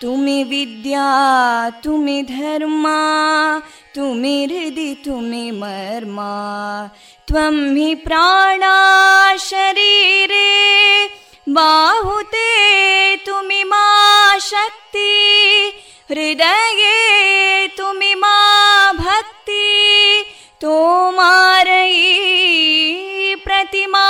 तुमि विद्या तुमि धर्मा तुमि हृदि तुमि मर्मा त्वं हि प्राणा शरीरे बाहुते तुमि मा शक्ति हृदये तुमि मा भक्ति तोमारयी प्रतिमागडी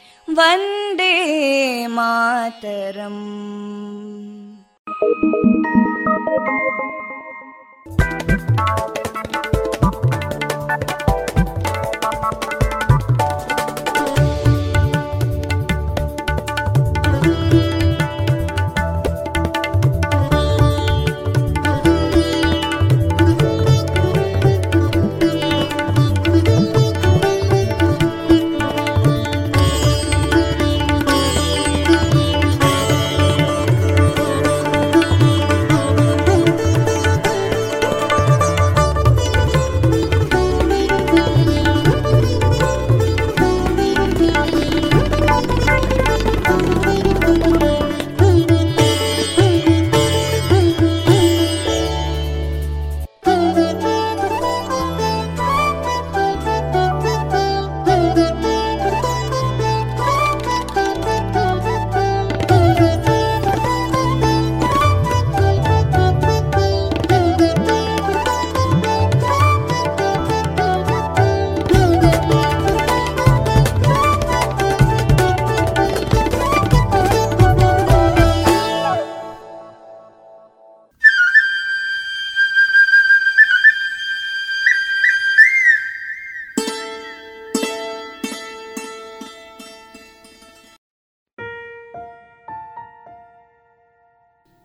वन्दे मातरम्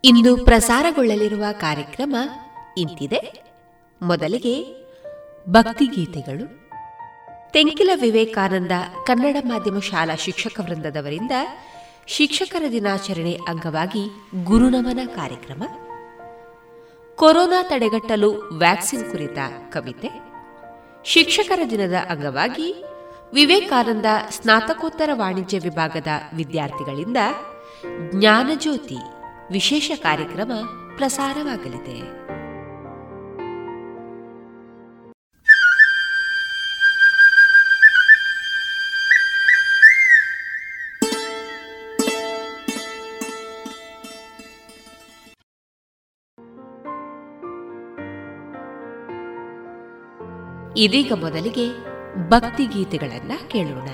ಇಂದು ಪ್ರಸಾರಗೊಳ್ಳಲಿರುವ ಕಾರ್ಯಕ್ರಮ ಇಂತಿದೆ. ಮೊದಲಿಗೆ ಭಕ್ತಿಗೀತೆಗಳು. ತೆಂಕಿಲ ವಿವೇಕಾನಂದ ಕನ್ನಡ ಮಾಧ್ಯಮ ಶಾಲಾ ಶಿಕ್ಷಕ ವೃಂದದವರಿಂದ ಶಿಕ್ಷಕರ ದಿನಾಚರಣೆ ಅಂಗವಾಗಿ ಗುರುನಮನ ಕಾರ್ಯಕ್ರಮ. ಕೊರೋನಾ ತಡೆಗಟ್ಟಲು ವ್ಯಾಕ್ಸಿನ್ ಕುರಿತ ಕವಿತೆ. ಶಿಕ್ಷಕರ ದಿನದ ಅಂಗವಾಗಿ ವಿವೇಕಾನಂದ ಸ್ನಾತಕೋತ್ತರ ವಾಣಿಜ್ಯ ವಿಭಾಗದ ವಿದ್ಯಾರ್ಥಿಗಳಿಂದ ಜ್ಞಾನಜ್ಯೋತಿ ವಿಶೇಷ ಕಾರ್ಯಕ್ರಮ ಪ್ರಸಾರವಾಗಲಿದೆ. ಇದೀಗ ಮೊದಲಿಗೆ ಭಕ್ತಿಗೀತೆಗಳನ್ನ ಕೇಳೋಣ.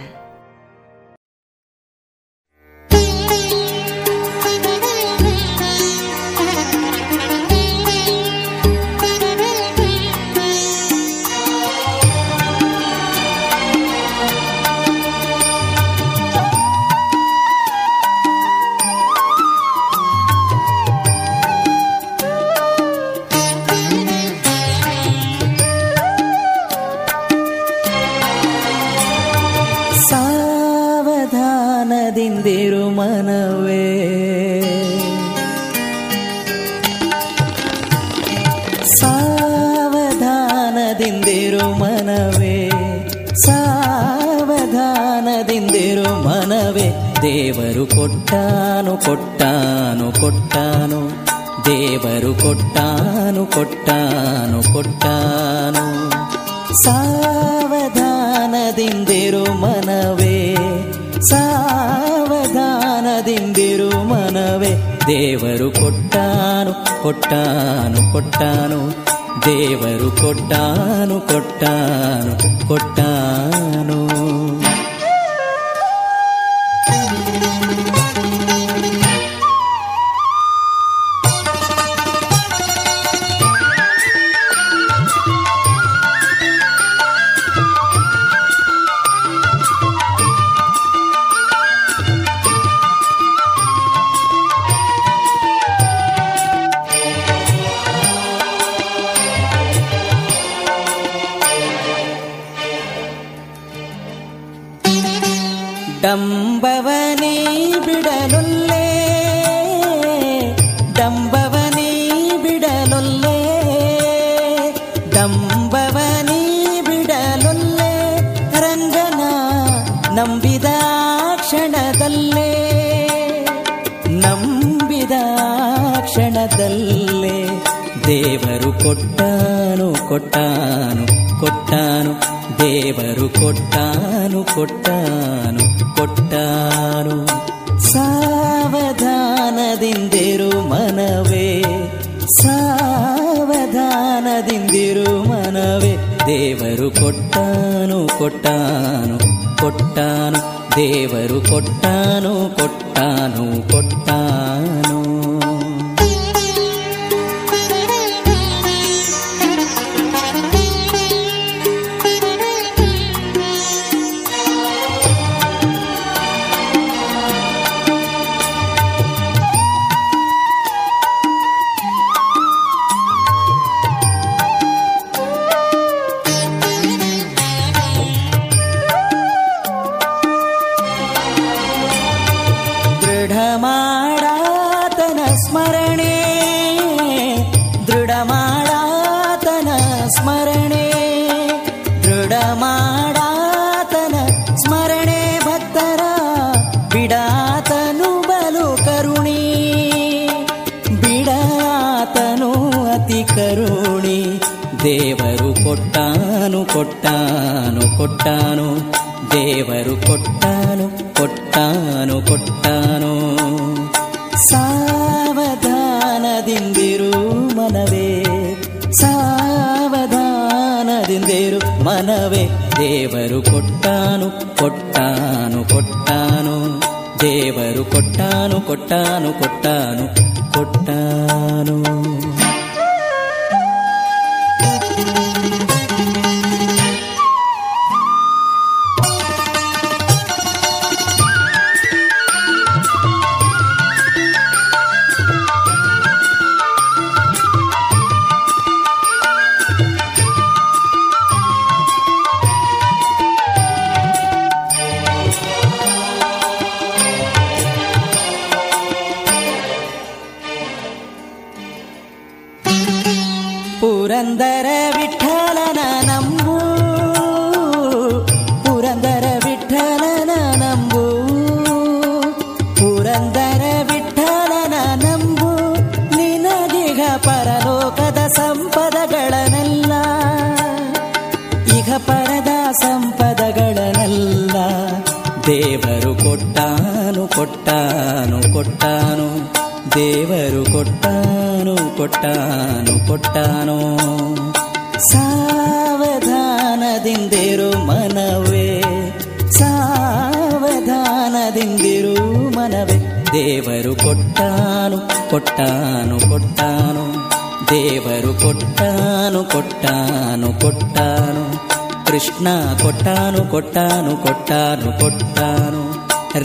ಕೊಟ್ಟಾನು ಕೊಟ್ಟಾನು ಕೊಟ್ಟಾನು,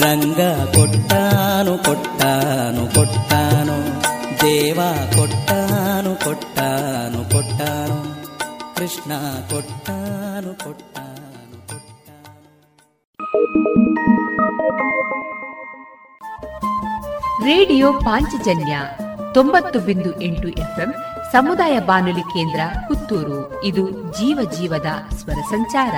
ರಂಗ ಕೊಟ್ಟಾನು ಕೊಟ್ಟಾನು ಕೊಟ್ಟಾನು, ದೇವ ಕೊಟ್ಟಾನು ಕೊಟ್ಟಾನು ಕೊಟ್ಟಾನು, ಕೃಷ್ಣ ಕೊಟ್ಟಾನು ಕೊಟ್ಟಾನು ಕೊಟ್ಟಾನು. ರೇಡಿಯೋ ಪಾಂಚಜನ್ಯ ತೊಂಬತ್ತು ಬಿಂದು ಎಂಟು ಎಫ್ಎಂ ಸಮುದಾಯ ಬಾನುಲಿ ಕೇಂದ್ರ ಪುತ್ತೂರು. ಇದು ಜೀವ ಜೀವದ ಸ್ವರ ಸಂಚಾರ.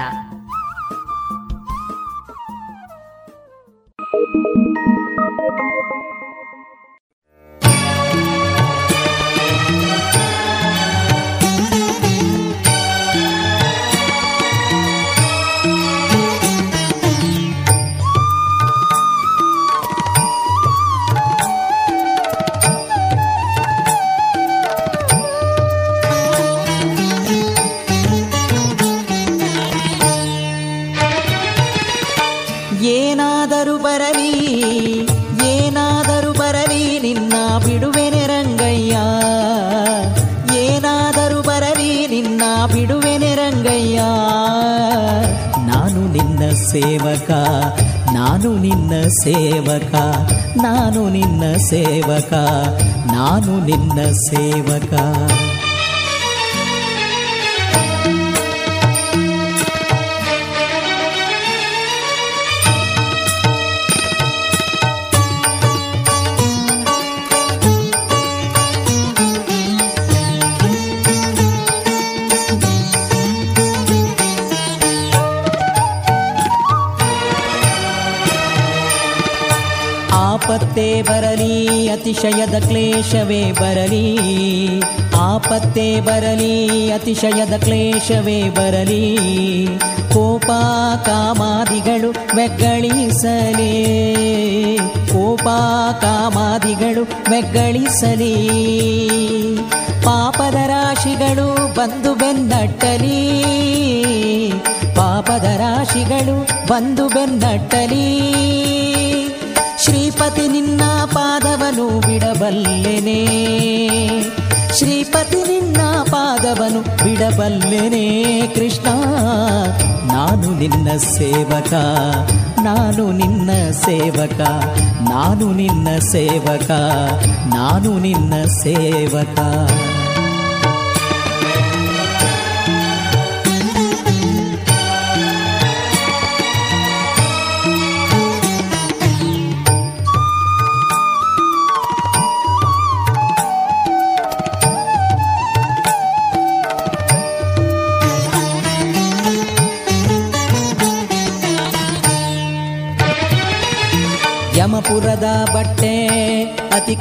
ನಾನು ನಿನ್ನ ಸೇವಕ ನಾನು ನಿನ್ನ ಸೇವಕ. ಅತಿಶಯದ ಕ್ಲೇಶವೇ ಬರಲಿ. ಆಪತ್ತೇ ಬರಲಿ, ಅತಿಶಯದ ಕ್ಲೇಶವೇ ಬರಲಿ. ಕೋಪ ಕಾಮಾದಿಗಳು ಮೆಗ್ಗಳಿಸಲಿ ಕೋಪ ಕಾಮಾದಿಗಳು ಮೆಗ್ಗಳಿಸಲಿ ಪಾಪದ ರಾಶಿಗಳು ಬಂದು ಬೆನ್ನಟ್ಟಲಿ. ಪಾಪದ ರಾಶಿಗಳು ಬಂದು ಬೆನ್ನಟ್ಟಲಿ. ಶ್ರೀಪತಿ ನಿನ್ನ ಪಾದವನು ಬಿಡಬಲ್ಲೆನೆ. ಶ್ರೀಪತಿ ನಿನ್ನ ಪಾದವನು ಬಿಡಬಲ್ಲೆನೆ. ಕೃಷ್ಣ, ನಾನು ನಿನ್ನ ಸೇವಕ. ನಾನು ನಿನ್ನ ಸೇವಕ. ನಾನು ನಿನ್ನ ಸೇವಕ. ನಾನು ನಿನ್ನ ಸೇವಕ.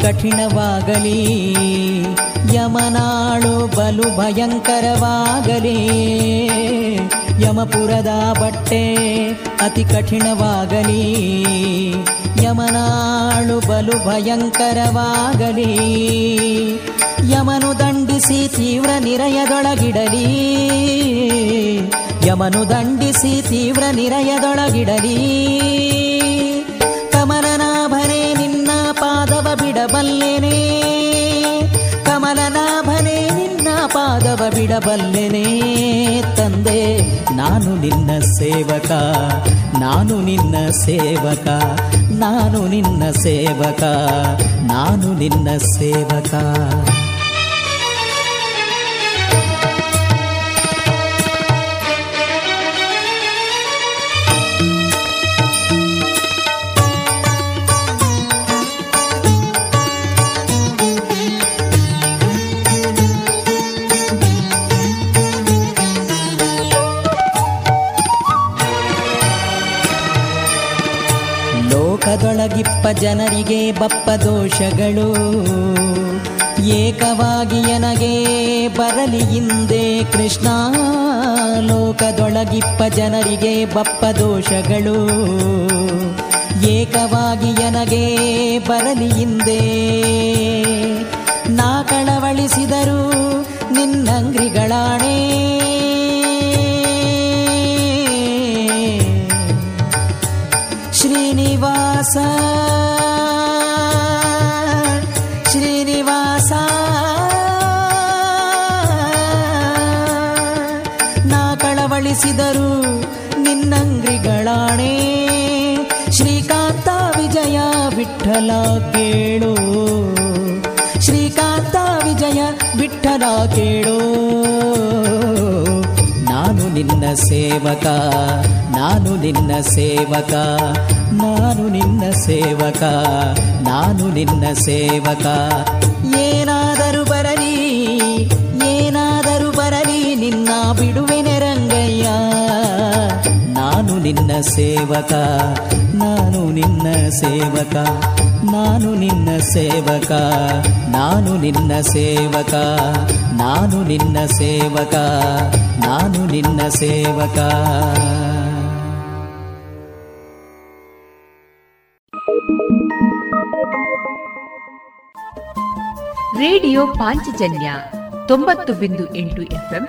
ಕಠಿಣವಾಗಲಿ ಯಮನಾಳು ಬಲು ಭಯಂಕರವಾಗಲಿ. ಯಮಪುರದ ಬಟ್ಟೆ ಅತಿ ಕಠಿಣವಾಗಲಿ. ಯಮನಾಳು ಬಲು ಭಯಂಕರವಾಗಲಿ. ಯಮನು ದಂಡಿಸಿ ತೀವ್ರ ನಿರಯದೊಳಗಿಡಲಿ. ಯಮನು ದಂಡಿಸಿ ತೀವ್ರ ನಿರಯದೊಳಗಿಡಲಿ. ಪಾದವ ಬಿಡಬಲ್ಲೆನೆ ತಂದೆ. ನಾನು ನಿನ್ನ ಸೇವಕ, ನಾನು ನಿನ್ನ ಸೇವಕ, ನಾನು ನಿನ್ನ ಸೇವಕ, ನಾನು ನಿನ್ನ ಸೇವಕ. ಜನರಿಗೆ ಬಪ್ಪ ದೋಷಗಳು. ಏಕವಾಗಿ ನನಗೆ ಬರಲಿ ಹಿಂದೆ ಕೃಷ್ಣ. ಲೋಕದೊಳಗಿಪ್ಪ ಜನರಿಗೆ ಬಪ್ಪ ದೋಷಗಳು. ಏಕವಾಗಿ ನನಗೆ ಬರಲಿ ಹಿಂದೆ. ನಾ ಕಳವಳಿಸಿದರು ನಿನ್ನಂಗ್ರಿಗಳಾಣೆ. ಶ್ರೀನಿವಾಸ ಕಳವಳಿಸಿದರು ನಿನ್ನಂಗ್ರಿಗಳಾಣೆ. ಶ್ರೀಕಾಂತ ವಿಜಯ ವಿಠಲ ಕೇಳು. ಶ್ರೀಕಾಂತ ವಿಜಯ ವಿಠಲ ಕೇಳು. ನಾನು ನಿನ್ನ ಸೇವಕ, ನಾನು ನಿನ್ನ ಸೇವಕ, ನಾನು ನಿನ್ನ ಸೇವಕ, ನಾನು ನಿನ್ನ ಸೇವಕ. ಏನಾದರೂ ಬರಲಿ ಏನಾದರೂ ಬರಲಿ ನಿನ್ನ ಬಿಡುವೆನೆ ನಿನ್ನ ಸೇವಕ, ನಾನು ನಿನ್ನ ಸೇವಕ, ನಾನು ನಿನ್ನ ಸೇವಕ, ನಾನು ನಿನ್ನ ಸೇವಕ, ನಾನು ನಿನ್ನ ಸೇವಕ, ನಾನು ನಿನ್ನ ಸೇವಕ. ರೇಡಿಯೋ ಪಾಂಚಜನ್ಯ ತೊಂಬತ್ತು ಬಿಂದು ಎಂಟು ಎಫ್ಎಂ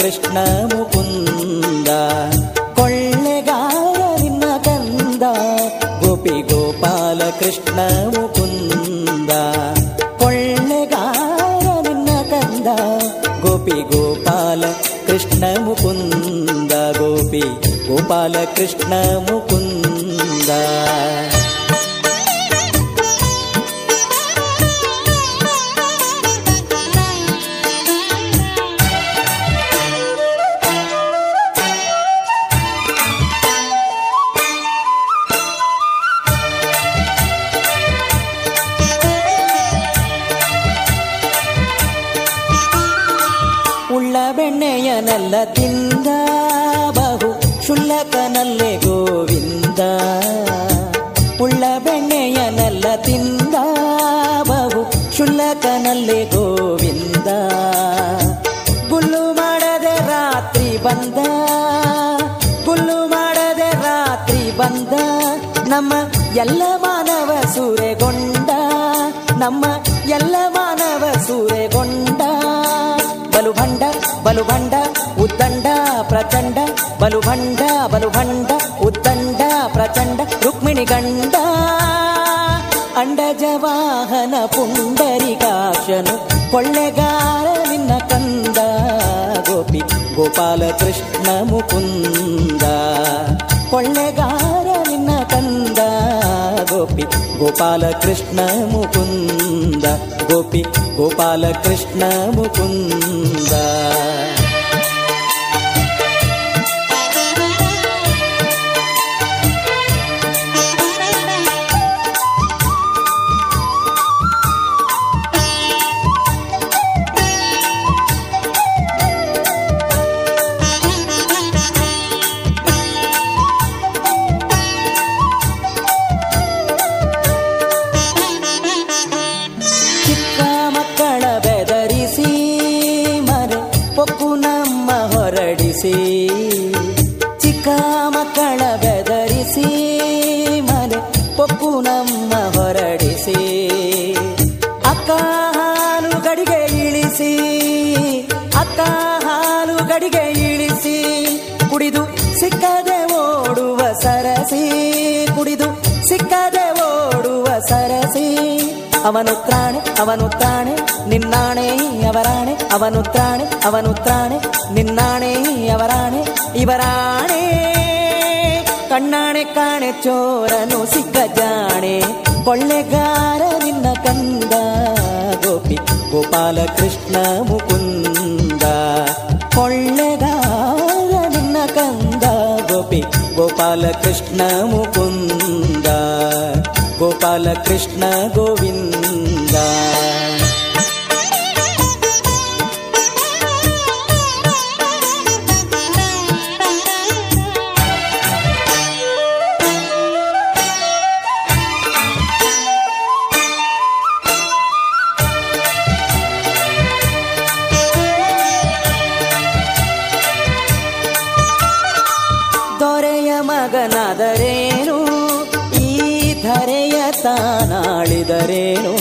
ಕೃಷ್ಣ ಮುಕುಂದ ಕೊಳ್ಳೆಗಾರ ನಿನ್ನ ಕಂದ ಗೋಪಿ ಗೋಪಾಲ ಕೃಷ್ಣ ಮುಕುಂದ ಕೊಳ್ಳೆಗಾರ ನಿನ್ನ ಕಂದ ಗೋಪಿ ಗೋಪಾಲ ಕೃಷ್ಣ ಮುಕುಂದ ಗೋಪಿ ಗೋಪಾಲ ಕೃಷ್ಣ ಮುಕುಂದ ಎಲ್ಲ ಮಾನವ ಸೂರೆಗೊಂಡ, ನಮ್ಮ ಎಲ್ಲ ಮಾನವ ಸೂರೆಗೊಂಡ. ಬಲುಭಂಡ ಬಲುಭಂಡ ಬಲು ಉದ್ದಂಡ, ಪ್ರಚಂಡ. ಬಲುಭಂಡ ಬಲುಭಂಡ ಉದ್ದಂಡ, ಪ್ರಚಂಡ, ರುಕ್ಮಿಣಿ ಗಂಡ. ಅಂಡಜವಾಹನ ಪುಂಡರಿಕಾಕ್ಷನು, ಕೊಳ್ಳೆಗಾರ ನಿನ್ನ ಕಂದ. ಗೋಪಿ ಗೋಪಾಲ ಕೃಷ್ಣ ಮುಕುಂದ. ಕೊಳ್ಳೆಗಾರ ಗೋಪಿ ಗೋಪಾಲ ಕೃಷ್ಣ ಮುಕುಂದ ಗೋಪಿ ಅವನು ತ್ರಾಣೆ ಅವನು ತ್ರಾಣೆ ನಿನ್ನಾಣೆ ಅವರಾಣೆ ಅವನು ತ್ರಾಣೆ ಅವನು ತ್ರಾಣೆ ನಿನ್ನಾಣೆ ಅವರಾಣೆ ಇವರಾಣೆ ಕಣ್ಣಾಣೆ ಕಾಣೆ ಚೋರನು ಸಿಕ್ಕ ಜಾಣೆ ಕೊಳ್ಳೆಗಾರ ನಿನ್ನ ಕಂದ ಗೋಪಿ ಗೋಪಾಲ ಕೃಷ್ಣ ಮುಕುಂದ ಕೊಳ್ಳೆಗಾರ ನಿನ್ನ ಕಂದ ಗೋಪಿ ಗೋಪಾಲ ಕೃಷ್ಣ ಮುಕುಂದ गोपालकृष्ण गोविन्द। ತಾನಾಳಿದರೇನು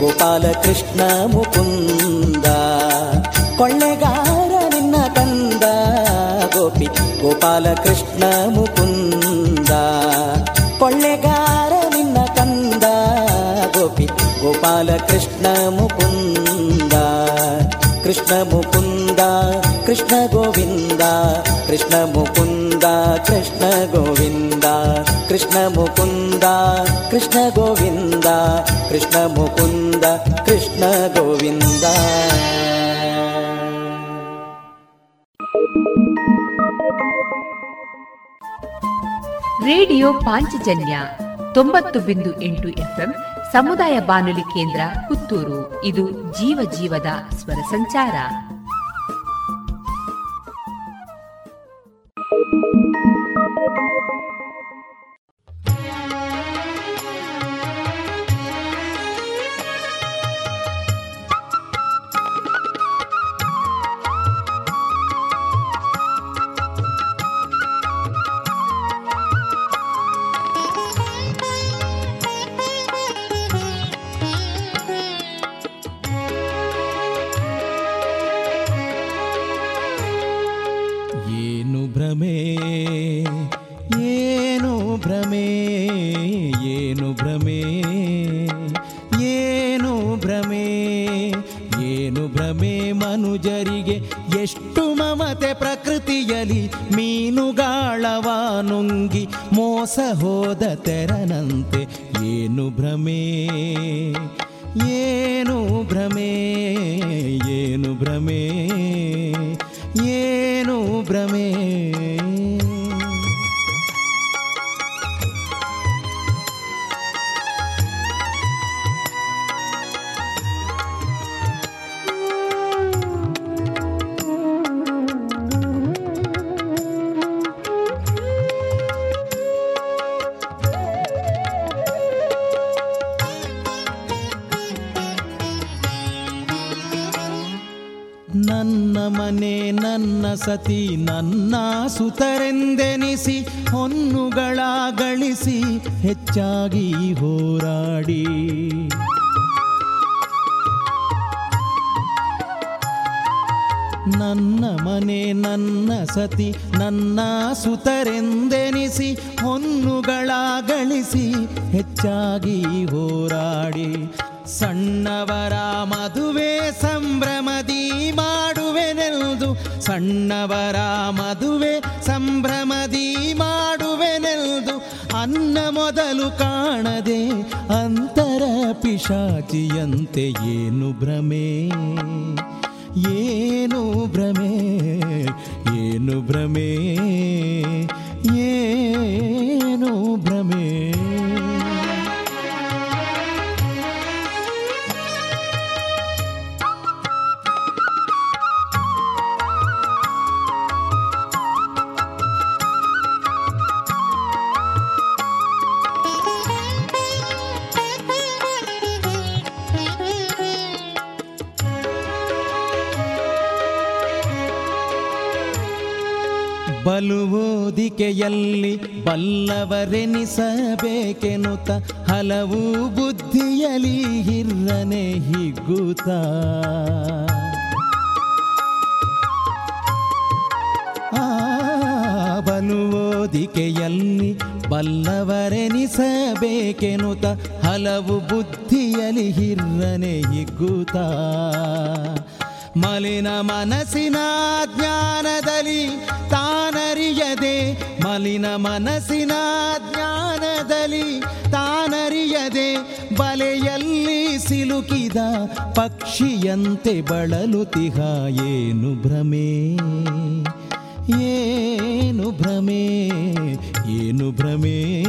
ಗೋಪಿ ಗೋಪಾಲ ಕೃಷ್ಣ ಮುಕುಂದ ಕೊಳ್ಳೆಗಾರ ನಿನ್ನ ಕಂದ ಗೋಪಿ ಗೋಪಾಲ ಕೃಷ್ಣ ಮುಕುಂದ ಕೊಳ್ಳೆಗಾರ ನಿನ್ನ ಕಂದ ಗೋಪಿ ಗೋಪಾಲ ಕೃಷ್ಣ ಮುಕುಂದ ಕೃಷ್ಣ ಮುಕುಂದ ಕೃಷ್ಣ ಗೋವಿಂದ ಕೃಷ್ಣ ಮುಕುಂದ ಕೃಷ್ಣ ಗೋವಿಂದ ಕೃಷ್ಣ ಮುಕುಂದ, ಕೃಷ್ಣ ಗೋವಿಂದ, ಕೃಷ್ಣ ಮುಕುಂದ, ಕೃಷ್ಣ ಗೋವಿಂದ. ರೇಡಿಯೋ ಪಾಂಚಜನ್ಯ ತೊಂಬತ್ತು ಬಿಂದು ಎಂಟು ಎಫ್ಎಂ ಸಮುದಾಯ ಬಾನುಲಿ ಕೇಂದ್ರ ಪುತ್ತೂರು. ಇದು ಜೀವ ಜೀವದ ಸ್ವರ ಸಂಚಾರ. ಬಲುವೋದಿಕೆಯಲ್ಲಿ ಬಲ್ಲವರೆನಿಸಬೇಕೆನುತ ಹಲವು ಬುದ್ಧಿಯಲಿ ಹಿರ್ರನೆ ಹಿಗ್ಗುತ ಆ ಬಲುವೋದಿಕೆಯಲ್ಲಿ ಬಲ್ಲವರೆನಿಸಬೇಕೆನುತ ಹಲವು ಬುದ್ಧಿಯಲಿ ಹಿರ್ರನೆ ಹಿಗ್ಗುತ ಮಲಿನ ಮನಸ್ಸಿನ ಜ್ಞಾನದಲ್ಲಿ ತಾನರಿಯದೆ ಮಲಿನ ಮನಸ್ಸಿನ ಜ್ಞಾನದಲ್ಲಿ ತಾನರಿಯದೆ ಬಲೆಯಲ್ಲಿ ಸಿಲುಕಿದ ಪಕ್ಷಿಯಂತೆ ಬಳಲುತಿಹ ಏನು ಭ್ರಮೆ? ಏನು ಭ್ರಮೆ? ಏನು ಭ್ರಮೆ?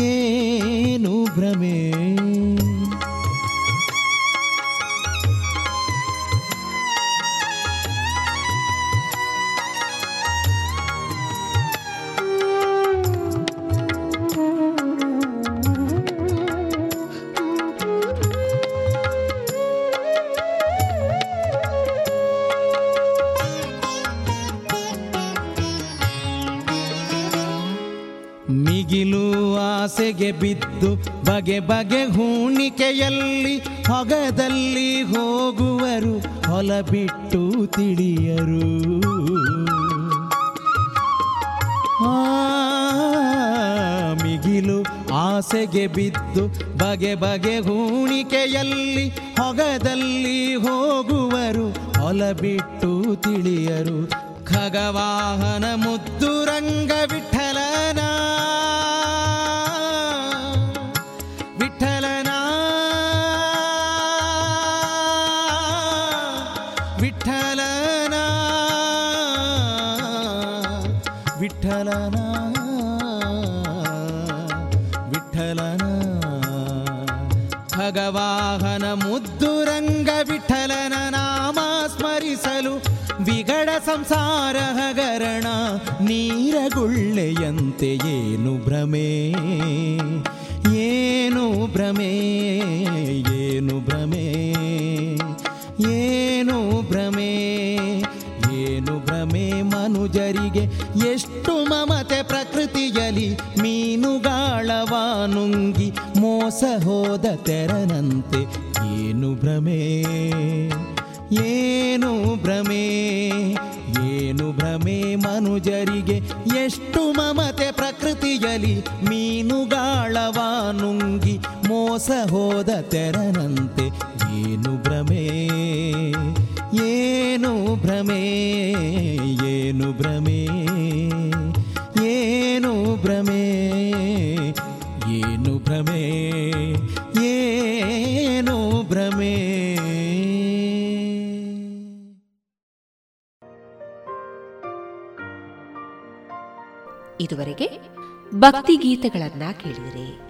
ಏನು ಭ್ರಮೆ? ಆಸೆಗೆ ಬಿದ್ದು ಬಗೆ ಬಗೆ ಹೂಣಿಕೆಯಲ್ಲಿ ಹೊಗದಲ್ಲಿ ಹೋಗುವರು ಹೊಲ ಬಿಟ್ಟು ತಿಳಿಯರು ಮಿಗಿಲು ಆಸೆಗೆ ಬಿದ್ದು ಬಗೆ ಬಗೆ ಹೂಣಿಕೆಯಲ್ಲಿ ಹೊಗದಲ್ಲಿ ಹೋಗುವರು ಹೊಲ ಬಿಟ್ಟು ತಿಳಿಯರು. ಖಗವಾಹನ ಮುದ್ದು ರಂಗ ವಿಠಲನ ಭಗವಾಹನ ಮುದ್ದು ರಂಗ ವಿಠಲನ ನಾಮ ಸ್ಮರಿಸಲು ವಿಗಡ ಸಂಸಾರ ಹಗರಣ ನೀರಗುಳ್ಳೆಯಂತೆ ಏನು ಭ್ರಮೆ? ಏನು ಭ್ರಮೆ? ಏನು ಭ್ರಮೆ? ಮನುಜರಿಗೆ ಎಷ್ಟು ಮಮತೆ ಪ್ರಕೃತಿಯಲಿ ಮೀನುಗಾಳವ ನುಂಗಿ ಮೋಸ ಹೋದ ತೆರನಂತೆ ಏನು ಭ್ರಮೆ? ಏನು ಭ್ರಮೆ? ಏನು ಭ್ರಮೆ ಮನುಜರಿಗೆ? ಎಷ್ಟು ಮಮತೆ ಪ್ರಕೃತಿಯಲಿ ಮೀನುಗಾಳವ ನುಂಗಿ ಮೋಸ ಹೋದ ತೆರನಂತೆ ಏನು ಭ್ರಮೆ? ಏನು ಭ್ರಮೆ ಏನು ಭ್ರಮೆ ಏನು ಭ್ರಮೆ ಏನು ಭ್ರಮೆ ಏನು ಭ್ರಮೆ. ಇದುವರೆಗೆ ಭಕ್ತಿ ಗೀತೆಗಳನ್ನ ಕೇಳಿದಿರಿ.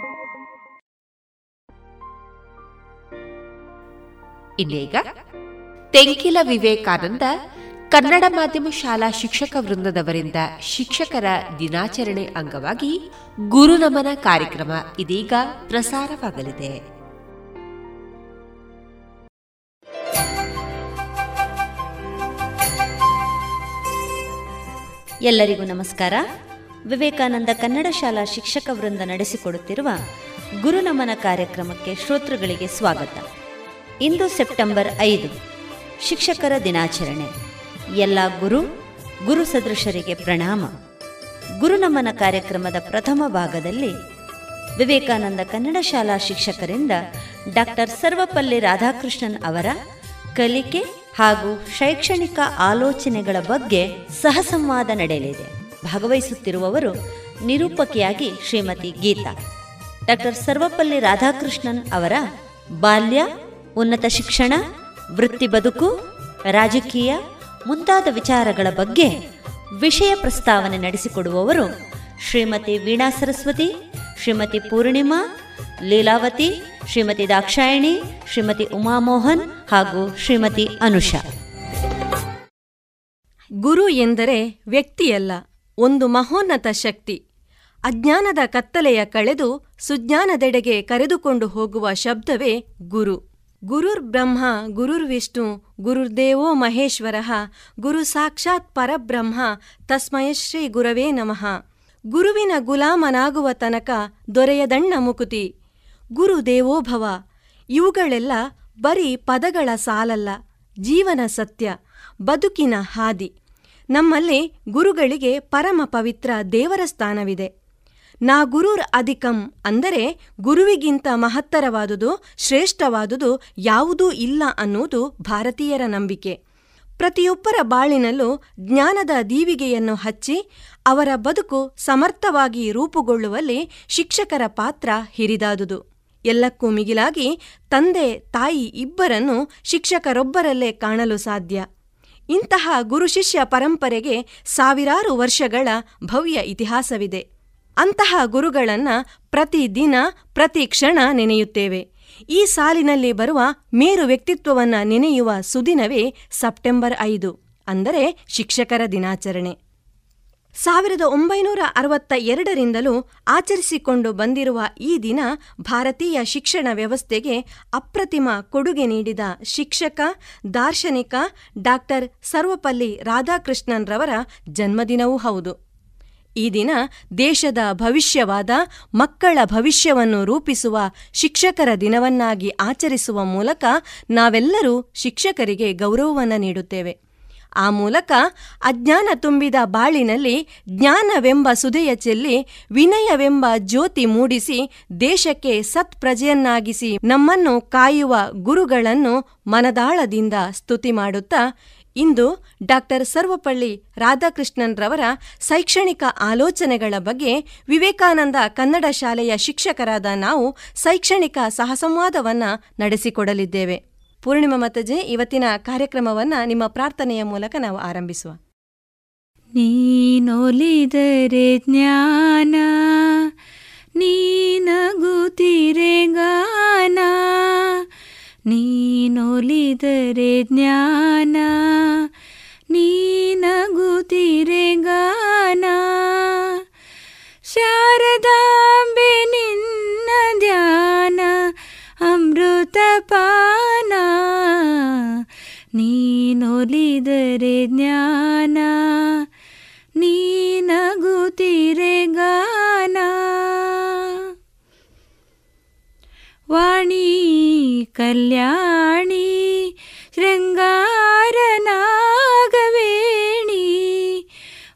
ಇನ್ನೀಗ ತೆಂಕಿಲ ವಿವೇಕಾನಂದ ಕನ್ನಡ ಮಾಧ್ಯಮ ಶಾಲಾ ಶಿಕ್ಷಕ ವೃಂದದವರಿಂದ ಶಿಕ್ಷಕರ ದಿನಾಚರಣೆ ಅಂಗವಾಗಿ ಗುರುನಮನ ಕಾರ್ಯಕ್ರಮ ಇದೀಗ ಪ್ರಸಾರವಾಗಲಿದೆ. ಎಲ್ಲರಿಗೂ ನಮಸ್ಕಾರ. ವಿವೇಕಾನಂದ ಕನ್ನಡ ಶಾಲಾ ಶಿಕ್ಷಕ ವೃಂದ ನಡೆಸಿಕೊಡುತ್ತಿರುವ ಗುರುನಮನ ಕಾರ್ಯಕ್ರಮಕ್ಕೆ ಶ್ರೋತೃಗಳಿಗೆ ಸ್ವಾಗತ. ಇಂದು ಸೆಪ್ಟೆಂಬರ್ ಐದು, ಶಿಕ್ಷಕರ ದಿನಾಚರಣೆ. ಎಲ್ಲ ಗುರು ಗುರು ಸದೃಶರಿಗೆ ಪ್ರಣಾಮ. ಗುರುನಮನ ಕಾರ್ಯಕ್ರಮದ ಪ್ರಥಮ ಭಾಗದಲ್ಲಿ ವಿವೇಕಾನಂದ ಕನ್ನಡ ಶಾಲಾ ಶಿಕ್ಷಕರಿಂದ ಡಾಕ್ಟರ್ ಸರ್ವಪಲ್ಲಿ ರಾಧಾಕೃಷ್ಣನ್ ಅವರ ಕಲಿಕೆ ಹಾಗೂ ಶೈಕ್ಷಣಿಕ ಆಲೋಚನೆಗಳ ಬಗ್ಗೆ ಸಹಸಂವಾದ ನಡೆಯಲಿದೆ. ಭಾಗವಹಿಸುತ್ತಿರುವವರು ನಿರೂಪಕಿಯಾಗಿ ಶ್ರೀಮತಿ ಗೀತಾ. ಡಾಕ್ಟರ್ ಸರ್ವಪಲ್ಲಿ ರಾಧಾಕೃಷ್ಣನ್ ಅವರ ಬಾಲ್ಯ ಉನ್ನತ ಶಿಕ್ಷಣ, ವೃತ್ತಿ ಬದುಕು, ರಾಜಕೀಯ ಮುಂತಾದ ವಿಚಾರಗಳ ಬಗ್ಗೆ ವಿಷಯ ಪ್ರಸ್ತಾವನೆ ನಡೆಸಿಕೊಡುವವರು ಶ್ರೀಮತಿ ವೀಣಾ ಸರಸ್ವತಿ, ಶ್ರೀಮತಿ ಪೂರ್ಣಿಮಾ, ಲೀಲಾವತಿ, ಶ್ರೀಮತಿ ದಾಕ್ಷಾಯಣಿ, ಶ್ರೀಮತಿ ಉಮಾಮೋಹನ್ ಹಾಗೂ ಶ್ರೀಮತಿ ಅನುಷಾ. ಗುರು ಎಂದರೆ ವ್ಯಕ್ತಿಯಲ್ಲ, ಒಂದು ಮಹೋನ್ನತ ಶಕ್ತಿ. ಅಜ್ಞಾನದ ಕತ್ತಲೆಯ ಕಳೆದು ಸುಜ್ಞಾನದೆಡೆಗೆ ಕರೆದುಕೊಂಡು ಹೋಗುವ ಶಬ್ದವೇ ಗುರು. ಗುರುರ್ ಬ್ರಹ್ಮ ಗುರುರ್ ಗುರುರ್ವಿಷ್ಣು ಗುರುರ್ದೇವೋ ಮಹೇಶ್ವರ ಗುರು ಸಾಕ್ಷಾತ್ ಪರಬ್ರಹ್ಮ ತಸ್ಮಯ ಶ್ರೀ ಗುರವೇ ನಮಃ. ಗುರುವಿನ ಗುಲಾಮನಾಗುವ ತನಕ ದೊರೆಯದಣ್ಣ ಮುಕುತಿ. ಗುರು ದೇವೋಭವ ಇವುಗಳೆಲ್ಲ ಬರೀ ಪದಗಳ ಸಾಲಲ್ಲ, ಜೀವನ ಸತ್ಯ, ಬದುಕಿನ ಹಾದಿ. ನಮ್ಮಲ್ಲಿ ಗುರುಗಳಿಗೆ ಪರಮ ಪವಿತ್ರ ದೇವರ ಸ್ಥಾನವಿದೆ. ನಾ ಗುರುರ್ ಅಧಿಕಂ ಅಂದರೆ ಗುರುವಿಗಿಂತ ಮಹತ್ತರವಾದುದು, ಶ್ರೇಷ್ಠವಾದುದು ಯಾವುದೂ ಇಲ್ಲ ಅನ್ನುವುದು ಭಾರತೀಯರ ನಂಬಿಕೆ. ಪ್ರತಿಯೊಬ್ಬರ ಬಾಳಿನಲ್ಲೂ ಜ್ಞಾನದ ದೀವಿಗೆಯನ್ನು ಹಚ್ಚಿ, ಅವರ ಬದುಕು ಸಮರ್ಥವಾಗಿ ರೂಪುಗೊಳ್ಳುವಲ್ಲಿ ಶಿಕ್ಷಕರ ಪಾತ್ರ ಹಿರಿದಾದುದು. ಎಲ್ಲಕ್ಕೂ ಮಿಗಿಲಾಗಿ ತಂದೆ, ತಾಯಿ ಇಬ್ಬರನ್ನು ಶಿಕ್ಷಕರೊಬ್ಬರಲ್ಲೇ ಕಾಣಲು ಸಾಧ್ಯ. ಇಂತಹ ಗುರು ಶಿಷ್ಯ ಪರಂಪರೆಗೆ ಸಾವಿರಾರು ವರ್ಷಗಳ ಭವ್ಯ ಇತಿಹಾಸವಿದೆ. ಅಂತಹ ಗುರುಗಳನ್ನ ಪ್ರತಿದಿನ ಪ್ರತಿ ಕ್ಷಣ ನೆನೆಯುತ್ತೇವೆ. ಈ ಸಾಲಿನಲ್ಲಿ ಬರುವ ಮೇರು ವ್ಯಕ್ತಿತ್ವವನ್ನ ನೆನೆಯುವ ಸುದಿನವೇ ಸೆಪ್ಟೆಂಬರ್ ಐದು, ಅಂದರೆ ಶಿಕ್ಷಕರ ದಿನಾಚರಣೆ. ಸಾವಿರದ ಒಂಬೈನೂರ ಅರವತ್ತ ಎರಡರಿಂದಲೂ ಆಚರಿಸಿಕೊಂಡು ಬಂದಿರುವ ಈ ದಿನ ಭಾರತೀಯ ಶಿಕ್ಷಣ ವ್ಯವಸ್ಥೆಗೆ ಅಪ್ರತಿಮ ಕೊಡುಗೆ ನೀಡಿದ ಶಿಕ್ಷಕ, ದಾರ್ಶನಿಕ ಡಾಕ್ಟರ್ ಸರ್ವಪಲ್ಲಿ ರಾಧಾಕೃಷ್ಣನ್ ರವರ ಜನ್ಮದಿನವೂ ಹೌದು. ಈ ದಿನ ದೇಶದ ಭವಿಷ್ಯವಾದ ಮಕ್ಕಳ ಭವಿಷ್ಯವನ್ನು ರೂಪಿಸುವ ಶಿಕ್ಷಕರ ದಿನವನ್ನಾಗಿ ಆಚರಿಸುವ ಮೂಲಕ ನಾವೆಲ್ಲರೂ ಶಿಕ್ಷಕರಿಗೆ ಗೌರವವನ್ನು ನೀಡುತ್ತೇವೆ. ಆ ಮೂಲಕ ಅಜ್ಞಾನ ತುಂಬಿದ ಬಾಳಿನಲ್ಲಿ ಜ್ಞಾನವೆಂಬ ಸುದೆಯ ಚೆಲ್ಲಿ ವಿನಯವೆಂಬ ಜ್ಯೋತಿ ಮೂಡಿಸಿ ದೇಶಕ್ಕೆ ಸತ್ಪ್ರಜೆಯನ್ನಾಗಿಸಿ ನಮ್ಮನ್ನು ಕಾಯುವ ಗುರುಗಳನ್ನು ಮನದಾಳದಿಂದ ಸ್ತುತಿ ಮಾಡುತ್ತಾ ಇಂದು ಡಾಕ್ಟರ್ ಸರ್ವಪಳ್ಳಿ ರಾಧಾಕೃಷ್ಣನ್ ರವರ ಶೈಕ್ಷಣಿಕ ಆಲೋಚನೆಗಳ ಬಗ್ಗೆ ವಿವೇಕಾನಂದ ಕನ್ನಡ ಶಾಲೆಯ ಶಿಕ್ಷಕರಾದ ನಾವು ಶೈಕ್ಷಣಿಕ ಸಹಸಂವಾದವನ್ನು ನಡೆಸಿಕೊಡಲಿದ್ದೇವೆ. ಪೂರ್ಣಿಮಾ ಮತಜೆ ಇವತ್ತಿನ ಕಾರ್ಯಕ್ರಮವನ್ನು ನಿಮ್ಮ ಪ್ರಾರ್ಥನೆಯ ಮೂಲಕ ನಾವು ಆರಂಭಿಸುವ. ನೀನೊಲಿದರೆ ಜ್ಞಾನ, ನೀನಗುತ್ತಿರೆ ಗಾನ ನೀನೊಲಿದರೆ ಜ್ಞಾನ ನೀನಗುತ್ತಿರೆ ಗಾನ. ಶಾರದಾಂಬೆ ನಿನ್ನ ಧ್ಯಾನ ಅಮೃತಪಾನ. ನೀನೊಲಿದರೆ ಜ್ಞಾನ ನೀನಗುತ್ತಿರೆ ಗಾನ. ವಾಣಿ ಕಲ್ಯಾಣಿ ಶೃಂಗಾರನಾಗವೇಣಿ.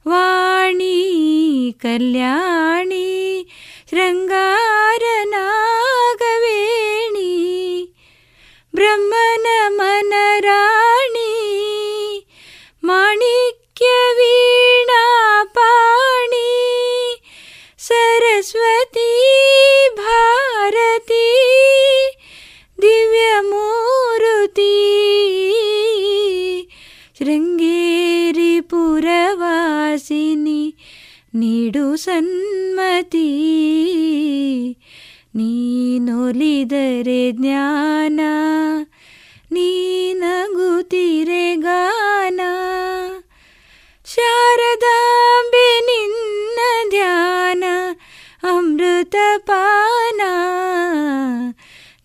ವಾಣಿ ಕಲ್ಯಾಣಿ ಶೃಂಗಾರನಾಗವೇಣಿ ನೀಡು ಸನ್ಮತಿ. ನೀನೊಲಿದರೆ ಜ್ಞಾನ. ನೀನಗುತ್ತಿರೆ ಗಾನ. ಶಾರದಾಂಬೆ ನಿನ್ನ ಧ್ಯಾನ. ಅಮೃತಪಾನ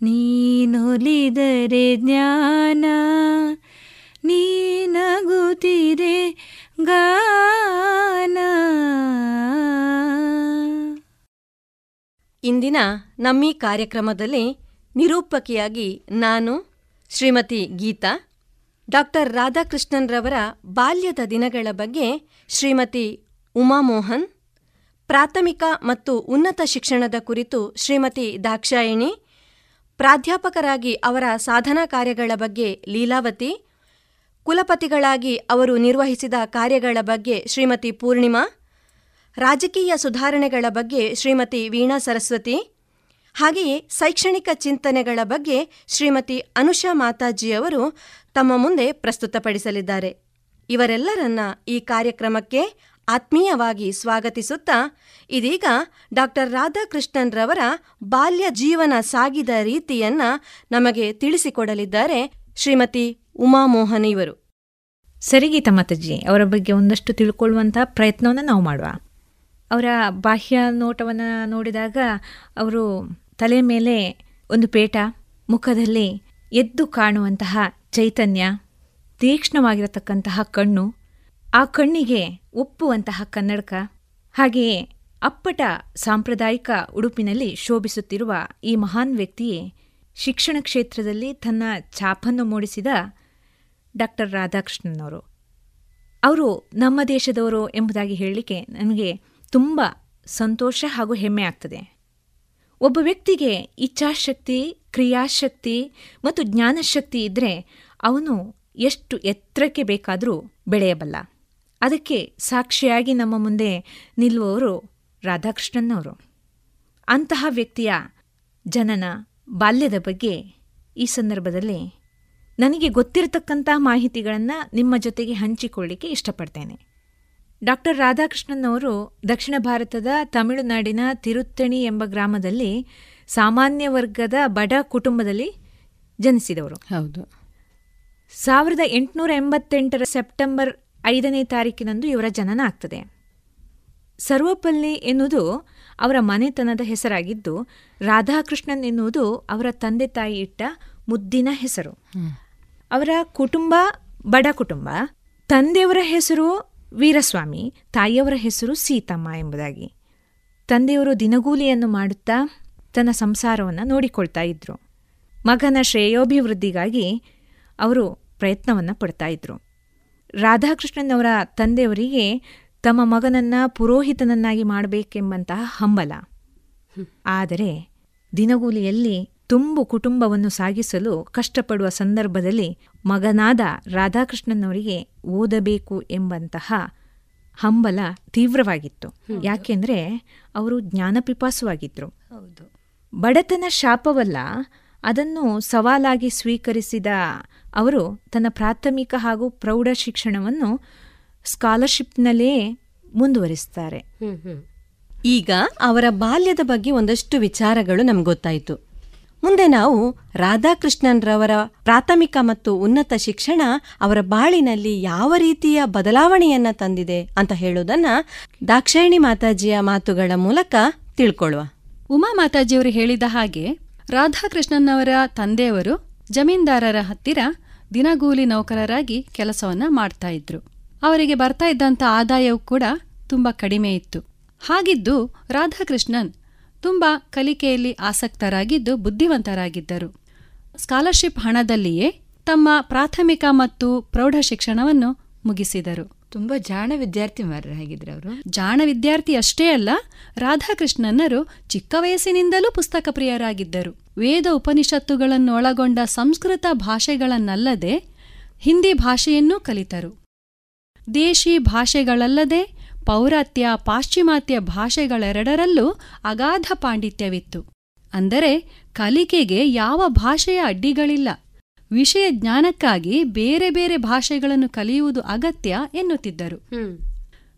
ನೀನೊಲಿದರೆ ಜ್ಞಾನ. ನೀನಗುತ್ತಿರೆ ಗಾನ. ಇಂದಿನ ನಮ್ಮಿ ಕಾರ್ಯಕ್ರಮದಲ್ಲಿ ನಿರೂಪಕಿಯಾಗಿ ನಾನು ಶ್ರೀಮತಿ ಗೀತಾ, ಡಾಕ್ಟರ್ ರಾಧಾಕೃಷ್ಣನ್ರವರ ಬಾಲ್ಯದ ದಿನಗಳ ಬಗ್ಗೆ ಶ್ರೀಮತಿ ಉಮಾಮೋಹನ್, ಪ್ರಾಥಮಿಕ ಮತ್ತು ಉನ್ನತ ಶಿಕ್ಷಣದ ಕುರಿತು ಶ್ರೀಮತಿ ದಾಕ್ಷಾಯಿಣಿ, ಪ್ರಾಧ್ಯಾಪಕರಾಗಿ ಅವರ ಸಾಧನಾ ಕಾರ್ಯಗಳ ಬಗ್ಗೆ ಲೀಲಾವತಿ, ಕುಲಪತಿಗಳಾಗಿ ಅವರು ನಿರ್ವಹಿಸಿದ ಕಾರ್ಯಗಳ ಬಗ್ಗೆ ಶ್ರೀಮತಿ ಪೂರ್ಣಿಮಾ ರಾಜಕೀಯ ಸುಧಾರಣೆಗಳ ಬಗ್ಗೆ ಶ್ರೀಮತಿ ವೀಣಾ ಸರಸ್ವತಿ, ಹಾಗೆಯೇ ಶೈಕ್ಷಣಿಕ ಚಿಂತನೆಗಳ ಬಗ್ಗೆ ಶ್ರೀಮತಿ ಅನುಷಾ ಮಾತಾಜಿಯವರು ತಮ್ಮ ಮುಂದೆ ಪ್ರಸ್ತುತಪಡಿಸಲಿದ್ದಾರೆ. ಇವರೆಲ್ಲರನ್ನ ಈ ಕಾರ್ಯಕ್ರಮಕ್ಕೆ ಆತ್ಮೀಯವಾಗಿ ಸ್ವಾಗತಿಸುತ್ತಾ, ಇದೀಗ ಡಾಕ್ಟರ್ ರಾಧಾಕೃಷ್ಣನ್ರವರ ಬಾಲ್ಯ ಜೀವನ ಸಾಗಿದ ರೀತಿಯನ್ನ ನಮಗೆ ತಿಳಿಸಿಕೊಡಲಿದ್ದಾರೆ ಶ್ರೀಮತಿ ಉಮಾಮೋಹನ್ ಇವರು. ಸರಿಗೀತ ಮಾತಾಜಿ, ಅವರ ಬಗ್ಗೆ ಒಂದಷ್ಟು ತಿಳ್ಕೊಳ್ಳುವಂಥ ಪ್ರಯತ್ನವನ್ನು ನಾವು ಮಾಡುವ. ಅವರ ಬಾಹ್ಯ ನೋಟವನ್ನು ನೋಡಿದಾಗ ಅವರು ತಲೆ ಮೇಲೆ ಒಂದು ಪೇಟ, ಮುಖದಲ್ಲಿ ಎದ್ದು ಕಾಣುವಂತಹ ಚೈತನ್ಯ, ತೀಕ್ಷ್ಣವಾಗಿರತಕ್ಕಂತಹ ಕಣ್ಣು, ಆ ಕಣ್ಣಿಗೆ ಒಪ್ಪುವಂತಹ ಕನ್ನಡಕ, ಹಾಗೆಯೇ ಅಪ್ಪಟ ಸಾಂಪ್ರದಾಯಿಕ ಉಡುಪಿನಲ್ಲಿ ಶೋಭಿಸುತ್ತಿರುವ ಈ ಮಹಾನ್ ವ್ಯಕ್ತಿಯೇ ಶಿಕ್ಷಣ ಕ್ಷೇತ್ರದಲ್ಲಿ ತನ್ನ ಛಾಪನ್ನು ಮೂಡಿಸಿದ ಡಾಕ್ಟರ್ ರಾಧಾಕೃಷ್ಣನ್ ಅವರು ಅವರು ನಮ್ಮ ದೇಶದವರು ಎಂಬುದಾಗಿ ಹೇಳಲಿಕ್ಕೆ ನನಗೆ ತುಂಬ ಸಂತೋಷ ಹಾಗೂ ಹೆಮ್ಮೆ ಆಗ್ತದೆ. ಒಬ್ಬ ವ್ಯಕ್ತಿಗೆ ಇಚ್ಛಾಶಕ್ತಿ, ಕ್ರಿಯಾಶಕ್ತಿ ಮತ್ತು ಜ್ಞಾನಶಕ್ತಿ ಇದ್ದರೆ ಅವನು ಎಷ್ಟು ಎತ್ತರಕ್ಕೆ ಬೇಕಾದರೂ ಬೆಳೆಯಬಲ್ಲ. ಅದಕ್ಕೆ ಸಾಕ್ಷಿಯಾಗಿ ನಮ್ಮ ಮುಂದೆ ನಿಲ್ಲುವವರು ರಾಧಾಕೃಷ್ಣನ್ನವರು ಅಂತಹ ವ್ಯಕ್ತಿಯ ಜನನ ಬಾಲ್ಯದ ಬಗ್ಗೆ ಈ ಸಂದರ್ಭದಲ್ಲಿ ನನಗೆ ಗೊತ್ತಿರತಕ್ಕಂಥ ಮಾಹಿತಿಗಳನ್ನು ನಿಮ್ಮ ಜೊತೆಗೆ ಹಂಚಿಕೊಳ್ಳಿಕ್ಕೆ ಇಷ್ಟಪಡ್ತೇನೆ. ಡಾಕ್ಟರ್ ರಾಧಾಕೃಷ್ಣನ್ ಅವರು ದಕ್ಷಿಣ ಭಾರತದ ತಮಿಳುನಾಡಿನ ತಿರುತ್ತಣಿ ಎಂಬ ಗ್ರಾಮದಲ್ಲಿ ಸಾಮಾನ್ಯ ವರ್ಗದ ಬಡ ಕುಟುಂಬದಲ್ಲಿ ಜನಿಸಿದವರು. ಹೌದು. ಸಾವಿರದ ಎಂಟುನೂರ ಎಂಬತ್ತೆಂಟರ ಸೆಪ್ಟೆಂಬರ್ ಐದನೇ ತಾರೀಕಿನಂದು ಇವರ ಜನನ ಆಗ್ತದೆ. ಸರ್ವಪಲ್ಲಿ ಎನ್ನುವುದು ಅವರ ಮನೆತನದ ಹೆಸರಾಗಿದ್ದು ರಾಧಾಕೃಷ್ಣನ್ ಎನ್ನುವುದು ಅವರ ತಂದೆ ತಾಯಿ ಇಟ್ಟ ಮುದ್ದಿನ ಹೆಸರು. ಅವರ ಕುಟುಂಬ ಬಡ ಕುಟುಂಬ. ತಂದೆಯವರ ಹೆಸರು ವೀರಸ್ವಾಮಿ, ತಾಯಿಯವರ ಹೆಸರು ಸೀತಮ್ಮ ಎಂಬುದಾಗಿ. ತಂದೆಯವರು ದಿನಗೂಲಿಯನ್ನು ಮಾಡುತ್ತಾ ತನ್ನ ಸಂಸಾರವನ್ನು ನೋಡಿಕೊಳ್ತಾ ಇದ್ರು. ಮಗನ ಶ್ರೇಯೋಭಿವೃದ್ಧಿಗಾಗಿ ಅವರು ಪ್ರಯತ್ನವನ್ನು ಪಡ್ತಾ ಇದ್ರು. ರಾಧಾಕೃಷ್ಣನ್ ಅವರ ತಂದೆಯವರಿಗೆ ತಮ್ಮ ಮಗನನ್ನ ಪುರೋಹಿತನನ್ನಾಗಿ ಮಾಡಬೇಕೆಂಬಂತಹ ಹಂಬಲ. ಆದರೆ ದಿನಗೂಲಿಯಲ್ಲಿ ತುಂಬು ಕುಟುಂಬವನ್ನು ಸಾಗಿಸಲು ಕಷ್ಟಪಡುವ ಸಂದರ್ಭದಲ್ಲಿ ಮಗನಾದ ರಾಧಾಕೃಷ್ಣನವರಿಗೆ ಓದಬೇಕು ಎಂಬಂತಹ ಹಂಬಲ ತೀವ್ರವಾಗಿತ್ತು. ಯಾಕೆಂದರೆ ಅವರು ಜ್ಞಾನಪಿಪಾಸುವಾಗಿದ್ದರು ಹೌದು. ಬಡತನ ಶಾಪವಲ್ಲ ಅದನ್ನು ಸವಾಲಾಗಿ ಸ್ವೀಕರಿಸಿದ ಅವರು ತನ್ನ ಪ್ರಾಥಮಿಕ ಹಾಗೂ ಪ್ರೌಢ ಶಿಕ್ಷಣವನ್ನು ಸ್ಕಾಲರ್ಶಿಪ್ನಲ್ಲೇ ಮುಂದುವರಿಸ್ತಾರೆ. ಈಗ ಅವರ ಬಾಲ್ಯದ ಬಗ್ಗೆ ಒಂದಷ್ಟು ವಿಚಾರಗಳು ನಮ್ಗೆ ಗೊತ್ತಾಯಿತು. ಮುಂದೆ ನಾವು ರಾಧಾಕೃಷ್ಣನ್ರವರ ಪ್ರಾಥಮಿಕ ಮತ್ತು ಉನ್ನತ ಶಿಕ್ಷಣ ಅವರ ಬಾಳಿನಲ್ಲಿ ಯಾವ ರೀತಿಯ ಬದಲಾವಣೆಯನ್ನ ತಂದಿದೆ ಅಂತ ಹೇಳೋದನ್ನ ದಾಕ್ಷಾಯಿಣಿ ಮಾತಾಜಿಯ ಮಾತುಗಳ ಮೂಲಕ ತಿಳ್ಕೊಳ್ಳುವ. ಉಮಾ ಮಾತಾಜಿಯವರು ಹೇಳಿದ ಹಾಗೆ ರಾಧಾಕೃಷ್ಣನ್ ಅವರ ತಂದೆಯವರು ಜಮೀನ್ದಾರರ ಹತ್ತಿರ ದಿನಗೂಲಿ ನೌಕರರಾಗಿ ಕೆಲಸವನ್ನ ಮಾಡ್ತಾ ಇದ್ರು. ಅವರಿಗೆ ಬರ್ತಾ ಇದ್ದಂಥ ಆದಾಯವೂ ಕೂಡ ತುಂಬಾ ಕಡಿಮೆ ಇತ್ತು. ಹಾಗಿದ್ದು ರಾಧಾಕೃಷ್ಣನ್ ತುಂಬಾ ಕಲಿಕೆಯಲ್ಲಿ ಆಸಕ್ತರಾಗಿದ್ದು ಬುದ್ಧಿವಂತರಾಗಿದ್ದರು. ಸ್ಕಾಲರ್ಶಿಪ್ ಹಣದಲ್ಲಿಯೇ ತಮ್ಮ ಪ್ರಾಥಮಿಕ ಮತ್ತು ಪ್ರೌಢ ಶಿಕ್ಷಣವನ್ನು ಮುಗಿಸಿದರು. ತುಂಬಾ ಜಾಣ ವಿದ್ಯಾರ್ಥಿ ಮಾರಾಗಿದ್ರು ಅವರು. ಜಾಣ ವಿದ್ಯಾರ್ಥಿ ಅಷ್ಟೇ ಅಲ್ಲ ರಾಧಾಕೃಷ್ಣನ್ನರು ಚಿಕ್ಕ ವಯಸ್ಸಿನಿಂದಲೂ ಪುಸ್ತಕ ಪ್ರಿಯರಾಗಿದ್ದರು. ವೇದ ಉಪನಿಷತ್ತುಗಳನ್ನು ಒಳಗೊಂಡ ಸಂಸ್ಕೃತ ಭಾಷೆಗಳನ್ನಲ್ಲದೆ ಹಿಂದಿ ಭಾಷೆಯನ್ನೂ ಕಲಿತರು. ದೇಶಿ ಭಾಷೆಗಳಲ್ಲದೆ ಪೌರಾತ್ಯ ಪಾಶ್ಚಿಮಾತ್ಯ ಭಾಷೆಗಳೆರಡರಲ್ಲೂ ಅಗಾಧ ಪಾಂಡಿತ್ಯವಿತ್ತು. ಅಂದರೆ ಕಲಿಕೆಗೆ ಯಾವ ಭಾಷೆಯ ಅಡ್ಡಿಗಳಿಲ್ಲ. ವಿಷಯ ಜ್ಞಾನಕ್ಕಾಗಿ ಬೇರೆ ಬೇರೆ ಭಾಷೆಗಳನ್ನು ಕಲಿಯುವುದು ಅಗತ್ಯ ಎನ್ನುತ್ತಿದ್ದರು.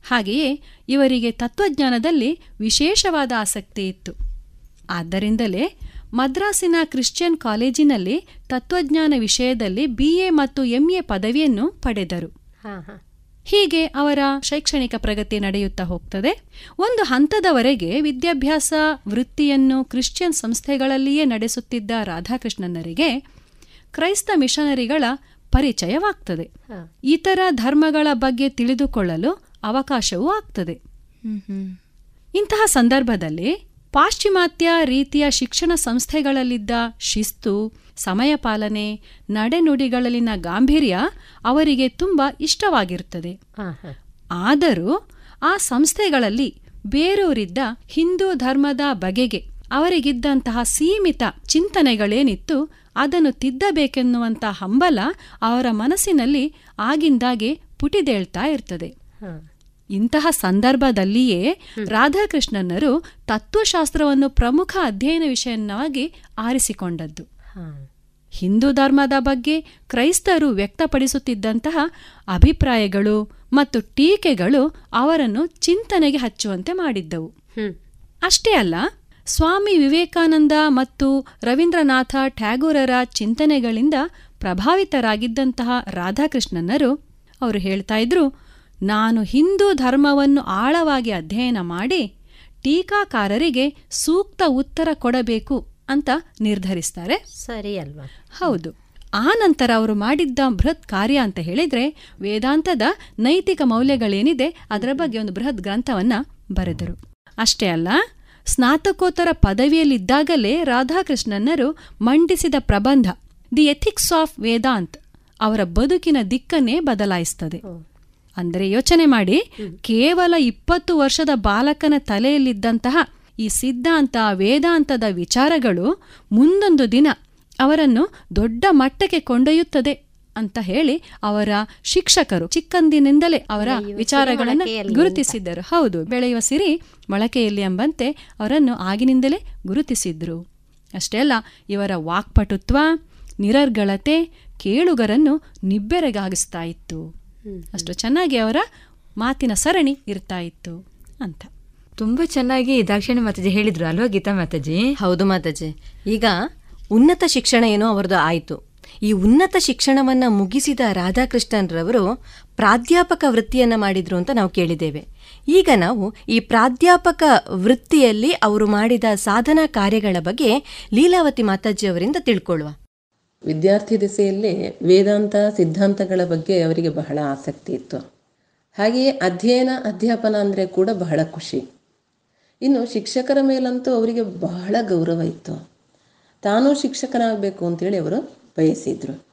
ಹಾಗೆಯೇ ಇವರಿಗೆ ತತ್ವಜ್ಞಾನದಲ್ಲಿ ವಿಶೇಷವಾದ ಆಸಕ್ತಿ ಇತ್ತು. ಆದ್ದರಿಂದಲೇ ಮದ್ರಾಸಿನ ಕ್ರಿಶ್ಚಿಯನ್ ಕಾಲೇಜಿನಲ್ಲಿ ತತ್ವಜ್ಞಾನ ವಿಷಯದಲ್ಲಿ ಬಿಎ ಮತ್ತು ಎಂಎ ಪದವಿಯನ್ನು ಪಡೆದರು. ಹೀಗೆ ಅವರ ಶೈಕ್ಷಣಿಕ ಪ್ರಗತಿ ನಡೆಯುತ್ತಾ ಹೋಗ್ತದೆ. ಒಂದು ಹಂತದವರೆಗೆ ವಿದ್ಯಾಭ್ಯಾಸ ವೃತ್ತಿಯನ್ನು ಕ್ರಿಶ್ಚಿಯನ್ ಸಂಸ್ಥೆಗಳಲ್ಲಿಯೇ ನಡೆಸುತ್ತಿದ್ದ ರಾಧಾಕೃಷ್ಣನರಿಗೆ ಕ್ರೈಸ್ತ ಮಿಷನರಿಗಳ ಪರಿಚಯವಾಗ್ತದೆ. ಇತರ ಧರ್ಮಗಳ ಬಗ್ಗೆ ತಿಳಿದುಕೊಳ್ಳಲು ಅವಕಾಶವೂ ಆಗ್ತದೆ. ಇಂತಹ ಸಂದರ್ಭದಲ್ಲಿ ಪಾಶ್ಚಿಮಾತ್ಯ ರೀತಿಯ ಶಿಕ್ಷಣ ಸಂಸ್ಥೆಗಳಲ್ಲಿದ್ದ ಶಿಸ್ತು ಸಮಯ ಪಾಲನೆ ನಡೆನುಡಿಗಳಲ್ಲಿನ ಗಾಂಭೀರ್ಯ ಅವರಿಗೆ ತುಂಬ ಇಷ್ಟವಾಗಿರುತ್ತದೆ. ಆದರೂ ಆ ಸಂಸ್ಥೆಗಳಲ್ಲಿ ಬೇರೂರಿದ್ದ ಹಿಂದೂ ಧರ್ಮದ ಬಗೆಗೆ ಅವರಿಗಿದ್ದಂತಹ ಸೀಮಿತ ಚಿಂತನೆಗಳೇನಿತ್ತು ಅದನ್ನು ತಿದ್ದಬೇಕೆನ್ನುವಂಥ ಹಂಬಲ ಅವರ ಮನಸ್ಸಿನಲ್ಲಿ ಆಗಿಂದಾಗೆ ಪುಟಿದೇಳ್ತಾ ಇರ್ತದೆ. ಇಂತಹ ಸಂದರ್ಭದಲ್ಲಿಯೇ ರಾಧಾಕೃಷ್ಣನರು ತತ್ವಶಾಸ್ತ್ರವನ್ನು ಪ್ರಮುಖ ಅಧ್ಯಯನ ವಿಷಯವಾಗಿ ಆರಿಸಿಕೊಂಡದ್ದು. ಹಿಂದೂ ಧರ್ಮದ ಬಗ್ಗೆ ಕ್ರೈಸ್ತರು ವ್ಯಕ್ತಪಡಿಸುತ್ತಿದ್ದಂತಹ ಅಭಿಪ್ರಾಯಗಳು ಮತ್ತು ಟೀಕೆಗಳು ಅವರನ್ನು ಚಿಂತನೆಗೆ ಹಚ್ಚುವಂತೆ ಮಾಡಿದ್ದವು. ಅಷ್ಟೇ ಅಲ್ಲ ಸ್ವಾಮಿ ವಿವೇಕಾನಂದ ಮತ್ತು ರವೀಂದ್ರನಾಥ ಟ್ಯಾಗೋರರ ಚಿಂತನೆಗಳಿಂದ ಪ್ರಭಾವಿತರಾಗಿದ್ದಂತಹ ರಾಧಾಕೃಷ್ಣನರು ಅವರು ಹೇಳ್ತಾ ಇದ್ರು ನಾನು ಹಿಂದೂ ಧರ್ಮವನ್ನು ಆಳವಾಗಿ ಅಧ್ಯಯನ ಮಾಡಿ ಟೀಕಾಕಾರರಿಗೆ ಸೂಕ್ತ ಉತ್ತರ ಕೊಡಬೇಕು. ಅಂತ ನಿರ್ಧರಿಸ್ತಾರೆ. ಸರಿ ಅಲ್ವಾ? ಹೌದು. ಆ ನಂತರ ಅವರು ಮಾಡಿದ್ದ ಬೃಹತ್ ಕಾರ್ಯ ಅಂತ ಹೇಳಿದ್ರೆ ವೇದಾಂತದ ನೈತಿಕ ಮೌಲ್ಯಗಳೇನಿದೆ ಅದರ ಬಗ್ಗೆ ಒಂದು ಬೃಹತ್ ಗ್ರಂಥವನ್ನ ಬರೆದರು. ಅಷ್ಟೇ ಅಲ್ಲ ಸ್ನಾತಕೋತ್ತರ ಪದವಿಯಲ್ಲಿದ್ದಾಗಲೇ ರಾಧಾಕೃಷ್ಣನ್ನರು ಮಂಡಿಸಿದ ಪ್ರಬಂಧ ದಿ ಎಥಿಕ್ಸ್ ಆಫ್ ವೇದಾಂತ್ ಅವರ ಬದುಕಿನ ದಿಕ್ಕನ್ನೇ ಬದಲಾಯಿಸ್ತದೆ. ಅಂದರೆ ಯೋಚನೆ ಮಾಡಿ ಕೇವಲ ಇಪ್ಪತ್ತು ವರ್ಷದ ಬಾಲಕನ ತಲೆಯಲ್ಲಿದ್ದಂತಹ ಈ ಸಿದ್ಧಾಂತ ವೇದಾಂತದ ವಿಚಾರಗಳು ಮುಂದೊಂದು ದಿನ ಅವರನ್ನು ದೊಡ್ಡ ಮಟ್ಟಕ್ಕೆ ಕೊಂಡೊಯ್ಯುತ್ತದೆ ಅಂತ ಹೇಳಿ ಅವರ ಶಿಕ್ಷಕರು ಚಿಕ್ಕಂದಿನಿಂದಲೇ ಅವರ ವಿಚಾರಗಳನ್ನು ಗುರುತಿಸಿದ್ದರು. ಹೌದು ಬೆಳೆಯುವ ಸಿರಿ ಮೊಳಕೆಯಲ್ಲಿ ಎಂಬಂತೆ ಅವರನ್ನು ಆಗಿನಿಂದಲೇ ಗುರುತಿಸಿದ್ರು. ಅಷ್ಟೇ ಅಲ್ಲ ಇವರ ವಾಕ್ಪಟುತ್ವ ನಿರರ್ಗಳತೆ ಕೇಳುಗರನ್ನು ನಿಬ್ಬೆರಗಾಗಿಸ್ತಾ ಇತ್ತು. ಅಷ್ಟು ಚೆನ್ನಾಗಿ ಅವರ ಮಾತಿನ ಸರಣಿ ಇರ್ತಾ ಇತ್ತು ಅಂತ. ತುಂಬಾ ಚೆನ್ನಾಗಿ ದಾಕ್ಷಿಣ್ಯ ಮಾತಾಜಿ ಹೇಳಿದ್ರು. ಅಲ್ವಾ ಗೀತಾ ಮಾತಾಜಿ? ಹೌದು ಮಾತಾಜಿ. ಈಗ ಉನ್ನತ ಶಿಕ್ಷಣ ಏನೋ ಅವರದು ಆಯಿತು. ಈ ಉನ್ನತ ಶಿಕ್ಷಣವನ್ನ ಮುಗಿಸಿದ ರಾಧಾಕೃಷ್ಣನ್ರವರು ಪ್ರಾಧ್ಯಾಪಕ ವೃತ್ತಿಯನ್ನ ಮಾಡಿದ್ರು ಅಂತ ನಾವು ಕೇಳಿದ್ದೇವೆ. ಈಗ ನಾವು ಈ ಪ್ರಾಧ್ಯಾಪಕ ವೃತ್ತಿಯಲ್ಲಿ ಅವರು ಮಾಡಿದ ಸಾಧನಾ ಕಾರ್ಯಗಳ ಬಗ್ಗೆ ಲೀಲಾವತಿ ಮಾತಾಜಿ ಅವರಿಂದ ತಿಳ್ಕೊಳ್ಳುವ. ವಿದ್ಯಾರ್ಥಿ ದಿಸೆಯಲ್ಲಿ ವೇದಾಂತ ಸಿದ್ಧಾಂತಗಳ ಬಗ್ಗೆ ಅವರಿಗೆ ಬಹಳ ಆಸಕ್ತಿ ಇತ್ತು. ಹಾಗೆಯೇ ಅಧ್ಯಯನ ಅಧ್ಯಾಪನ ಅಂದರೆ ಕೂಡ ಬಹಳ ಖುಷಿ. ಇನ್ನು ಶಿಕ್ಷಕರ ಮೇಲಂತೂ ಅವರಿಗೆ ಬಹಳ ಗೌರವ ಇತ್ತು. ತಾನೂ ಶಿಕ್ಷಕನಾಗಬೇಕು ಅಂತೇಳಿ ಅವರು ಬಯಸಿದ್ರು.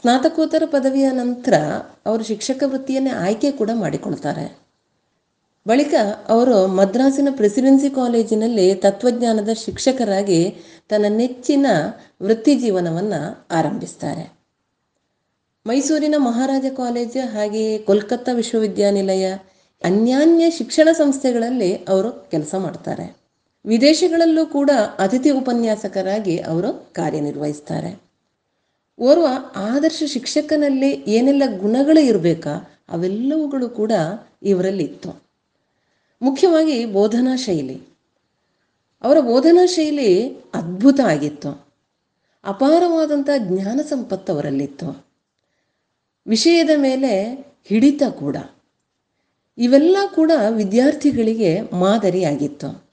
ಸ್ನಾತಕೋತ್ತರ ಪದವಿಯ ನಂತರ ಅವರು ಶಿಕ್ಷಕ ವೃತ್ತಿಯನ್ನೇ ಆಯ್ಕೆ ಕೂಡ ಮಾಡಿಕೊಳ್ತಾರೆ. ಬಳಿಕ ಅವರು ಮದ್ರಾಸಿನ ಪ್ರೆಸಿಡೆನ್ಸಿ ಕಾಲೇಜಿನಲ್ಲಿ ತತ್ವಜ್ಞಾನದ ಶಿಕ್ಷಕರಾಗಿ ತನ್ನ ನೆಚ್ಚಿನ ವೃತ್ತಿ ಜೀವನವನ್ನು ಆರಂಭಿಸ್ತಾರೆ. ಮೈಸೂರಿನ ಮಹಾರಾಜ ಕಾಲೇಜ್ ಹಾಗೆಯೇ ಕೋಲ್ಕತ್ತಾ ವಿಶ್ವವಿದ್ಯಾನಿಲಯ ಅನ್ಯಾನ್ಯ ಶಿಕ್ಷಣ ಸಂಸ್ಥೆಗಳಲ್ಲಿ ಅವರು ಕೆಲಸ ಮಾಡ್ತಾರೆ. ವಿದೇಶಗಳಲ್ಲೂ ಕೂಡ ಅತಿಥಿ ಉಪನ್ಯಾಸಕರಾಗಿ ಅವರು ಕಾರ್ಯನಿರ್ವಹಿಸ್ತಾರೆ. ಓರ್ವ ಆದರ್ಶ ಶಿಕ್ಷಕನಲ್ಲಿ ಏನೆಲ್ಲ ಗುಣಗಳು ಇರಬೇಕಾ ಅವೆಲ್ಲವುಗಳು ಕೂಡ ಇವರಲ್ಲಿ ಇತ್ತು ಮುಖ್ಯವಾಗಿ ಬೋಧನಾ ಶೈಲಿ. ಅವರ ಬೋಧನಾ ಶೈಲಿ ಅದ್ಭುತ ಆಗಿತ್ತು. ಅಪಾರವಾದಂಥ ಜ್ಞಾನ ಸಂಪತ್ತು ಅವರಲ್ಲಿತ್ತು. ವಿಷಯದ ಮೇಲೆ ಹಿಡಿತ ಕೂಡ. ಇವೆಲ್ಲ ಕೂಡ ವಿದ್ಯಾರ್ಥಿಗಳಿಗೆ ಮಾದರಿಯಾಗಿತ್ತು.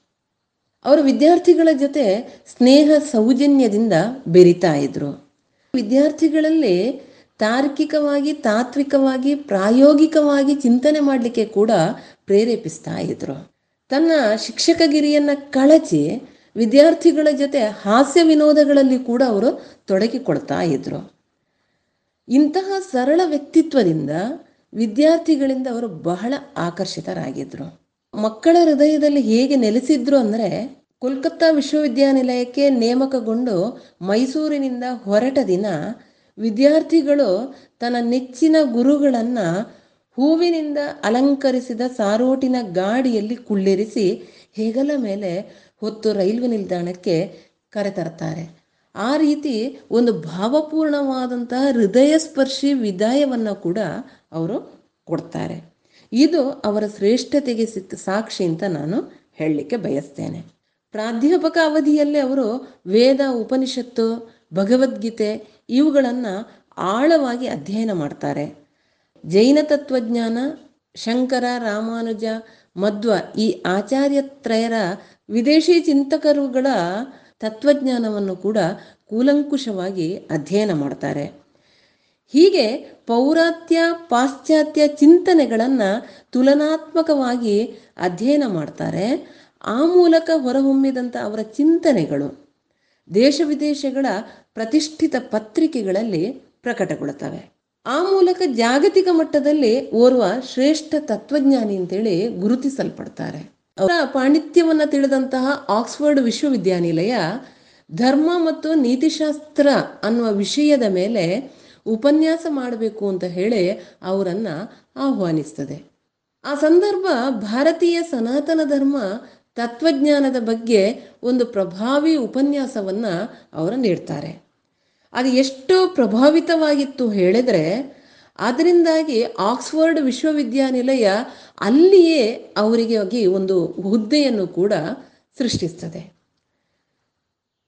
ಅವರು ವಿದ್ಯಾರ್ಥಿಗಳ ಜೊತೆ ಸ್ನೇಹ ಸೌಜನ್ಯದಿಂದ ಬೆರಿತಾ ಇದ್ರು. ವಿದ್ಯಾರ್ಥಿಗಳಲ್ಲಿ ತಾರ್ಕಿಕವಾಗಿ, ತಾತ್ವಿಕವಾಗಿ, ಪ್ರಾಯೋಗಿಕವಾಗಿ ಚಿಂತನೆ ಮಾಡಲಿಕ್ಕೆ ಕೂಡ ಪ್ರೇರೇಪಿಸ್ತಾ ಇದ್ರು. ತನ್ನ ಶಿಕ್ಷಕಗಿರಿಯನ್ನು ಕಳಚಿ ವಿದ್ಯಾರ್ಥಿಗಳ ಜೊತೆ ಹಾಸ್ಯ ವಿನೋದಗಳಲ್ಲಿ ಕೂಡ ಅವರು ತೊಡಗಿಕೊಳ್ತಾ ಇದ್ರು. ಇಂತಹ ಸರಳ ವ್ಯಕ್ತಿತ್ವದಿಂದ ವಿದ್ಯಾರ್ಥಿಗಳಿಂದ ಅವರು ಬಹಳ ಆಕರ್ಷಿತರಾಗಿದ್ದರು ಮಕ್ಕಳ ಹೃದಯದಲ್ಲಿ ಹೇಗೆ ನೆಲೆಸಿದ್ರು ಅಂದರೆ ಕೋಲ್ಕತ್ತಾ ವಿಶ್ವವಿದ್ಯಾನಿಲಯಕ್ಕೆ ನೇಮಕಗೊಂಡು ಮೈಸೂರಿನಿಂದ ಹೊರಟ ದಿನ ವಿದ್ಯಾರ್ಥಿಗಳು ತನ್ನ ನೆಚ್ಚಿನ ಗುರುಗಳನ್ನು ಹೂವಿನಿಂದ ಅಲಂಕರಿಸಿದ ಸಾರೋಟಿನ ಗಾಡಿಯಲ್ಲಿ ಕುಳ್ಳಿರಿಸಿ ಹೆಗಲ ಮೇಲೆ ಹೊತ್ತು ರೈಲ್ವೆ ನಿಲ್ದಾಣಕ್ಕೆ ಕರೆತರ್ತಾರೆ ಆ ರೀತಿ ಒಂದು ಭಾವಪೂರ್ಣವಾದಂತಹ ಹೃದಯ ಸ್ಪರ್ಶಿ ವಿದಾಯವನ್ನು ಕೂಡ ಅವರು ಕೊಡ್ತಾರೆ. ಇದು ಅವರ ಶ್ರೇಷ್ಠತೆಗೆ ಸಿಕ್ಕ ಸಾಕ್ಷಿ ಅಂತ ನಾನು ಹೇಳಲಿಕ್ಕೆ ಬಯಸ್ತೇನೆ. ಪ್ರಾಧ್ಯಾಪಕ ಅವಧಿಯಲ್ಲೇ ಅವರು ವೇದ, ಉಪನಿಷತ್ತು, ಭಗವದ್ಗೀತೆ ಇವುಗಳನ್ನು ಆಳವಾಗಿ ಅಧ್ಯಯನ ಮಾಡ್ತಾರೆ. ಜೈನ ತತ್ವಜ್ಞಾನ, ಶಂಕರ, ರಾಮಾನುಜ, ಮಧ್ವ ಈ ಆಚಾರ್ಯತ್ರಯರ ವಿದೇಶಿ ಚಿಂತಕರುಗಳ ತತ್ವಜ್ಞಾನವನ್ನು ಕೂಡ ಕೂಲಂಕುಷವಾಗಿ ಅಧ್ಯಯನ ಮಾಡ್ತಾರೆ. ಹೀಗೆ ಪೌರಾತ್ಯ, ಪಾಶ್ಚಾತ್ಯ ಚಿಂತನೆಗಳನ್ನು ತುಲನಾತ್ಮಕವಾಗಿ ಅಧ್ಯಯನ ಮಾಡ್ತಾರೆ. ಆ ಮೂಲಕ ಹೊರಹೊಮ್ಮಿದಂಥ ಅವರ ಚಿಂತನೆಗಳು ದೇಶ ವಿದೇಶಗಳ ಪ್ರತಿಷ್ಠಿತ ಪತ್ರಿಕೆಗಳಲ್ಲಿ ಪ್ರಕಟಗೊಳ್ಳುತ್ತವೆ. ಆ ಮೂಲಕ ಜಾಗತಿಕ ಮಟ್ಟದಲ್ಲಿ ಓರ್ವ ಶ್ರೇಷ್ಠ ತತ್ವಜ್ಞಾನಿ ಅಂತೇಳಿ ಗುರುತಿಸಲ್ಪಡ್ತಾರೆ. ಅವರ ಪಾಂಡಿತ್ಯವನ್ನು ತಿಳಿದಂತಹ ಆಕ್ಸ್ಫರ್ಡ್ ವಿಶ್ವವಿದ್ಯಾನಿಲಯ ಧರ್ಮ ಮತ್ತು ನೀತಿಶಾಸ್ತ್ರ ಅನ್ನುವ ವಿಷಯದ ಮೇಲೆ ಉಪನ್ಯಾಸ ಮಾಡಬೇಕು ಅಂತ ಹೇಳಿ ಅವರನ್ನು ಆಹ್ವಾನಿಸ್ತದೆ. ಆ ಸಂದರ್ಭ ಭಾರತೀಯ ಸನಾತನ ಧರ್ಮ ತತ್ವಜ್ಞಾನದ ಬಗ್ಗೆ ಒಂದು ಪ್ರಭಾವಿ ಉಪನ್ಯಾಸವನ್ನು ಅವರು ನೀಡ್ತಾರೆ. ಅದು ಎಷ್ಟು ಪ್ರಭಾವಿತವಾಗಿತ್ತು ಹೇಳಿದರೆ ಅದರಿಂದಾಗಿ ಆಕ್ಸ್ಫರ್ಡ್ ವಿಶ್ವವಿದ್ಯಾನಿಲಯ ಅಲ್ಲಿಯೇ ಅವರಿಗೆ ಒಂದು ಹುದ್ದೆಯನ್ನು ಕೂಡ ಸೃಷ್ಟಿಸ್ತದೆ.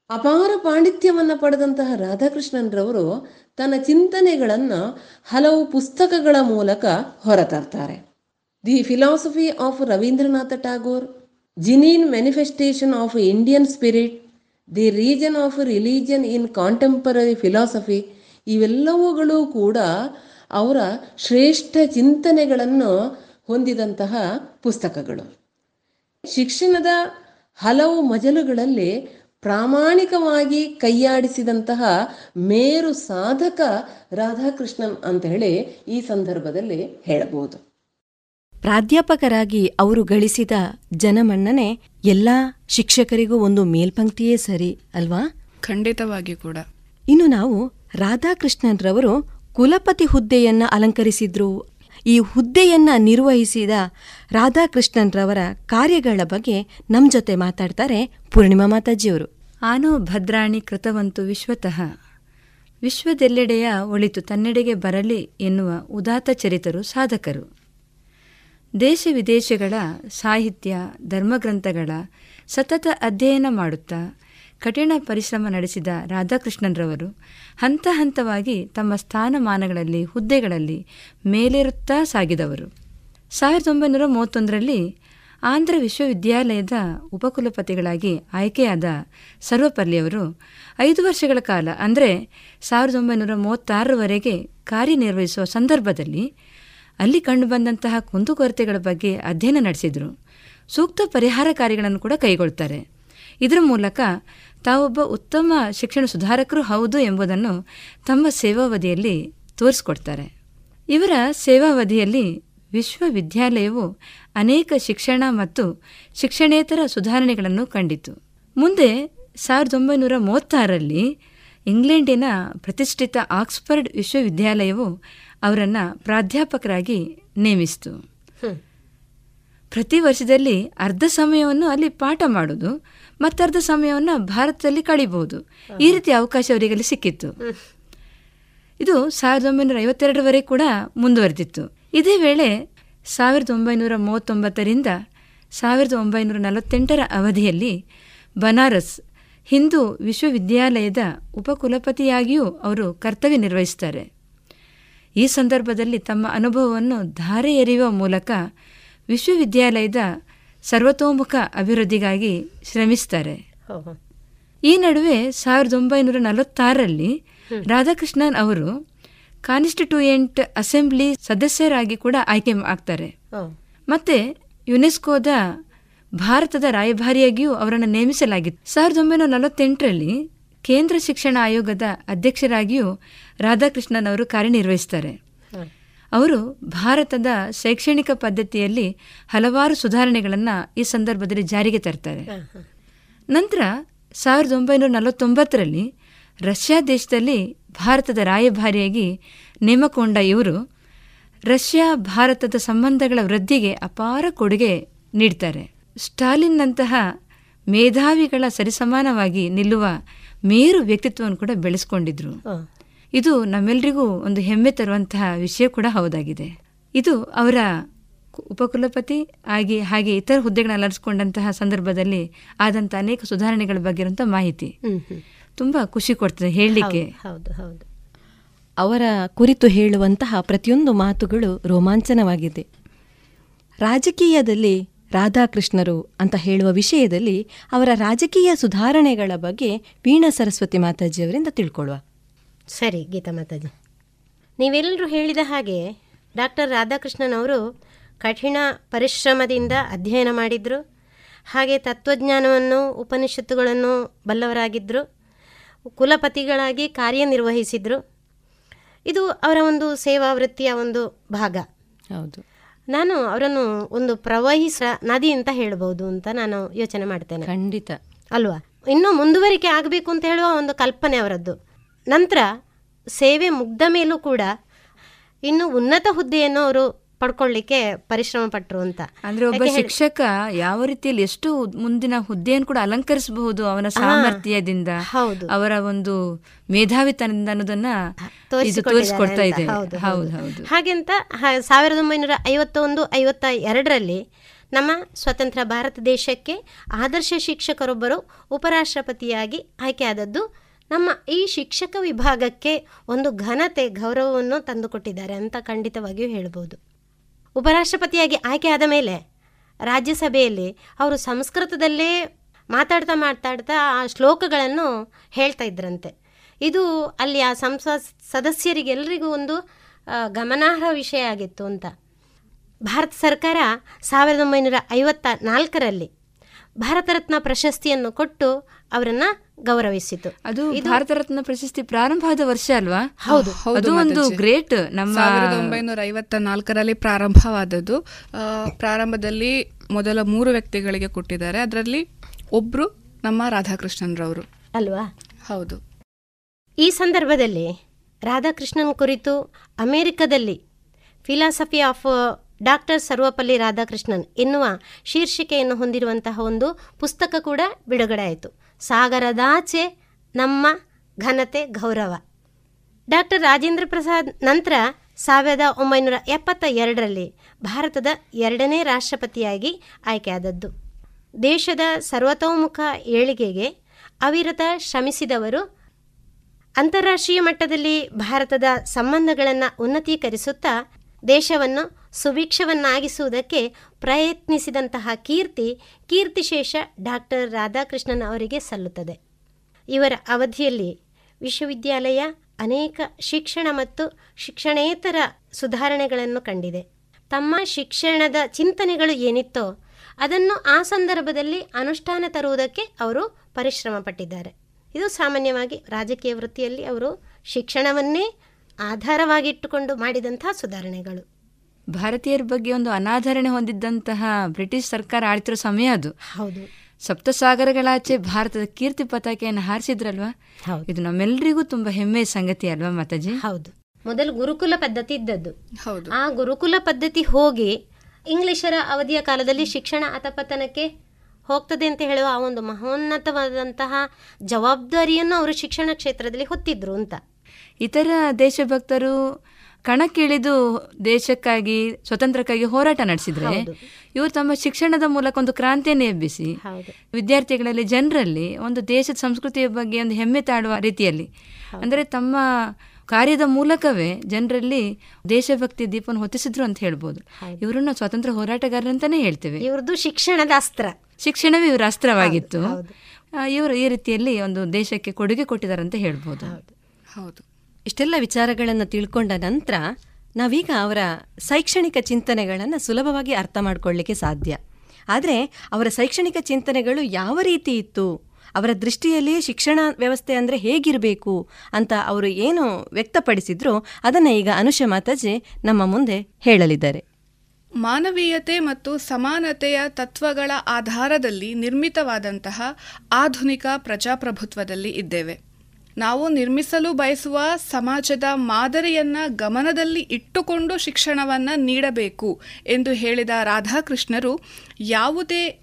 ಅಪಾರ ಪಾಂಡಿತ್ಯವನ್ನು ಪಡೆದಂತಹ ರಾಧಾಕೃಷ್ಣನ್ರವರು ತನ್ನ ಚಿಂತನೆಗಳನ್ನು ಹಲವು ಪುಸ್ತಕಗಳ ಮೂಲಕ ಹೊರತರ್ತಾರೆ. The philosophy of Rabindranath Tagore genuine manifestation of Indian spirit the reign of religion in contemporary philosophy ಇವೆಲ್ಲವುಗಳು ಕೂಡ ಅವರ ಶ್ರೇಷ್ಠ ಚಿಂತನೆಗಳನ್ನು ಹೊಂದಿದಂತಹ ಪುಸ್ತಕಗಳು. ಶಿಕ್ಷಣದ ಹಲವು ಮಜಲುಗಳಲ್ಲಿ ಪ್ರಾಮಾಣಿಕವಾಗಿ ಕೈಯಾಡಿಸಿದಂತಹ ಮೇರು ಸಾಧಕ ರಾಧಾಕೃಷ್ಣನ್ ಅಂತ ಹೇಳಿ ಈ ಸಂದರ್ಭದಲ್ಲಿ ಹೇಳಬಹುದು. ಪ್ರಾಧ್ಯಾಪಕರಾಗಿ ಅವರು ಗಳಿಸಿದ ಜನಮನ್ನಣೆ ಎಲ್ಲ ಶಿಕ್ಷಕರಿಗೂ ಒಂದು ಮೇಲ್ಪಂಕ್ತಿಯೇ ಸರಿ ಅಲ್ವಾ? ಖಂಡಿತವಾಗಿ ಕೂಡ. ಇನ್ನು ನಾವು ರಾಧಾಕೃಷ್ಣನ್ರವರು ಕುಲಪತಿ ಹುದ್ದೆಯನ್ನ ಅಲಂಕರಿಸಿದ್ರು. ಈ ಹುದ್ದೆಯನ್ನ ನಿರ್ವಹಿಸಿದ ರಾಧಾಕೃಷ್ಣನ್ರವರ ಕಾರ್ಯಗಳ ಬಗ್ಗೆ ನಮ್ಮ ಜೊತೆ ಮಾತಾಡ್ತಾರೆ ಪೂರ್ಣಿಮಾ ಮಾತಾಜಿಯವರು. ಆನೋ ಭದ್ರಾಣಿ ಕೃತವಂತು ವಿಶ್ವತಃ. ವಿಶ್ವದೆಲ್ಲೆಡೆಯ ಒಳಿತು ತನ್ನೆಡೆಗೆ ಬರಲಿ ಎನ್ನುವ ಉದಾತ್ತ ಚರಿತರು ಸಾಧಕರು. ದೇಶ ವಿದೇಶಗಳ ಸಾಹಿತ್ಯ, ಧರ್ಮಗ್ರಂಥಗಳ ಸತತ ಅಧ್ಯಯನ ಮಾಡುತ್ತಾ ಕಠಿಣ ಪರಿಶ್ರಮ ನಡೆಸಿದ ರಾಧಾಕೃಷ್ಣನ್ರವರು ಹಂತ ಹಂತವಾಗಿ ತಮ್ಮ ಸ್ಥಾನಮಾನಗಳಲ್ಲಿ, ಹುದ್ದೆಗಳಲ್ಲಿ ಮೇಲೇರುತ್ತಾ ಸಾಗಿದವರು. ಸಾವಿರದ ಒಂಬೈನೂರ ಮೂವತ್ತೊಂದರಲ್ಲಿ ಆಂಧ್ರ ವಿಶ್ವವಿದ್ಯಾಲಯದ ಉಪಕುಲಪತಿಗಳಾಗಿ ಆಯ್ಕೆಯಾದ ಸರ್ವಪಲ್ಲಿಯವರು ಐದು ವರ್ಷಗಳ ಕಾಲ, ಅಂದರೆ ಸಾವಿರದ ಒಂಬೈನೂರ ಮೂವತ್ತಾರರವರೆಗೆ ಕಾರ್ಯನಿರ್ವಹಿಸುವ ಸಂದರ್ಭದಲ್ಲಿ ಅಲ್ಲಿ ಕಂಡುಬಂದಂತಹ ಕುಂದುಕೊರತೆಗಳ ಬಗ್ಗೆ ಅಧ್ಯಯನ ನಡೆಸಿದರು. ಸೂಕ್ತ ಪರಿಹಾರ ಕಾರ್ಯಗಳನ್ನು ಕೂಡ ಕೈಗೊಳ್ತಾರೆ. ಇದರ ಮೂಲಕ ತಾವೊಬ್ಬ ಉತ್ತಮ ಶಿಕ್ಷಣ ಸುಧಾರಕರು ಹೌದು ಎಂಬುದನ್ನು ತಮ್ಮ ಸೇವಾವಧಿಯಲ್ಲಿ ತೋರಿಸ್ಕೊಡ್ತಾರೆ. ಇವರ ಸೇವಾವಧಿಯಲ್ಲಿ ವಿಶ್ವವಿದ್ಯಾಲಯವು ಅನೇಕ ಶಿಕ್ಷಣ ಮತ್ತು ಶಿಕ್ಷಣೇತರ ಸುಧಾರಣೆಗಳನ್ನು ಕಂಡಿತು. ಮುಂದೆ ಸಾವಿರದ ಒಂಬೈನೂರ ಮೂವತ್ತಾರರಲ್ಲಿ ಇಂಗ್ಲೆಂಡಿನ ಪ್ರತಿಷ್ಠಿತ ಆಕ್ಸ್ಫರ್ಡ್ ವಿಶ್ವವಿದ್ಯಾಲಯವು ಅವರನ್ನು ಪ್ರಾಧ್ಯಾಪಕರಾಗಿ ನೇಮಿಸಿತು. ಪ್ರತಿ ವರ್ಷದಲ್ಲಿ ಅರ್ಧ ಸಮಯವನ್ನು ಅಲ್ಲಿ ಪಾಠ ಮಾಡೋದು ಮತ್ತರ್ಧ ಸಮಯವನ್ನು ಭಾರತದಲ್ಲಿ ಕಳಿಬಹುದು. ಈ ರೀತಿ ಅವಕಾಶ ಅವರಿಗೆ ಸಿಕ್ಕಿತ್ತು. ಇದು ಸಾವಿರದ ಒಂಬೈನೂರ ಐವತ್ತೆರಡರವರೆಗೆ ಕೂಡ ಮುಂದುವರೆದಿತ್ತು. ಇದೇ ವೇಳೆ ಸಾವಿರದ ಒಂಬೈನೂರ ಮೂವತ್ತೊಂಬತ್ತರಿಂದ ಸಾವಿರದ ಒಂಬೈನೂರ ನಲವತ್ತೆಂಟರ ಅವಧಿಯಲ್ಲಿ ಬನಾರಸ್ ಹಿಂದೂ ವಿಶ್ವವಿದ್ಯಾಲಯದ ಉಪಕುಲಪತಿಯಾಗಿಯೂ ಅವರು ಕರ್ತವ್ಯ ನಿರ್ವಹಿಸ್ತಾರೆ ಈ ಸಂದರ್ಭದಲ್ಲಿ ತಮ್ಮ ಅನುಭವವನ್ನು ಧಾರೆ ಎರೆಯುವ ಮೂಲಕ ವಿಶ್ವವಿದ್ಯಾಲಯದ ಸರ್ವತೋಮುಖ ಅಭಿವೃದ್ಧಿಗಾಗಿ ಶ್ರಮಿಸ್ತಾರೆ ಈ ನಡುವೆ ಸಾವಿರದ ಒಂಬೈನೂರ ನಲವತ್ತಾರರಲ್ಲಿ ರಾಧಾಕೃಷ್ಣನ್ ಅವರು ಕಾನ್ಸ್ಟಿಟ್ಯೂಯೆಂಟ್ ಅಸೆಂಬ್ಲಿ ಸದಸ್ಯರಾಗಿ ಕೂಡ ಆಯ್ಕೆ ಆಗ್ತಾರೆ. ಮತ್ತೆ ಯುನೆಸ್ಕೋದ ಭಾರತದ ರಾಯಭಾರಿಯಾಗಿಯೂ ಅವರನ್ನು ನೇಮಿಸಲಾಗಿತ್ತು. ಸಾವಿರದ ಒಂಬೈನೂರ ನಲವತ್ತೆಂಟರಲ್ಲಿ ಕೇಂದ್ರ ಶಿಕ್ಷಣ ಆಯೋಗದ ಅಧ್ಯಕ್ಷರಾಗಿಯೂ ರಾಧಾಕೃಷ್ಣನ್ ಅವರು ಕಾರ್ಯನಿರ್ವಹಿಸ್ತಾರೆ ಅವರು ಭಾರತದ ಶೈಕ್ಷಣಿಕ ಪದ್ಧತಿಯಲ್ಲಿ ಹಲವಾರು ಸುಧಾರಣೆಗಳನ್ನು ಈ ಸಂದರ್ಭದಲ್ಲಿ ಜಾರಿಗೆ ತರ್ತಾರೆ. ನಂತರ ಸಾವಿರದ ಒಂಬೈನೂರ ನಲವತ್ತೊಂಬತ್ತರಲ್ಲಿ ರಷ್ಯಾ ದೇಶದಲ್ಲಿ ಭಾರತದ ರಾಯಭಾರಿಯಾಗಿ ನೇಮಕೊಂಡ ಇವರು ರಷ್ಯಾ ಭಾರತದ ಸಂಬಂಧಗಳ ವೃದ್ಧಿಗೆ ಅಪಾರ ಕೊಡುಗೆ ನೀಡ್ತಾರೆ. ಸ್ಟಾಲಿನ್ನಂತಹ ಮೇಧಾವಿಗಳ ಸರಿಸಮಾನವಾಗಿ ನಿಲ್ಲುವ ಮೇರು ವ್ಯಕ್ತಿತ್ವವನ್ನು ಕೂಡ ಬೆಳೆಸ್ಕೊಂಡಿದ್ರು. ಇದು ನಮ್ಮೆಲ್ಲರಿಗೂ ಒಂದು ಹೆಮ್ಮೆ ತರುವಂತಹ ವಿಷಯ ಕೂಡ ಹೌದಾಗಿದೆ. ಇದು ಅವರ ಉಪಕುಲಪತಿ ಆಗಿ ಹಾಗೆ ಇತರ ಹುದ್ದೆಗಳನ್ನ ಅಲರಿಸಿಕೊಂಡಂತಹ ಸಂದರ್ಭದಲ್ಲಿ ಆದಂತಹ ಅನೇಕ ಸುಧಾರಣೆಗಳ ಬಗ್ಗೆ ಮಾಹಿತಿ. ತುಂಬಾ ಖುಷಿ ಕೊಡ್ತದೆ ಹೇಳಲಿಕ್ಕೆ. ಹೌದು ಹೌದು ಅವರ ಕುರಿತು ಹೇಳುವಂತಹ ಪ್ರತಿಯೊಂದು ಮಾತುಗಳು ರೋಮಾಂಚನವಾಗಿದೆ. ರಾಜಕೀಯದಲ್ಲಿ ರಾಧಾಕೃಷ್ಣರು ಅಂತ ಹೇಳುವ ವಿಷಯದಲ್ಲಿ ಅವರ ರಾಜಕೀಯ ಸುಧಾರಣೆಗಳ ಬಗ್ಗೆ ವೀಣಾ ಸರಸ್ವತಿ ಮಾತಾಜಿಯವರಿಂದ ತಿಳ್ಕೊಳ್ಳುವ. ಸರಿ ಗೀತಾ ಮಾತಾಜಿ. ನೀವೆಲ್ಲರೂ ಹೇಳಿದ ಹಾಗೆ ಡಾಕ್ಟರ್ ರಾಧಾಕೃಷ್ಣನ್ ಅವರು ಕಠಿಣ ಪರಿಶ್ರಮದಿಂದ ಅಧ್ಯಯನ ಮಾಡಿದರು ಹಾಗೆ ತತ್ವಜ್ಞಾನವನ್ನು ಉಪನಿಷತ್ತುಗಳನ್ನು ಬಲ್ಲವರಾಗಿದ್ದರು ಕುಲಪತಿಗಳಾಗಿ ಕಾರ್ಯನಿರ್ವಹಿಸಿದ್ರು. ಇದು ಅವರ ಒಂದು ಸೇವಾ ವೃತ್ತಿಯ ಒಂದು ಭಾಗ. ಹೌದು. ನಾನು ಅವರನ್ನು ಒಂದು ಪ್ರವಹಿಸ ನದಿ ಅಂತ ಹೇಳಬಹುದು ಅಂತ ನಾನು ಯೋಚನೆ ಮಾಡ್ತೇನೆ. ಖಂಡಿತ. ಅಲ್ವಾ? ಇನ್ನೂ ಮುಂದುವರಿಕೆ ಆಗಬೇಕು ಅಂತ ಹೇಳುವ ಒಂದು ಕಲ್ಪನೆ ಅವರದ್ದು. ನಂತರ ಸೇವೆ ಮುಗ್ದ ಮೇಲೂ ಕೂಡ ಇನ್ನು ಉನ್ನತ ಹುದ್ದೆಯನ್ನು ಅವರು ಪಡ್ಕೊಳ್ಳಿಕ್ಕೆ ಪರಿಶ್ರಮ ಪಟ್ಟರು ಅಂತ. ಅಂದ್ರೆ ಒಬ್ಬ ಶಿಕ್ಷಕ ಯಾವ ರೀತಿಯಲ್ಲಿ ಎಷ್ಟು ಮುಂದಿನ ಹುದ್ದೆಯನ್ನು ಕೂಡ ಅಲಂಕರಿಸಬಹುದು ಅವನ ಸಾಮರ್ಥ್ಯದಿಂದ ಹೌದು. ಅವರ ಒಂದು ಮೇಧಾವಿತನದಿಂದ ಅನ್ನೋದನ್ನ ತೋರಿಸಿಕೊಡ್ತಾ. ಇದೆ. ಹೌದು, ಹೌದು ಹಾಗೆಂತ ಸಾವಿರದ ಒಂಬೈನೂರ ಐವತ್ತೊಂದು ಐವತ್ತ ಎರಡರಲ್ಲಿ ನಮ್ಮ ಸ್ವತಂತ್ರ ಭಾರತ ದೇಶಕ್ಕೆ ಆದರ್ಶ ಶಿಕ್ಷಕರೊಬ್ಬರು ಉಪರಾಷ್ಟ್ರಪತಿಯಾಗಿ ಆಯ್ಕೆಯಾದದ್ದು ನಮ್ಮ ಈ ಶಿಕ್ಷಕ ವಿಭಾಗಕ್ಕೆ ಒಂದು ಘನತೆ ಗೌರವವನ್ನು ತಂದುಕೊಟ್ಟಿದ್ದಾರೆ ಅಂತ ಖಂಡಿತವಾಗಿಯೂ ಹೇಳ್ಬೋದು. ಉಪರಾಷ್ಟ್ರಪತಿಯಾಗಿ ಆಯ್ಕೆ ಆದ ಮೇಲೆ ರಾಜ್ಯಸಭೆಯಲ್ಲಿ ಅವರು ಸಂಸ್ಕೃತದಲ್ಲೇ ಮಾತಾಡ್ತಾ ಮಾತಾಡ್ತಾ ಆ ಶ್ಲೋಕಗಳನ್ನು ಹೇಳ್ತಾ ಇದ್ರಂತೆ. ಇದು ಅಲ್ಲಿ ಆ ಸಂಸ ಸದಸ್ಯರಿಗೆಲ್ಲರಿಗೂ ಒಂದು ಗಮನಾರ್ಹ ವಿಷಯ ಆಗಿತ್ತು ಅಂತ. ಭಾರತ ಸರ್ಕಾರ ಸಾವಿರದ ಒಂಬೈನೂರ ಐವತ್ತ ನಾಲ್ಕರಲ್ಲಿ ಭಾರತ ರತ್ನ ಪ್ರಶಸ್ತಿಯನ್ನು ಕೊಟ್ಟು ಅವರನ್ನ ಗೌರವಿಸಿತು. ಅದು ಭಾರತ ರತ್ನ ಪ್ರಶಸ್ತಿ ಪ್ರಾರಂಭ ಆದ ವರ್ಷ ಅಲ್ವಾ? ಹೌದು. ಅದು ಒಂದು ಗ್ರೇಟ್ ನಮ್ಮ ಸಾವಿರದ ಒಂಬೈನೂರ ಐವತ್ತ ನಾಲ್ಕರಲ್ಲಿ ಪ್ರಾರಂಭವಾದದ್ದು. ಆ, ಪ್ರಾರಂಭದಲ್ಲಿ ಮೊದಲ ಮೂರು ವ್ಯಕ್ತಿಗಳಿಗೆ ಕೊಟ್ಟಿದ್ದಾರೆ. ಅದರಲ್ಲಿ ಒಬ್ರು ನಮ್ಮ ರಾಧಾಕೃಷ್ಣನ್ ರವರು ಅಲ್ವಾ? ಹೌದು. ಈ ಸಂದರ್ಭದಲ್ಲಿ ರಾಧಾಕೃಷ್ಣನ್ ಕುರಿತು ಅಮೆರಿಕದಲ್ಲಿ philosophy of doctor Sarvepalli Radhakrishnan ಎನ್ನುವ ಶೀರ್ಷಿಕೆಯನ್ನು ಹೊಂದಿರುವಂತಹ ಒಂದು ಪುಸ್ತಕ ಕೂಡ ಬಿಡುಗಡೆ ಆಯಿತು. ಸಾಗರದಾಚೆ ನಮ್ಮ ಘನತೆ ಗೌರವ. ಡಾಕ್ಟರ್ ರಾಜೇಂದ್ರ ಪ್ರಸಾದ್ ನಂತರ ಸಾವಿರದ ಒಂಬೈನೂರ ಎಪ್ಪತ್ತ ಎರಡರಲ್ಲಿ ಭಾರತದ ಎರಡನೇ ರಾಷ್ಟ್ರಪತಿಯಾಗಿ ಆಯ್ಕೆಯಾದದ್ದು. ದೇಶದ ಸರ್ವತೋಮುಖ ಏಳಿಗೆಗೆ ಅವಿರತ ಶ್ರಮಿಸಿದವರು ಅಂತಾರಾಷ್ಟ್ರೀಯ ಮಟ್ಟದಲ್ಲಿ ಭಾರತದ ಸಂಬಂಧಗಳನ್ನು ಉನ್ನತೀಕರಿಸುತ್ತಾ ದೇಶವನ್ನು ಸುಭಿಕ್ಷವನ್ನಾಗಿಸುವುದಕ್ಕೆ ಪ್ರಯತ್ನಿಸಿದಂತಹ ಕೀರ್ತಿ, ಕೀರ್ತಿಶೇಷ ಡಾಕ್ಟರ್ ರಾಧಾಕೃಷ್ಣನ್ ಅವರಿಗೆ ಸಲ್ಲುತ್ತದೆ. ಇವರ ಅವಧಿಯಲ್ಲಿ ವಿಶ್ವವಿದ್ಯಾಲಯ ಅನೇಕ ಶಿಕ್ಷಣ ಮತ್ತು ಶಿಕ್ಷಣೇತರ ಸುಧಾರಣೆಗಳನ್ನು ಕಂಡಿದೆ. ತಮ್ಮ ಶಿಕ್ಷಣದ ಚಿಂತನೆಗಳು ಏನಿತ್ತೋ ಅದನ್ನು ಆ ಸಂದರ್ಭದಲ್ಲಿ ಅನುಷ್ಠಾನ ತರುವುದಕ್ಕೆ ಅವರು ಪರಿಶ್ರಮ ಪಟ್ಟಿದ್ದಾರೆ. ಇದು ಸಾಮಾನ್ಯವಾಗಿ ರಾಜಕೀಯ ವೃತ್ತಿಯಲ್ಲಿ ಅವರು ಶಿಕ್ಷಣವನ್ನೇ ಆಧಾರವಾಗಿಟ್ಟುಕೊಂಡು ಮಾಡಿದಂತಹ ಸುಧಾರಣೆಗಳು. ಭಾರತೀಯರ ಬಗ್ಗೆ ಒಂದು ಅನಾಧರಣೆ ಹೊಂದಿದ್ದಂತಹ ಬ್ರಿಟಿಷ್ ಸರ್ಕಾರ ಆಳ್ತಿರೋ ಸಮಯ ಅದು. ಹೌದು. ಸಪ್ತಸಾಗರಗಳಾಚೆ ಭಾರತದ ಕೀರ್ತಿ ಪತಾಕೆಯನ್ನು ಹಾರಿಸಿದ್ರಲ್ವಾ? ಹೌದು. ಇದು ನಮ್ಮೆಲ್ಲರಿಗೂ ತುಂಬಾ ಹೆಮ್ಮೆಯ ಸಂಗತಿ ಅಲ್ವಾ ಮಾತಾಜಿ? ಹೌದು. ಮೊದಲು ಗುರುಕುಲ ಪದ್ಧತಿ ಇದ್ದದ್ದು. ಹೌದು. ಆ ಗುರುಕುಲ ಪದ್ಧತಿ ಹೋಗಿ ಇಂಗ್ಲಿಷರ ಅವಧಿಯ ಕಾಲದಲ್ಲಿ ಶಿಕ್ಷಣ ಅತಪತನಕ್ಕೆ ಹೋಗ್ತದೆ ಅಂತ ಹೇಳುವ ಆ ಒಂದು ಮಹೋನ್ನತವಾದಂತಹ ಜವಾಬ್ದಾರಿಯನ್ನು ಅವರು ಶಿಕ್ಷಣ ಕ್ಷೇತ್ರದಲ್ಲಿ ಹೊತ್ತಿದ್ರು ಅಂತ. ಇತರ ದೇಶಭಕ್ತರು ಕಣಕ್ಕಿಳಿದು ದೇಶಕ್ಕಾಗಿ ಸ್ವತಂತ್ರಕ್ಕಾಗಿ ಹೋರಾಟ ನಡೆಸಿದ್ರೆ. ಇವರು ತಮ್ಮ ಶಿಕ್ಷಣದ ಮೂಲಕ ಒಂದು ಕ್ರಾಂತಿಯನ್ನು ಎಬ್ಬಿಸಿ ಹೌದು. ವಿದ್ಯಾರ್ಥಿಗಳಲ್ಲಿ ಜನರಲ್ಲಿ ಒಂದು ದೇಶದ ಸಂಸ್ಕೃತಿಯ ಬಗ್ಗೆ ಒಂದು ಹೆಮ್ಮೆ ತಾಡುವ ರೀತಿಯಲ್ಲಿ. ಅಂದರೆ ತಮ್ಮ ಕಾರ್ಯದ ಮೂಲಕವೇ ಜನರಲ್ಲಿ ದೇಶಭಕ್ತಿ ದೀಪವನ್ನು ಹೊತ್ತಿಸಿದ್ರು ಅಂತ ಹೇಳ್ಬೋದು. ಇವರನ್ನ ಹೋರಾಟಗಾರರು ಅಂತಾನೆ ಹೇಳ್ತೇವೆ. ಇವ್ರದ್ದು ಶಿಕ್ಷಣದ ಅಸ್ತ್ರ. ಶಿಕ್ಷಣವೇ ಇವರ ಅಸ್ತ್ರವಾಗಿತ್ತು. ಹೌದು. ಇವರು ಈ ರೀತಿಯಲ್ಲಿ ಒಂದು ದೇಶಕ್ಕೆ ಕೊಡುಗೆ ಕೊಟ್ಟಿದ್ದಾರೆ ಅಂತ ಹೇಳ್ಬೋದು. ಹೌದು. ಇಷ್ಟೆಲ್ಲ ವಿಚಾರಗಳನ್ನು ತಿಳ್ಕೊಂಡ ನಂತರ ನಾವೀಗ ಅವರ ಶೈಕ್ಷಣಿಕ ಚಿಂತನೆಗಳನ್ನು ಸುಲಭವಾಗಿ ಅರ್ಥ ಮಾಡ್ಕೊಳ್ಳಿಕ್ಕೆ ಸಾಧ್ಯ. ಆದರೆ ಅವರ ಶೈಕ್ಷಣಿಕ ಚಿಂತನೆಗಳು ಯಾವ ರೀತಿ ಇತ್ತು, ಅವರ ದೃಷ್ಟಿಯಲ್ಲಿ ಶಿಕ್ಷಣ ವ್ಯವಸ್ಥೆ ಅಂದರೆ ಹೇಗಿರಬೇಕು ಅಂತ ಅವರು ಏನು ವ್ಯಕ್ತಪಡಿಸಿದ್ರು ಅದನ್ನು ಈಗ ಅನುಷ ಮಾತಾಜಿ ನಮ್ಮ ಮುಂದೆ ಹೇಳಲಿದ್ದಾರೆ. ಮಾನವೀಯತೆ ಮತ್ತು ಸಮಾನತೆಯ ತತ್ವಗಳ ಆಧಾರದಲ್ಲಿ ನಿರ್ಮಿತವಾದಂತಹ ಆಧುನಿಕ ಪ್ರಜಾಪ್ರಭುತ್ವದಲ್ಲಿ ಇದ್ದೇವೆ. ನಾವು ನಿರ್ಮಿಸಲು ಬಯಸುವ ಸಮಾಜದ ಮಾದರಿಯನ್ನ ಗಮನದಲ್ಲಿ ಇಟ್ಟುಕೊಂಡು ಶಿಕ್ಷಣವನ್ನ ನೀಡಬೇಕು ಎಂದು ಹೇಳಿದ ರಾಧಾಕೃಷ್ಣರು, ಯಾವುದೇ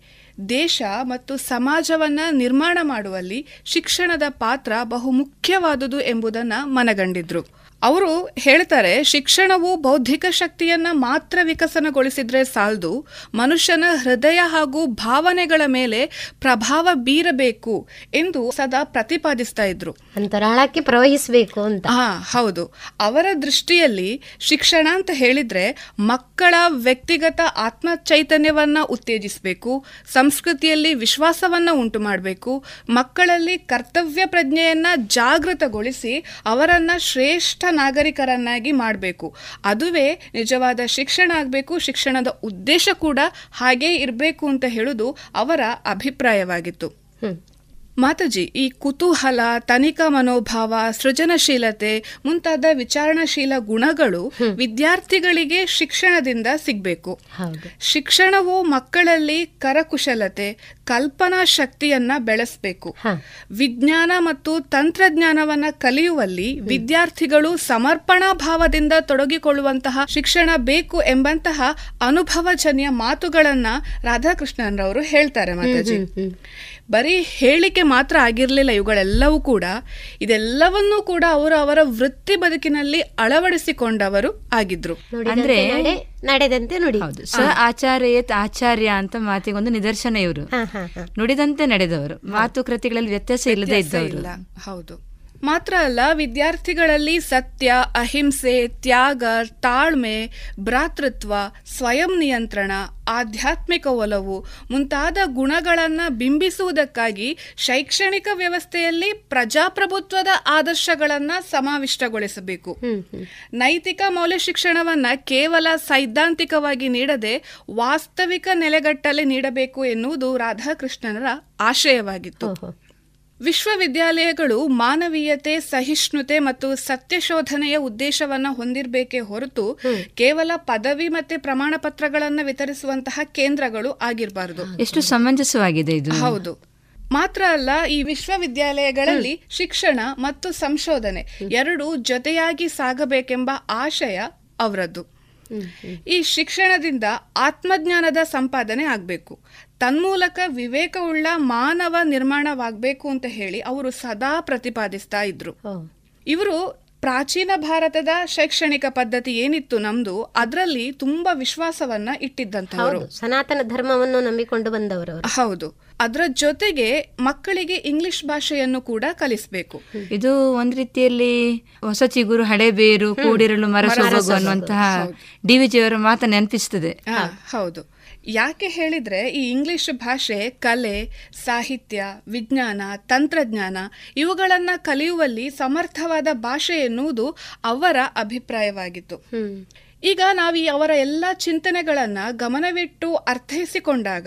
ದೇಶ ಮತ್ತು ಸಮಾಜವನ್ನ ನಿರ್ಮಾಣ ಮಾಡುವಲ್ಲಿ ಶಿಕ್ಷಣದ ಪಾತ್ರ ಬಹು ಎಂಬುದನ್ನು ಎಂಬುದನ್ನ ಮನಗಂಡಿದ್ರು. ಅವರು ಹೇಳ್ತಾರೆ, ಶಿಕ್ಷಣವು ಬೌದ್ಧಿಕ ಶಕ್ತಿಯನ್ನ ಮಾತ್ರ ವಿಕಸನಗೊಳಿಸಿದ್ರೆ ಸಾಲದು, ಮನುಷ್ಯನ ಹೃದಯ ಹಾಗೂ ಭಾವನೆಗಳ ಮೇಲೆ ಪ್ರಭಾವ ಬೀರಬೇಕು ಎಂದು ಸದಾ ಪ್ರತಿಪಾದಿಸ್ತಾ ಇದ್ರು. ಅಂತರಾಳಕ್ಕೆ ಪ್ರವಹಿಸಬೇಕು ಅಂತ. ಹಾ ಹೌದು. ಅವರ ದೃಷ್ಟಿಯಲ್ಲಿ ಶಿಕ್ಷಣ ಅಂತ ಹೇಳಿದ್ರೆ ಮಕ್ಕಳ ವ್ಯಕ್ತಿಗತ ಆತ್ಮ ಚೈತನ್ಯವನ್ನ ಉತ್ತೇಜಿಸಬೇಕು ಸಂಸ್ಕೃತಿಯಲ್ಲಿ ವಿಶ್ವಾಸವನ್ನ ಉಂಟು ಮಾಡಬೇಕು ಮಕ್ಕಳಲ್ಲಿ ಕರ್ತವ್ಯ ಪ್ರಜ್ಞೆಯನ್ನ ಜಾಗೃತಗೊಳಿಸಿ ಅವರನ್ನ ಶ್ರೇಷ್ಠ ನಾಗರಿಕರನ್ನಾಗಿ ಮಾಡಬೇಕು. ಅದುವೇ ನಿಜವಾದ ಶಿಕ್ಷಣ ಆಗಬೇಕು ಶಿಕ್ಷಣದ ಉದ್ದೇಶ ಕೂಡ ಹಾಗೇ ಇರಬೇಕು ಅಂತ ಹೇಳುದು ಅವರ ಅಭಿಪ್ರಾಯವಾಗಿತ್ತು. ಮಾತಾಜಿ ಈ ಕುತೂಹಲ ತನಿಖಾ ಮನೋಭಾವ ಸೃಜನಶೀಲತೆ ಮುಂತಾದ ವಿಚಾರಣಶೀಲ ಗುಣಗಳು ವಿದ್ಯಾರ್ಥಿಗಳಿಗೆ ಶಿಕ್ಷಣದಿಂದ ಸಿಗಬೇಕು. ಶಿಕ್ಷಣವು ಮಕ್ಕಳಲ್ಲಿ ಕರಕುಶಲತೆ ಕಲ್ಪನಾ ಶಕ್ತಿಯನ್ನ ಬೆಳೆಸಬೇಕು. ವಿಜ್ಞಾನ ಮತ್ತು ತಂತ್ರಜ್ಞಾನವನ್ನ ಕಲಿಯುವಲ್ಲಿ ವಿದ್ಯಾರ್ಥಿಗಳು ಸಮರ್ಪಣಾ ಭಾವದಿಂದ ತೊಡಗಿಕೊಳ್ಳುವಂತಹ ಶಿಕ್ಷಣ ಬೇಕು ಎಂಬಂತಹ ಅನುಭವಜನ್ಯ ಮಾತುಗಳನ್ನ ರಾಧಾಕೃಷ್ಣನ್ ರವರು ಹೇಳ್ತಾರೆ ಮಾತಾಜಿ. ಬರೀ ಹೇಳಿಕೆ ಮಾತ್ರ ಆಗಿರಲಿಲ್ಲ ಇವುಗಳೆಲ್ಲವೂ ಕೂಡ. ಇದೆಲ್ಲವನ್ನೂ ಕೂಡ ಅವರು ಅವರ ವೃತ್ತಿ ಬದುಕಿನಲ್ಲಿ ಅಳವಡಿಸಿಕೊಂಡವರು ಆಗಿದ್ರು. ಅಂದ್ರೆ ನಡೆದಂತೆ ನೋಡಿ. ಹೌದು. ಸ ಆಚಾರ್ಯತ್ ಆಚಾರ್ಯ ಅಂತ ಮಾತಿಗೊಂದು ನಿದರ್ಶನ ಇವರು. ನುಡಿದಂತೆ ನಡೆದವರು. ಮಾತು ಕೃತಿಗಳಲ್ಲಿ ವ್ಯತ್ಯಾಸ ಇಲ್ಲದೆ ಇದ್ದವರು. ಇಲ್ಲ. ಹೌದು. ಮಾತ್ರ ಅಲ್ಲ ವಿದ್ಯಾರ್ಥಿಗಳಲ್ಲಿ ಸತ್ಯ ಅಹಿಂಸೆ ತ್ಯಾಗ ತಾಳ್ಮೆ ಭ್ರಾತೃತ್ವ ಸ್ವಯಂ ನಿಯಂತ್ರಣ ಆಧ್ಯಾತ್ಮಿಕ ಒಲವು ಮುಂತಾದ ಗುಣಗಳನ್ನು ಬಿಂಬಿಸುವುದಕ್ಕಾಗಿ ಶೈಕ್ಷಣಿಕ ವ್ಯವಸ್ಥೆಯಲ್ಲಿ ಪ್ರಜಾಪ್ರಭುತ್ವದ ಆದರ್ಶಗಳನ್ನು ಸಮಾವಿಷ್ಟಗೊಳಿಸಬೇಕು. ನೈತಿಕ ಮೌಲ್ಯ ಶಿಕ್ಷಣವನ್ನು ಕೇವಲ ಸೈದ್ಧಾಂತಿಕವಾಗಿ ನೀಡದೆ ವಾಸ್ತವಿಕ ನೆಲೆಗಟ್ಟಲೆ ನೀಡಬೇಕು ಎನ್ನುವುದು ರಾಧಾಕೃಷ್ಣನರ ಆಶಯವಾಗಿತ್ತು. ವಿಶ್ವವಿದ್ಯಾಲಯಗಳು ಮಾನವೀಯತೆ ಸಹಿಷ್ಣುತೆ ಮತ್ತು ಸತ್ಯಶೋಧನೆಯ ಉದ್ದೇಶವನ್ನ ಹೊಂದಿರಬೇಕೇ ಹೊರತು ಕೇವಲ ಪದವಿ ಮತ್ತೆ ಪ್ರಮಾಣ ಪತ್ರಗಳನ್ನ ವಿತರಿಸುವಂತಹ ಕೇಂದ್ರಗಳು ಆಗಿರಬಾರದು. ಎಷ್ಟು ಸಮಂಜಸವಾಗಿದೆ ಇದು. ಹೌದು. ಮಾತ್ರ ಅಲ್ಲ ಈ ವಿಶ್ವವಿದ್ಯಾಲಯಗಳಲ್ಲಿ ಶಿಕ್ಷಣ ಮತ್ತು ಸಂಶೋಧನೆ ಎರಡು ಜೊತೆಯಾಗಿ ಸಾಗಬೇಕೆಂಬ ಆಶಯ ಅವರದ್ದು. ಈ ಶಿಕ್ಷಣದಿಂದ ಆತ್ಮಜ್ಞಾನದ ಸಂಪಾದನೆ ಆಗಬೇಕು. ತನ್ಮೂಲಕ ವಿವೇಕವುಳ್ಳ ಮಾನವ ನಿರ್ಮಾಣವಾಗಬೇಕು ಅಂತ ಹೇಳಿ ಅವರು ಸದಾ ಪ್ರತಿಪಾದಿಸ್ತಾ ಇದ್ರು. ಇವರು ಪ್ರಾಚೀನ ಭಾರತದ ಶೈಕ್ಷಣಿಕ ಪದ್ಧತಿ ಏನಿತ್ತು ನಮ್ದು ಅದರಲ್ಲಿ ತುಂಬಾ ವಿಶ್ವಾಸವನ್ನ ಇಟ್ಟಿದ್ದಂತವರು ಸನಾತನ ಧರ್ಮವನ್ನು ನಂಬಿಕೊಂಡು ಬಂದವರು ಹೌದು. ಅದರ ಜೊತೆಗೆ ಮಕ್ಕಳಿಗೆ ಇಂಗ್ಲಿಷ್ ಭಾಷೆಯನ್ನು ಕೂಡ ಕಲಿಸಬೇಕು. ಇದು ಒಂದ್ ರೀತಿಯಲ್ಲಿ ಹೊಸ ಚಿಗುರು ಹಳೆಬೇರು ಕೂಡಿರಲು ಮರ ಸೊಬಗು ಅನ್ನುವಂತಹ ಡಿ ವಿಜಿಯವರ ಮಾತ ನೆನಪಿಸ್ತದೆ ಹಾ, ಹೌದು. ಯಾಕೆ ಹೇಳಿದರೆ ಈ ಇಂಗ್ಲಿಷ್ ಭಾಷೆ, ಕಲೆ, ಸಾಹಿತ್ಯ, ವಿಜ್ಞಾನ, ತಂತ್ರಜ್ಞಾನ ಇವುಗಳನ್ನು ಕಲಿಯುವಲ್ಲಿ ಸಮರ್ಥವಾದ ಭಾಷೆ ಎನ್ನುವುದು ಅವರ ಅಭಿಪ್ರಾಯವಾಗಿತ್ತು. ಈಗ ನಾವು ಈ ಅವರ ಎಲ್ಲಾ ಚಿಂತನೆಗಳನ್ನ ಗಮನವಿಟ್ಟು ಅರ್ಥೈಸಿಕೊಂಡಾಗ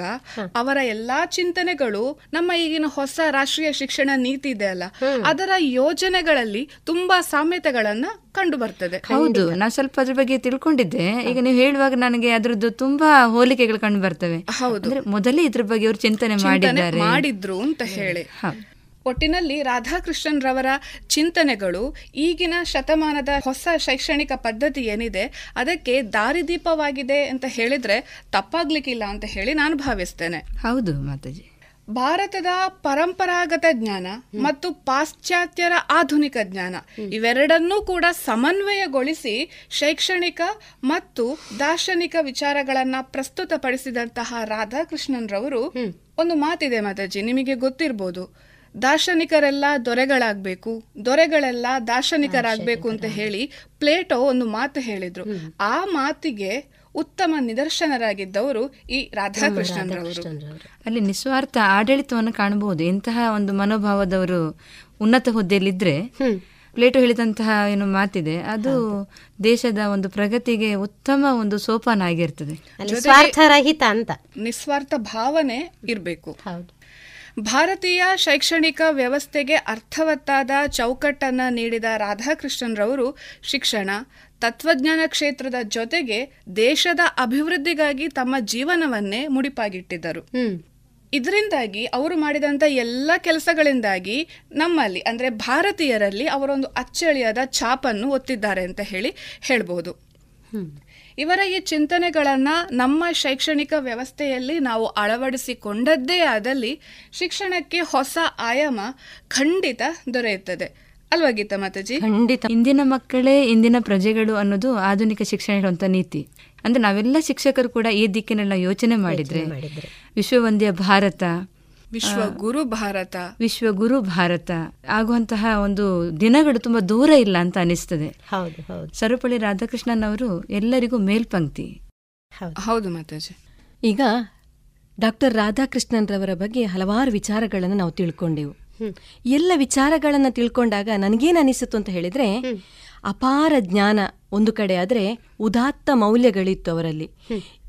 ಅವರ ಎಲ್ಲಾ ಚಿಂತನೆಗಳು ನಮ್ಮ ಈಗಿನ ಹೊಸ ರಾಷ್ಟ್ರೀಯ ಶಿಕ್ಷಣ ನೀತಿ ಇದೆ ಅಲ್ಲ? ಅದರ ಯೋಜನೆಗಳಲ್ಲಿ ತುಂಬಾ ಸಾಮ್ಯತೆಗಳನ್ನ ಕಂಡು ಬರ್ತದೆ. ಹೌದು. ನಾ ಸ್ವಲ್ಪ ಅದ್ರ ಬಗ್ಗೆ ತಿಳ್ಕೊಂಡಿದ್ದೆ. ಈಗ ನೀವು ಹೇಳುವಾಗ ನನಗೆ ಅದ್ರದ್ದು ತುಂಬಾ ಹೋಲಿಕೆಗಳು ಕಂಡು ಬರ್ತವೆ. ಹೌದು. ಮೊದಲೇ ಇದ್ರ ಬಗ್ಗೆ ಅವರು ಚಿಂತನೆ ಚಿಂತನೆ ಮಾಡಿದ್ದಾರೆ. ಮಾಡಿದ್ರು ಅಂತ ಹೇಳಿ. ಹೌದು. ಒಟ್ಟಿನಲ್ಲಿ ರಾಧಾಕೃಷ್ಣನ್ ರವರ ಚಿಂತನೆಗಳು ಈಗಿನ ಶತಮಾನದ ಹೊಸ ಶೈಕ್ಷಣಿಕ ಪದ್ಧತಿ ಏನಿದೆ ಅದಕ್ಕೆ ದಾರಿದೀಪವಾಗಿದೆ ಅಂತ ಹೇಳಿದ್ರೆ ತಪ್ಪಾಗ್ಲಿಕ್ಕಿಲ್ಲ ಅಂತ ಹೇಳಿ ನಾನು ಭಾವಿಸ್ತೇನೆ. ಹೌದು ಮಾತಾಜಿ. ಭಾರತದ ಪರಂಪರಾಗತ ಜ್ಞಾನ ಮತ್ತು ಪಾಶ್ಚಾತ್ಯರ ಆಧುನಿಕ ಜ್ಞಾನ ಇವೆರಡನ್ನೂ ಕೂಡ ಸಮನ್ವಯಗೊಳಿಸಿ ಶೈಕ್ಷಣಿಕ ಮತ್ತು ದಾರ್ಶನಿಕ ವಿಚಾರಗಳನ್ನ ಪ್ರಸ್ತುತಪಡಿಸಿದಂತಹ ರಾಧಾಕೃಷ್ಣನ್ ರವರು ಒಂದು ಮಾತಿದೆ ಮಾತಾಜಿ ನಿಮಗೆ ಗೊತ್ತಿರ್ಬೋದು. ದಾರ್ಶನಿಕರೆಲ್ಲ ದೊರೆಗಳಾಗಬೇಕು ದೊರೆಗಳೆಲ್ಲ ದಾರ್ಶನಿಕರಾಗಬೇಕು ಅಂತ ಹೇಳಿ ಪ್ಲೇಟೋ ಒಂದು ಮಾತು ಹೇಳಿದ್ರು. ಆ ಮಾತಿಗೆ ಉತ್ತಮ ನಿದರ್ಶನರಾಗಿದ್ದವರು ಈ ರಾಧಾಕೃಷ್ಣನ್ ರವರು ಅಲ್ಲಿ ನಿಸ್ವಾರ್ಥ ಆಡಳಿತವನ್ನು ಕಾಣಬಹುದು. ಇಂತಹ ಒಂದು ಮನೋಭಾವದವರು ಉನ್ನತ ಹುದ್ದೆಯಲ್ಲಿದ್ರೆ ಪ್ಲೇಟೋ ಹೇಳಿದಂತಹ ಏನು ಮಾತಿದೆ ಅದು ದೇಶದ ಒಂದು ಪ್ರಗತಿಗೆ ಉತ್ತಮ ಒಂದು ಸೋಪಾನ ಆಗಿರ್ತದೆ. ನಿಸ್ವಾರ್ಥ ಭಾವನೆ ಇರಬೇಕು. ಭಾರತೀಯ ಶೈಕ್ಷಣಿಕ ವ್ಯವಸ್ಥೆಗೆ ಅರ್ಥವತ್ತಾದ ಚೌಕಟ್ಟನ್ನು ನೀಡಿದ ರಾಧಾಕೃಷ್ಣನ್ರವರು ಶಿಕ್ಷಣ ತತ್ವಜ್ಞಾನ ಕ್ಷೇತ್ರದ ಜೊತೆಗೆ ದೇಶದ ಅಭಿವೃದ್ಧಿಗಾಗಿ ತಮ್ಮ ಜೀವನವನ್ನೇ ಮುಡಿಪಾಗಿಟ್ಟಿದ್ದರು. ಇದರಿಂದಾಗಿ ಅವರು ಮಾಡಿದಂಥ ಎಲ್ಲ ಕೆಲಸಗಳಿಂದಾಗಿ ನಮ್ಮಲ್ಲಿ ಅಂದರೆ ಭಾರತೀಯರಲ್ಲಿ ಅವರೊಂದು ಅಚ್ಚಳಿಯಾದ ಛಾಪನ್ನು ಒತ್ತಿದ್ದಾರೆ ಅಂತ ಹೇಳಿ ಹೇಳ್ಬೋದು. ಇವರ ಈ ಚಿಂತನೆಗಳನ್ನ ನಮ್ಮ ಶೈಕ್ಷಣಿಕ ವ್ಯವಸ್ಥೆಯಲ್ಲಿ ನಾವು ಅಳವಡಿಸಿಕೊಂಡದ್ದೇ ಆದಲ್ಲಿ ಶಿಕ್ಷಣಕ್ಕೆ ಹೊಸ ಆಯಾಮ ಖಂಡಿತ ದೊರೆಯುತ್ತದೆ. ಅಲ್ವಾ ಗೀತಾ ಮಾತಾಜಿ? ಖಂಡಿತ. ಇಂದಿನ ಮಕ್ಕಳೇ ಇಂದಿನ ಪ್ರಜೆಗಳು ಅನ್ನೋದು ಆಧುನಿಕ ಶಿಕ್ಷಣ ಇರುವಂತ ನೀತಿ. ಅಂದ್ರೆ ನಾವೆಲ್ಲ ಶಿಕ್ಷಕರು ಕೂಡ ಈ ದಿಕ್ಕಿನೆಲ್ಲ ಯೋಚನೆ ಮಾಡಿದ್ರೆ ವಿಶ್ವವಂದ್ಯ ಭಾರತ ವಿಶ್ವ ಗುರು ಭಾರತ. ವಿಶ್ವ ಗುರು ಭಾರತ. ಆಗುವಂತಹ ಒಂದು ದಿನಗಳು ತುಂಬಾ ದೂರ ಇಲ್ಲ ಅಂತ ಅನಿಸ್ತದೆ. ಹೌದು ಹೌದು. ಸರ್ವಪಳ್ಳಿ ರಾಧಾಕೃಷ್ಣನ್ ಅವರು ಎಲ್ಲರಿಗೂ ಮೇಲ್ಪಂಕ್ತಿ. ಹೌದು. ಮಾತಾಜಿ. ಈಗ ಡಾಕ್ಟರ್ ರಾಧಾಕೃಷ್ಣನ್ ರವರ ಬಗ್ಗೆ ಹಲವಾರು ವಿಚಾರಗಳನ್ನು ನಾವು ತಿಳ್ಕೊಂಡೆವು. ಎಲ್ಲ ವಿಚಾರಗಳನ್ನು ತಿಳ್ಕೊಂಡಾಗ ನನಗೇನು ಅನಿಸಿತು ಅಂತ ಹೇಳಿದ್ರೆ ಅಪಾರ ಜ್ಞಾನ ಒಂದು ಕಡೆ ಆದರೆ ಉದಾತ್ತ ಮೌಲ್ಯಗಳಿತ್ತು ಅವರಲ್ಲಿ.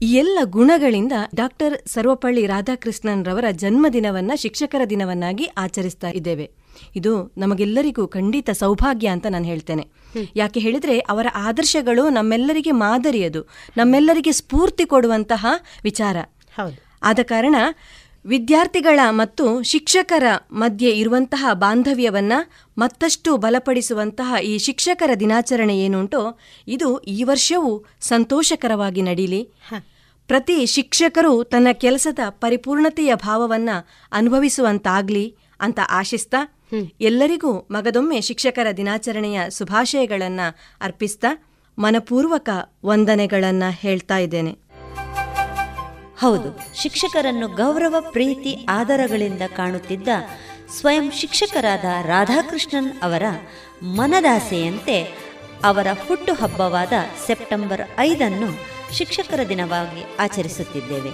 ಈ ಎಲ್ಲ ಗುಣಗಳಿಂದ ಡಾಕ್ಟರ್ ಸರ್ವಪಳ್ಳಿ ರಾಧಾಕೃಷ್ಣನ್ ರವರ ಜನ್ಮದಿನವನ್ನ ಶಿಕ್ಷಕರ ದಿನವನ್ನಾಗಿ ಆಚರಿಸ್ತಾ ಇದ್ದೇವೆ. ಇದು ನಮಗೆಲ್ಲರಿಗೂ ಖಂಡಿತ ಸೌಭಾಗ್ಯ ಅಂತ ನಾನು ಹೇಳ್ತೇನೆ. ಯಾಕೆ ಹೇಳಿದ್ರೆ ಅವರ ಆದರ್ಶಗಳು ನಮ್ಮೆಲ್ಲರಿಗೆ ಮಾದರಿಯದು. ನಮ್ಮೆಲ್ಲರಿಗೆ ಸ್ಫೂರ್ತಿ ಕೊಡುವಂತಹ ವಿಚಾರ. ಹೌದು. ಆದ ಕಾರಣ ವಿದ್ಯಾರ್ಥಿಗಳ ಮತ್ತು ಶಿಕ್ಷಕರ ಮಧ್ಯೆ ಇರುವಂತಹ ಬಾಂಧವ್ಯವನ್ನ ಮತ್ತಷ್ಟು ಬಲಪಡಿಸುವಂತಹ ಈ ಶಿಕ್ಷಕರ ದಿನಾಚರಣೆ ಏನುಂಟೋ ಇದು ಈ ವರ್ಷವೂ ಸಂತೋಷಕರವಾಗಿ ನಡೀಲಿ. ಪ್ರತಿ ಶಿಕ್ಷಕರು ತನ್ನ ಕೆಲಸದ ಪರಿಪೂರ್ಣತೆಯ ಭಾವವನ್ನ ಅನುಭವಿಸುವಂತಾಗ್ಲಿ ಅಂತ ಆಶಿಸ್ತಾ ಎಲ್ಲರಿಗೂ ಮಗದೊಮ್ಮೆ ಶಿಕ್ಷಕರ ದಿನಾಚರಣೆಯ ಶುಭಾಶಯಗಳನ್ನ ಅರ್ಪಿಸ್ತಾ ಮನಪೂರ್ವಕ ವಂದನೆಗಳನ್ನ ಹೇಳ್ತಾ ಇದ್ದೇನೆ. ಹೌದು, ಶಿಕ್ಷಕರನ್ನು ಗೌರವ, ಪ್ರೀತಿ, ಆದರಗಳಿಂದ ಕಾಣುತ್ತಿದ್ದ ಸ್ವಯಂ ಶಿಕ್ಷಕರಾದ ರಾಧಾಕೃಷ್ಣನ್ ಅವರ ಮನದಾಸೆಯಂತೆ ಅವರ ಹುಟ್ಟುಹಬ್ಬವಾದ ಸೆಪ್ಟೆಂಬರ್ ಐದನ್ನು ಶಿಕ್ಷಕರ ದಿನವಾಗಿ ಆಚರಿಸುತ್ತಿದ್ದೇವೆ.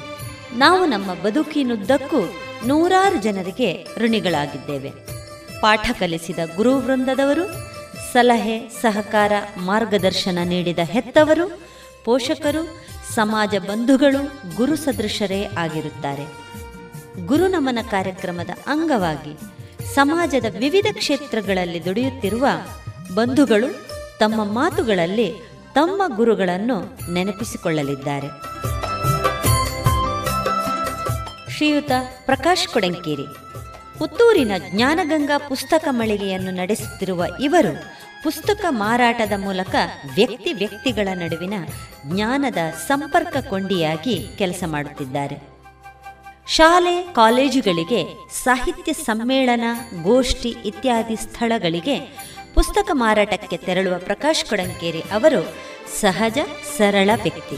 ನಾವು ನಮ್ಮ ಬದುಕಿನುದ್ದಕ್ಕೂ ನೂರಾರು ಜನರಿಗೆ ಋಣಿಗಳಾಗಿದ್ದೇವೆ. ಪಾಠ ಕಲಿಸಿದ ಗುರುವೃಂದದವರು, ಸಲಹೆ, ಸಹಕಾರ, ಮಾರ್ಗದರ್ಶನ ನೀಡಿದ ಹೆತ್ತವರು, ಪೋಷಕರು ಸಮಾಜ ಬಂಧುಗಳು ಗುರು ಸದೃಶರೇ ಆಗಿರುತ್ತಾರೆ. ಗುರುನಮನ ಕಾರ್ಯಕ್ರಮದ ಅಂಗವಾಗಿ ಸಮಾಜದ ವಿವಿಧ ಕ್ಷೇತ್ರಗಳಲ್ಲಿ ದುಡಿಯುತ್ತಿರುವ ಬಂಧುಗಳು ತಮ್ಮ ಮಾತುಗಳಲ್ಲಿ ತಮ್ಮ ಗುರುಗಳನ್ನು ನೆನಪಿಸಿಕೊಳ್ಳಲಿದ್ದಾರೆ. ಶ್ರೀಯುತ ಪ್ರಕಾಶ್ ಕೊಡಂಕೇರಿ, ಪುತ್ತೂರಿನ ಜ್ಞಾನಗಂಗಾ ಪುಸ್ತಕ ಮಳಿಗೆಯನ್ನು ನಡೆಸುತ್ತಿರುವ ಇವರು ಪುಸ್ತಕ ಮಾರಾಟದ ಮೂಲಕ ವ್ಯಕ್ತಿ ವ್ಯಕ್ತಿಗಳ ನಡುವಿನ ಜ್ಞಾನದ ಸಂಪರ್ಕ ಕೊಂಡಿಯಾಗಿ ಕೆಲಸ ಮಾಡುತ್ತಿದ್ದಾರೆ. ಶಾಲೆ, ಕಾಲೇಜುಗಳಿಗೆ ಸಾಹಿತ್ಯ ಸಮ್ಮೇಳನ, ಗೋಷ್ಠಿ ಇತ್ಯಾದಿ ಸ್ಥಳಗಳಿಗೆ ಪುಸ್ತಕ ಮಾರಾಟಕ್ಕೆ ತೆರಳುವ ಪ್ರಕಾಶ್ ಕೊಡಂಕೇರಿ ಅವರು ಸಹಜ, ಸರಳ ವ್ಯಕ್ತಿ.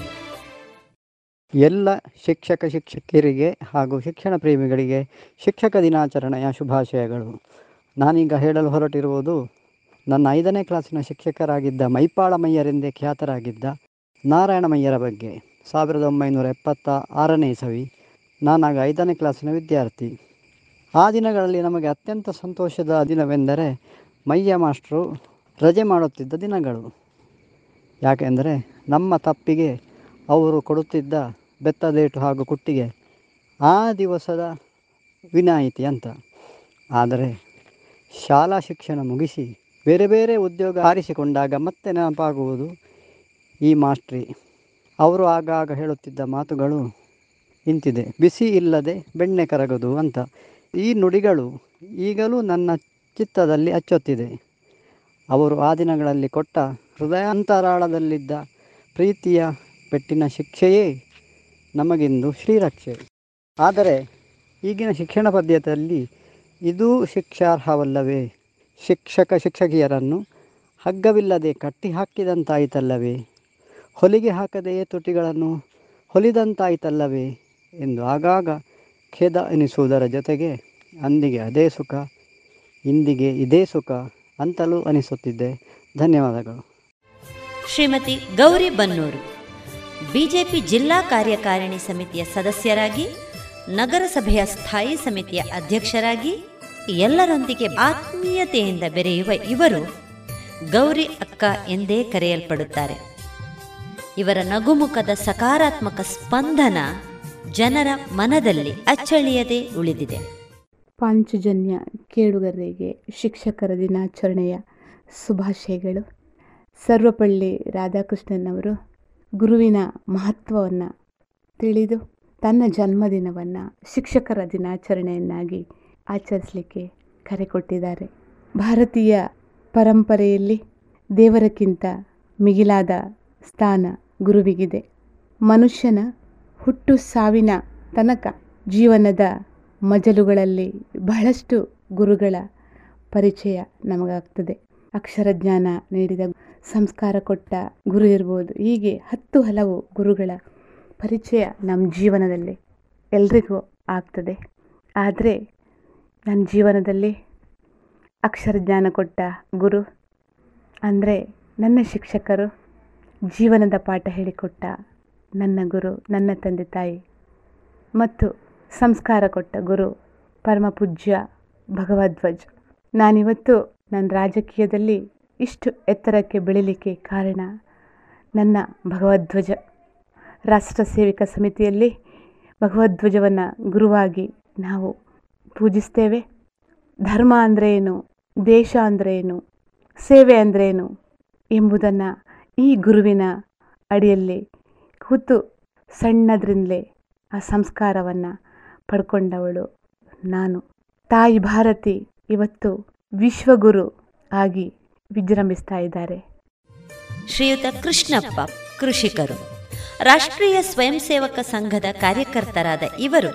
ಎಲ್ಲ ಶಿಕ್ಷಕ ಶಿಕ್ಷಕಿಯರಿಗೆ ಹಾಗೂ ಶಿಕ್ಷಣ ಪ್ರೇಮಿಗಳಿಗೆ ಶಿಕ್ಷಕ ದಿನಾಚರಣೆಯ ಶುಭಾಶಯಗಳು. ನಾನೀಗ ಹೇಳಲು ಹೊರಟಿರುವುದು ನನ್ನ ಐದನೇ ಕ್ಲಾಸಿನ ಶಿಕ್ಷಕರಾಗಿದ್ದ ಮೈಪಾಳಮಯ್ಯರೆಂದೇ ಖ್ಯಾತರಾಗಿದ್ದ ನಾರಾಯಣಮಯ್ಯರ ಬಗ್ಗೆ ಸಾವಿರದ ಒಂಬೈನೂರ ಎಪ್ಪತ್ತ ಆರನೇ ಇಸವಿ. ನಾನಾಗ ಐದನೇ ಕ್ಲಾಸಿನ ವಿದ್ಯಾರ್ಥಿ. ಆ ದಿನಗಳಲ್ಲಿ ನಮಗೆ ಅತ್ಯಂತ ಸಂತೋಷದ ದಿನವೆಂದರೆ ಮಯ್ಯ ಮಾಸ್ಟ್ರು ರಜೆ ಮಾಡುತ್ತಿದ್ದ ದಿನಗಳು. ಯಾಕೆಂದರೆ ನಮ್ಮ ತಪ್ಪಿಗೆ ಅವರು ಕೊಡುತ್ತಿದ್ದ ಬೆತ್ತದೇಟು ಹಾಗೂ ಕುಟ್ಟಿಗೆ ಆ ದಿವಸದ ವಿನಾಯಿತಿ ಅಂತ. ಆದರೆ ಶಾಲಾ ಶಿಕ್ಷಣ ಮುಗಿಸಿ ಬೇರೆ ಬೇರೆ ಉದ್ಯೋಗ ಆರಿಸಿಕೊಂಡಾಗ ಮತ್ತೆ ನೆನಪಾಗುವುದು ಈ ಮಾಸ್ಟ್ರಿ. ಅವರು ಆಗಾಗ ಹೇಳುತ್ತಿದ್ದ ಮಾತುಗಳು ಇಂತಿದೆ. ಬಿಸಿ ಇಲ್ಲದೆ ಬೆಣ್ಣೆ ಕರಗದು ಅಂತ. ಈ ನುಡಿಗಳು ಈಗಲೂ ನನ್ನ ಚಿತ್ತದಲ್ಲಿ ಅಚ್ಚೊತ್ತಿದೆ. ಅವರು ಆ ದಿನಗಳಲ್ಲಿ ಕೊಟ್ಟ ಹೃದಯಾಂತರಾಳದಲ್ಲಿದ್ದ ಪ್ರೀತಿಯ ಪೆಟ್ಟಿನ ಶಿಕ್ಷೆಯೇ ನಮಗಿಂದು ಶ್ರೀರಕ್ಷೆ. ಆದರೆ ಈಗಿನ ಶಿಕ್ಷಣ ಪದ್ಧತಿಯಲ್ಲಿ ಇದೂ ಶಿಕ್ಷಾರ್ಹವಲ್ಲವೇ? ಶಿಕ್ಷಕ ಶಿಕ್ಷಕಿಯರನ್ನು ಹಗ್ಗವಿಲ್ಲದೆ ಕಟ್ಟಿ ಹಾಕಿದಂತಾಯಿತಲ್ಲವೇ ಹೊಲಿಗೆ ಹಾಕದೆಯೇ ತುಟಿಗಳನ್ನು ಹೊಲಿದಂತಾಯಿತಲ್ಲವೇ? ಎಂದು ಆಗಾಗ ಖೇದ ಎನಿಸುವುದರ ಜೊತೆಗೆ ಅಂದಿಗೆ ಅದೇ ಸುಖ, ಇಂದಿಗೆ ಇದೇ ಸುಖ ಅಂತಲೂ ಅನಿಸುತ್ತಿದ್ದೆ. ಧನ್ಯವಾದಗಳು. ಶ್ರೀಮತಿ ಗೌರಿ ಬನ್ನೂರು, ಬಿಜೆಪಿ ಜಿಲ್ಲಾ ಕಾರ್ಯಕಾರಿಣಿ ಸಮಿತಿಯ ಸದಸ್ಯರಾಗಿ, ನಗರಸಭೆಯ ಸ್ಥಾಯಿ ಸಮಿತಿಯ ಅಧ್ಯಕ್ಷರಾಗಿ ಎಲ್ಲರೊಂದಿಗೆ ಆತ್ಮೀಯತೆಯಿಂದ ಬೆರೆಯುವ ಇವರು ಗೌರಿ ಅಕ್ಕ ಎಂದೇ ಕರೆಯಲ್ಪಡುತ್ತಾರೆ. ಇವರ ನಗುಮುಖದ ಸಕಾರಾತ್ಮಕ ಸ್ಪಂದನ ಜನರ ಮನದಲ್ಲಿ ಅಚ್ಚಳಿಯದೆ ಉಳಿದಿದೆ. ಪಾಂಚಜನ್ಯ ಕೇಳುಗರಿಗೆ ಶಿಕ್ಷಕರ ದಿನಾಚರಣೆಯ ಶುಭಾಶಯಗಳು. ಸರ್ವಪಳ್ಳಿ ರಾಧಾಕೃಷ್ಣನ್ ಅವರು ಗುರುವಿನ ಮಹತ್ವವನ್ನು ತಿಳಿದು ತನ್ನ ಜನ್ಮದಿನವನ್ನು ಶಿಕ್ಷಕರ ದಿನಾಚರಣೆಯನ್ನಾಗಿ ಆಚರಿಸಲಿಕ್ಕೆ ಕರೆ ಕೊಟ್ಟಿದ್ದಾರೆ. ಭಾರತೀಯ ಪರಂಪರೆಯಲ್ಲಿ ದೇವರಕ್ಕಿಂತ ಮಿಗಿಲಾದ ಸ್ಥಾನ ಗುರುವಿಗಿದೆ. ಮನುಷ್ಯನ ಹುಟ್ಟು ಸಾವಿನ ತನಕ ಜೀವನದ ಮಜಲುಗಳಲ್ಲಿ ಬಹಳಷ್ಟು ಗುರುಗಳ ಪರಿಚಯ ನಮಗಾಗ್ತದೆ. ಅಕ್ಷರ ಜ್ಞಾನ ನೀಡಿದ ಸಂಸ್ಕಾರ ಕೊಟ್ಟ ಗುರು ಇರ್ಬೋದು. ಹೀಗೆ ಹತ್ತು ಹಲವು ಗುರುಗಳ ಪರಿಚಯ ನಮ್ಮ ಜೀವನದಲ್ಲಿ ಎಲ್ರಿಗೂ ಆಗ್ತದೆ. ಆದರೆ ನನ್ನ ಜೀವನದಲ್ಲಿ ಅಕ್ಷರ ಜ್ಞಾನ ಕೊಟ್ಟ ಗುರು. ಅಂದರೆ ನನ್ನ ಶಿಕ್ಷಕರು ಜೀವನದ ಪಾಠ ಹೇಳಿಕೊಟ್ಟ ನನ್ನ ಗುರು, ನನ್ನ ತಂದೆ ತಾಯಿ ಮತ್ತು ಸಂಸ್ಕಾರ ಕೊಟ್ಟ ಗುರು ಪರಮ ಪೂಜ್ಯ ಭಗವಧ್ವಜ್ ನಾನಿವತ್ತು ನನ್ನ ರಾಜಕೀಯದಲ್ಲಿ ಇಷ್ಟು ಎತ್ತರಕ್ಕೆ ಬೆಳಿಲಿಕ್ಕೆ ಕಾರಣ ನನ್ನ ಭಗವದ್ವಜ ರಾಷ್ಟ್ರ ಸೇವಿಕ ಸಮಿತಿಯಲ್ಲಿ ಭಗವದ್ವಜವನ್ನು ಗುರುವಾಗಿ ನಾವು ಪೂಜಿಸ್ತೇವೆ. ಧರ್ಮ ಅಂದರೆ ಏನು ದೇಶ ಅಂದರೆ ಏನು ಸೇವೆ ಅಂದರೆ ಏನು ಎಂಬುದನ್ನು ಈ ಗುರುವಿನ ಅಡಿಯಲ್ಲಿ ಕೂತು ಸಣ್ಣದ್ರಿಂದಲೇ ಆ ಸಂಸ್ಕಾರವನ್ನು ಪಡ್ಕೊಂಡವಳು ನಾನು. ತಾಯಿ ಭಾರತಿ ಇವತ್ತು ವಿಶ್ವಗುರು ಆಗಿ ವಿಜೃಂಭಿಸ್ತಾ ಇದ್ದಾರೆ. ಶ್ರೀಯುತ ಕೃಷ್ಣಪ್ಪ, ಕೃಷಿಕರು. ರಾಷ್ಟ್ರೀಯ ಸ್ವಯಂ ಸೇವಕ ಸಂಘದ ಕಾರ್ಯಕರ್ತರಾದ ಇವರು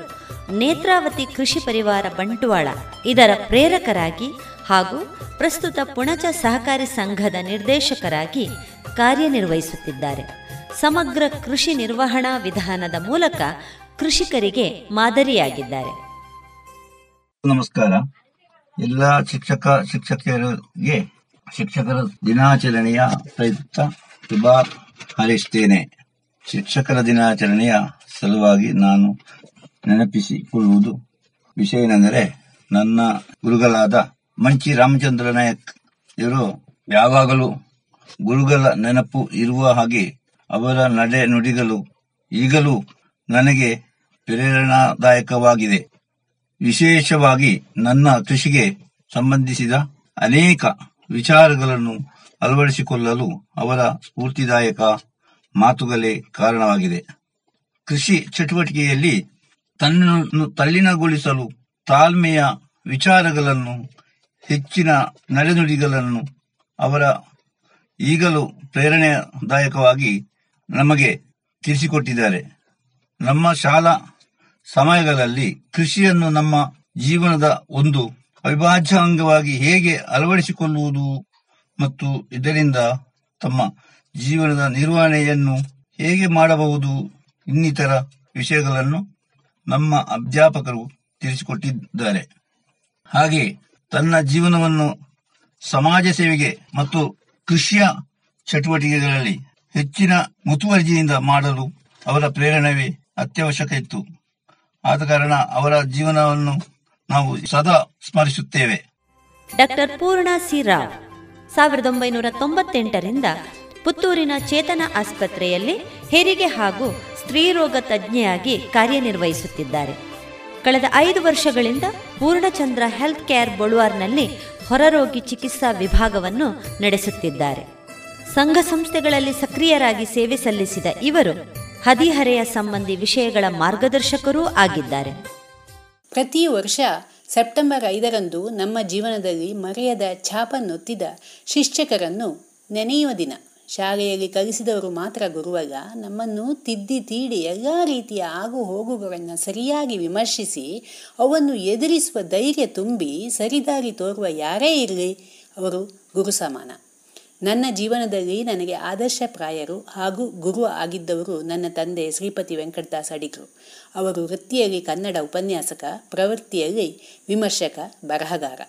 ನೇತ್ರಾವತಿ ಕೃಷಿ ಪರಿವಾರ ಬಂಟ್ವಾಳ ಇದರ ಪ್ರೇರಕರಾಗಿ ಹಾಗೂ ಪ್ರಸ್ತುತ ಪುಣಚ ಸಹಕಾರಿ ಸಂಘದ ನಿರ್ದೇಶಕರಾಗಿ ಕಾರ್ಯನಿರ್ವಹಿಸುತ್ತಿದ್ದಾರೆ. ಸಮಗ್ರ ಕೃಷಿ ನಿರ್ವಹಣಾ ವಿಧಾನದ ಮೂಲಕ ಕೃಷಿಕರಿಗೆ ಮಾದರಿಯಾಗಿದ್ದಾರೆ. ನಮಸ್ಕಾರ. ಎಲ್ಲ ಶಿಕ್ಷಕ ಶಿಕ್ಷಕರಿಗೆ ಶಿಕ್ಷಕರ ದಿನಾಚರಣೆಯ ಪ್ರಯುಕ್ತ ಶುಭ ಹಾರೈಸುತ್ತೇನೆ ಶಿಕ್ಷಕರ ದಿನಾಚರಣೆಯ ಸಲುವಾಗಿ ನಾನು ನೆನಪಿಸಿಕೊಳ್ಳುವುದು ವಿಷಯ ಏನೆಂದರೆ ನನ್ನ ಗುರುಗಳಾದ ಮಂಚಿ ರಾಮಚಂದ್ರ ನಾಯಕ್ ಇವರು ಯಾವಾಗಲೂ ಗುರುಗಳ ನೆನಪು ಇರುವ ಹಾಗೆ ಅವರ ನಡೆ ನುಡಿಗಳು ಈಗಲೂ ನನಗೆ ಪ್ರೇರಣಾದಾಯಕವಾಗಿದೆ. ವಿಶೇಷವಾಗಿ ನನ್ನ ಕೃಷಿಗೆ ಸಂಬಂಧಿಸಿದ ಅನೇಕ ವಿಚಾರಗಳನ್ನು ಅಳವಡಿಸಿಕೊಳ್ಳಲು ಅವರ ಸ್ಫೂರ್ತಿದಾಯಕ ಮಾತುಗಳೇ ಕಾರಣವಾಗಿದೆ. ಕೃಷಿ ಚಟುವಟಿಕೆಯಲ್ಲಿ ತನ್ನನ್ನು ತಲ್ಲಿನಗೊಳಿಸಲು ತಾಳ್ಮೆಯ ವಿಚಾರಗಳನ್ನು, ಹೆಚ್ಚಿನ ನಡೆನುಡಿಗಳನ್ನು ಅವರ ಈಗಲೂ ಪ್ರೇರಣೆದಾಯಕವಾಗಿ ನಮಗೆ ತಿಳಿಸಿಕೊಟ್ಟಿದ್ದಾರೆ. ನಮ್ಮ ಶಾಲಾ ಸಮಯಗಳಲ್ಲಿ ಕೃಷಿಯನ್ನು ನಮ್ಮ ಜೀವನದ ಒಂದು ಅವಿಭಾಜ್ಯ ಅಂಗವಾಗಿ ಹೇಗೆ ಅಳವಡಿಸಿಕೊಳ್ಳುವುದು ಮತ್ತು ಇದರಿಂದ ತಮ್ಮ ಜೀವನದ ನಿರ್ವಹಣೆಯನ್ನು ಹೇಗೆ ಮಾಡಬಹುದು ಇನ್ನಿತರ ವಿಷಯಗಳನ್ನು ನಮ್ಮ ಅಧ್ಯಾಪಕರು ತಿಳಿಸಿಕೊಟ್ಟಿದ್ದಾರೆ. ಹಾಗೆ ತನ್ನ ಜೀವನವನ್ನು ಸಮಾಜ ಸೇವೆಗೆ ಮತ್ತು ಕೃಷಿಯ ಚಟುವಟಿಕೆಗಳಲ್ಲಿ ಹೆಚ್ಚಿನ ಮುತುವರ್ಜಿಯಿಂದ ಮಾಡಲು ಅವರ ಪ್ರೇರಣೆವೇ ಅತ್ಯವಶ್ಯಕ ಇತ್ತು. ಆದ ಕಾರಣ ಅವರ ಜೀವನವನ್ನು ನಾವು ಸದಾ ಸ್ಮರಿಸುತ್ತೇವೆ. ಡಾಕ್ಟರ್ ಪೂರ್ಣ ಸಿ ರಾವ್, ಸಾವಿರದ ಒಂಬೈನೂರ ತೊಂಬತ್ತೆಂಟರಿಂದ ಪುತ್ತೂರಿನ ಚೇತನ ಆಸ್ಪತ್ರೆಯಲ್ಲಿ ಹೆರಿಗೆ ಹಾಗೂ ಸ್ತ್ರೀರೋಗ ತಜ್ಞೆಯಾಗಿ ಕಾರ್ಯನಿರ್ವಹಿಸುತ್ತಿದ್ದಾರೆ. ಕಳೆದ ಐದು ವರ್ಷಗಳಿಂದ ಪೂರ್ಣಚಂದ್ರ ಹೆಲ್ತ್ ಕೇರ್ ಬಳುವಾರ್ನಲ್ಲಿ ಹೊರರೋಗಿ ಚಿಕಿತ್ಸಾ ವಿಭಾಗವನ್ನು ನಡೆಸುತ್ತಿದ್ದಾರೆ. ಸಂಘ ಸಂಸ್ಥೆಗಳಲ್ಲಿ ಸಕ್ರಿಯರಾಗಿ ಸೇವೆ ಸಲ್ಲಿಸಿದ ಇವರು ಹದಿಹರೆಯ ಸಂಬಂಧಿ ವಿಷಯಗಳ ಮಾರ್ಗದರ್ಶಕರೂ ಆಗಿದ್ದಾರೆ. ಪ್ರತಿ ವರ್ಷ ಸೆಪ್ಟೆಂಬರ್ ಐದರಂದು ನಮ್ಮ ಜೀವನದಲ್ಲಿ ಮರೆಯದ ಛಾಪನ್ನೊತ್ತಿದ ಶಿಕ್ಷಕರನ್ನು ನೆನೆಯುವ ದಿನ. ಶಾಲೆಯಲ್ಲಿ ಕಲಿಸಿದವರು ಮಾತ್ರ ಗುರುವಲ್ಲ, ನಮ್ಮನ್ನು ತಿದ್ದಿ ತೀಡಿ ಎಲ್ಲ ರೀತಿಯ ಆಗು ಹೋಗುಗಳನ್ನು ಸರಿಯಾಗಿ ವಿಮರ್ಶಿಸಿ, ಅವನ್ನು ಎದುರಿಸುವ ಧೈರ್ಯ ತುಂಬಿ ಸರಿದಾರಿ ತೋರುವ ಯಾರೇ ಇರಲಿ, ಅವರು ಗುರು ಸಮಾನ. ನನ್ನ ಜೀವನದಲ್ಲಿ ನನಗೆ ಆದರ್ಶ ಪ್ರಾಯರು ಹಾಗೂ ಗುರು ಆಗಿದ್ದವರು ನನ್ನ ತಂದೆ ಶ್ರೀಪತಿ ವೆಂಕಟದಾಸ್ ಅಡಿಗರು. ಅವರು ವೃತ್ತಿಯಲ್ಲಿ ಕನ್ನಡ ಉಪನ್ಯಾಸಕ, ಪ್ರವೃತ್ತಿಯಲ್ಲಿ ವಿಮರ್ಶಕ, ಬರಹಗಾರ.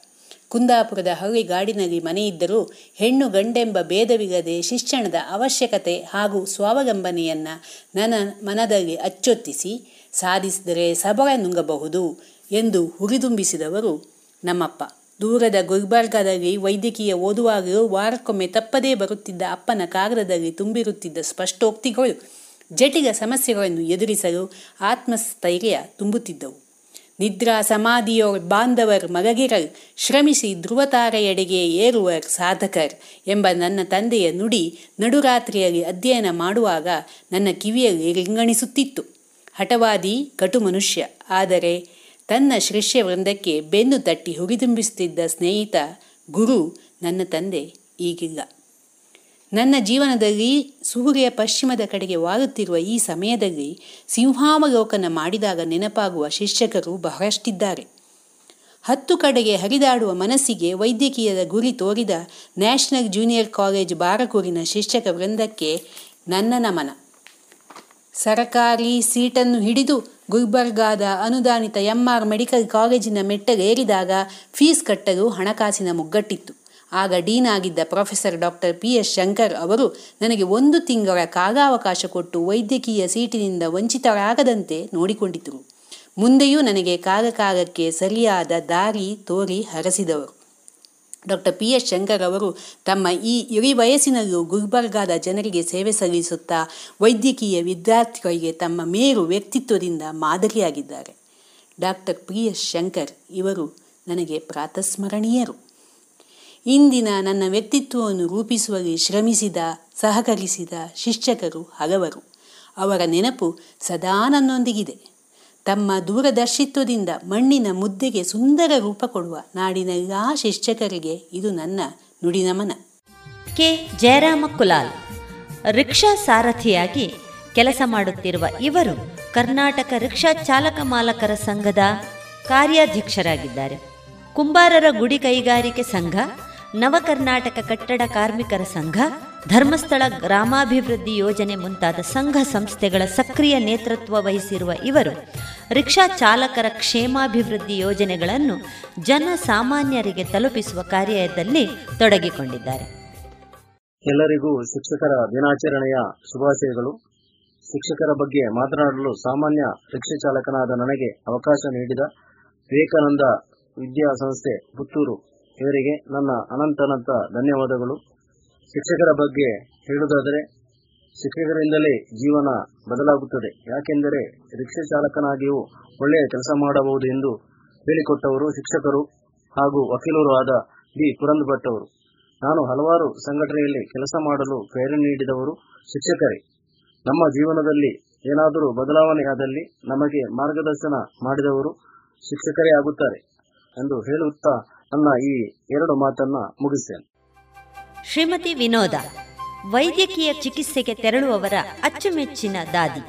ಕುಂದಾಪುರದ ಹಳ್ಳಿಗಾಡಿನಲ್ಲಿ ಮನೆಯಿದ್ದರೂ ಹೆಣ್ಣು ಗಂಡೆಂಬ ಭೇದವಿಲ್ಲದೆ ಶಿಕ್ಷಣದ ಅವಶ್ಯಕತೆ ಹಾಗೂ ಸ್ವಾವಲಂಬನೆಯನ್ನು ನನ್ನ ಮನದಲ್ಲಿ ಅಚ್ಚೊತ್ತಿಸಿ ಸಾಧಿಸಿದರೆ ಸಬಳ ನುಂಗಬಹುದು ಎಂದು ಹುರಿದುಂಬಿಸಿದವರು ನಮ್ಮಪ್ಪ. ದೂರದ ಗುಲ್ಬರ್ಗಾದಲ್ಲಿ ವೈದ್ಯಕೀಯ ಓದುವಾಗಲೂ ವಾರಕ್ಕೊಮ್ಮೆ ತಪ್ಪದೇ ಬರುತ್ತಿದ್ದ ಅಪ್ಪನ ಕಾಗದದಲ್ಲಿ ತುಂಬಿರುತ್ತಿದ್ದ ಸ್ಪಷ್ಟೋಕ್ತಿಗಳು ಜಟಿಲ ಸಮಸ್ಯೆಗಳನ್ನು ಎದುರಿಸಲು ಆತ್ಮಸ್ಥೈರ್ಯ ತುಂಬುತ್ತಿದ್ದವು. ನಿದ್ರಾ ಸಮಾಧಿಯೋ ಬಾಂಧವರ್ ಮಗಗಿರಲ್, ಶ್ರಮಿಸಿ ಧ್ರುವತಾರೆಯಡೆಗೆ ಏರುವರ್ ಸಾಧಕರ್ ಎಂಬ ನನ್ನ ತಂದೆಯ ನುಡಿ ನಡುರಾತ್ರಿಯಲ್ಲಿ ಅಧ್ಯಯನ ಮಾಡುವಾಗ ನನ್ನ ಕಿವಿಯಲ್ಲಿ ರಿಂಗಣಿಸುತ್ತಿತ್ತು ಹಠವಾದಿ, ಕಟು ಮನುಷ್ಯ. ಆದರೆ ತನ್ನ ಶಿಷ್ಯ ವೃಂದಕ್ಕೆ ಬೆನ್ನು ತಟ್ಟಿ ಹುರಿದುಂಬಿಸುತ್ತಿದ್ದ ಸ್ನೇಹಿತ, ಗುರು ನನ್ನ ತಂದೆ ಈಗಿಲ್ಲ. ನನ್ನ ಜೀವನದಲ್ಲಿ ಸೂರ್ಯ ಪಶ್ಚಿಮದ ಕಡೆಗೆ ವಾರುತ್ತಿರುವ ಈ ಸಮಯದಲ್ಲಿ ಸಿಂಹಾವಲೋಕನ ಮಾಡಿದಾಗ ನೆನಪಾಗುವ ಶಿಕ್ಷಕರು ಬಹಳಷ್ಟಿದ್ದಾರೆ. ಹತ್ತು ಕಡೆಗೆ ಹರಿದಾಡುವ ಮನಸ್ಸಿಗೆ ವೈದ್ಯಕೀಯದ ಗುರಿ ತೋರಿದ ನ್ಯಾಷನಲ್ ಜೂನಿಯರ್ ಕಾಲೇಜ್ ಬಾರಕೂರಿನ ಶಿಕ್ಷಕ ವೃಂದಕ್ಕೆ ನನ್ನ ನಮನ. ಸರಕಾರಿ ಸೀಟನ್ನು ಹಿಡಿದು ಗುಲ್ಬರ್ಗಾದ ಅನುದಾನಿತ ಎಂಆರ್ ಮೆಡಿಕಲ್ ಕಾಲೇಜಿನ ಮೆಟ್ಟಲೇರಿದಾಗ ಫೀಸ್ ಕಟ್ಟಲು ಹಣಕಾಸಿನ ಮುಗ್ಗಟ್ಟಿತ್ತು. ಆಗ ಡೀನ್ ಆಗಿದ್ದ professor doctor P S Shankar ಅವರು, ನನಗೆ ಒಂದು ತಿಂಗಳ ಕಾಲಾವಕಾಶ ಕೊಟ್ಟು ವೈದ್ಯಕೀಯ ಸೀಟಿನಿಂದ ವಂಚಿತರಾಗದಂತೆ ನೋಡಿಕೊಂಡಿದ್ದರು ಮುಂದೆಯೂ ನನಗೆ ಕಾಗಕಾಗಕ್ಕೆ ಸರಿಯಾದ ದಾರಿ ತೋರಿ ಹರಸಿದವರು. ಡಾಕ್ಟರ್ ಪಿ ಎಸ್ ಶಂಕರ್ ಅವರು, ತಮ್ಮ ಈ ಇಳಿ ವಯಸ್ಸಿನಲ್ಲೂ ಗುಲ್ಬರ್ಗಾದ ಜನರಿಗೆ ಸೇವೆ ಸಲ್ಲಿಸುತ್ತಾ ವೈದ್ಯಕೀಯ ವಿದ್ಯಾರ್ಥಿಗಳಿಗೆ ತಮ್ಮ ಮೇರು ವ್ಯಕ್ತಿತ್ವದಿಂದ ಮಾದರಿಯಾಗಿದ್ದಾರೆ. ಡಾಕ್ಟರ್ ಪಿ ಎಸ್ ಶಂಕರ್ ಇವರು ನನಗೆ ಪ್ರಾತಸ್ಮರಣೀಯರು. ಇಂದಿನ ನನ್ನ ವ್ಯಕ್ತಿತ್ವವನ್ನು ರೂಪಿಸುವಲ್ಲಿ ಶ್ರಮಿಸಿದ, ಸಹಕರಿಸಿದ ಶಿಕ್ಷಕರು ಹಲವರು. ಅವರ ನೆನಪು ಸದಾ ನನ್ನೊಂದಿಗಿದೆ. ತಮ್ಮ ದೂರದರ್ಶಿತ್ವದಿಂದ ಮಣ್ಣಿನ ಮುದ್ದೆಗೆ ಸುಂದರ ರೂಪ ಕೊಡುವ ನಾಡಿನ ಎಲ್ಲಾ ಶಿಕ್ಷಕರಿಗೆ ಇದು ನನ್ನ ನುಡಿನಮನ. ಕೆ. ಜಯರಾಮ ಕುಲಾಲ್. ರಿಕ್ಷಾ ಸಾರಥಿಯಾಗಿ ಕೆಲಸ ಮಾಡುತ್ತಿರುವ ಇವರು ಕರ್ನಾಟಕ ರಿಕ್ಷಾ ಚಾಲಕ ಮಾಲಕರ ಸಂಘದ ಕಾರ್ಯಾಧ್ಯಕ್ಷರಾಗಿದ್ದಾರೆ. ಕುಂಬಾರರ ಗುಡಿ ಕೈಗಾರಿಕೆ ಸಂಘ ನವಕರ್ನಾಟಕ ಕಟ್ಟಡ ಕಾರ್ಮಿಕರ ಸಂಘ, ಧರ್ಮಸ್ಥಳ ಗ್ರಾಮಾಭಿವೃದ್ಧಿ ಯೋಜನೆ ಮುಂತಾದ ಸಂಘ ಸಂಸ್ಥೆಗಳ ಸಕ್ರಿಯ ನೇತೃತ್ವ ವಹಿಸಿರುವ ಇವರು ರಿಕ್ಷಾ ಚಾಲಕರ ಕ್ಷೇಮಾಭಿವೃದ್ಧಿ ಯೋಜನೆಗಳನ್ನು ಜನ ಸಾಮಾನ್ಯರಿಗೆ ತಲುಪಿಸುವ ಕಾರ್ಯದಲ್ಲಿ ತೊಡಗಿಕೊಂಡಿದ್ದಾರೆ. ಎಲ್ಲರಿಗೂ ಶಿಕ್ಷಕರ ದಿನಾಚರಣೆಯ ಶುಭಾಶಯಗಳು. ಶಿಕ್ಷಕರ ಬಗ್ಗೆ ಮಾತನಾಡಲು ಸಾಮಾನ್ಯ ರಿಕ್ಷಾ ಚಾಲಕನಾದ ನನಗೆ ಅವಕಾಶ ನೀಡಿದ ವಿವೇಕಾನಂದ ವಿದ್ಯಾಸಂಸ್ಥೆ ಪುತ್ತೂರು ಇವರಿಗೆ ನನ್ನ ಅನಂತನಂತ ಧನ್ಯವಾದಗಳು. ಶಿಕ್ಷಕರ ಬಗ್ಗೆ ಹೇಳುವುದಾದರೆ, ಶಿಕ್ಷಕರಿಂದಲೇ ಜೀವನ ಬದಲಾಗುತ್ತದೆ. ಯಾಕೆಂದರೆ ರಿಕ್ಷಾ ಚಾಲಕನಾಗಿಯೂ ಒಳ್ಳೆಯ ಕೆಲಸ ಮಾಡಬಹುದು ಎಂದು ಹೇಳಿಕೊಟ್ಟವರು ಶಿಕ್ಷಕರು ಹಾಗೂ ವಕೀಲರು ಆದ ಬಿ ಪುರಂದ್ ಭಟ್ ಅವರು. ನಾನು ಹಲವಾರು ಸಂಘಟನೆಯಲ್ಲಿ ಕೆಲಸ ಮಾಡಲು ಪ್ರೇರಣೆ ನೀಡಿದವರು ಶಿಕ್ಷಕರೇ. ನಮ್ಮ ಜೀವನದಲ್ಲಿ ಏನಾದರೂ ಬದಲಾವಣೆಯಾದಲ್ಲಿ ನಮಗೆ ಮಾರ್ಗದರ್ಶನ ಮಾಡಿದವರು ಶಿಕ್ಷಕರೇ ಆಗುತ್ತಾರೆ ಎಂದು ಹೇಳುತ್ತಾ ನನ್ನ ಈ ಎರಡು ಮಾತನ್ನ ಮುಗಿಸ್ತೇನೆ. ಶ್ರೀಮತಿ ವಿನೋದ, ವೈದ್ಯಕೀಯ ಚಿಕಿತ್ಸೆಗೆ ತೆರಳುವವರ ಅಚ್ಚುಮೆಚ್ಚಿನ ದಾದಿ.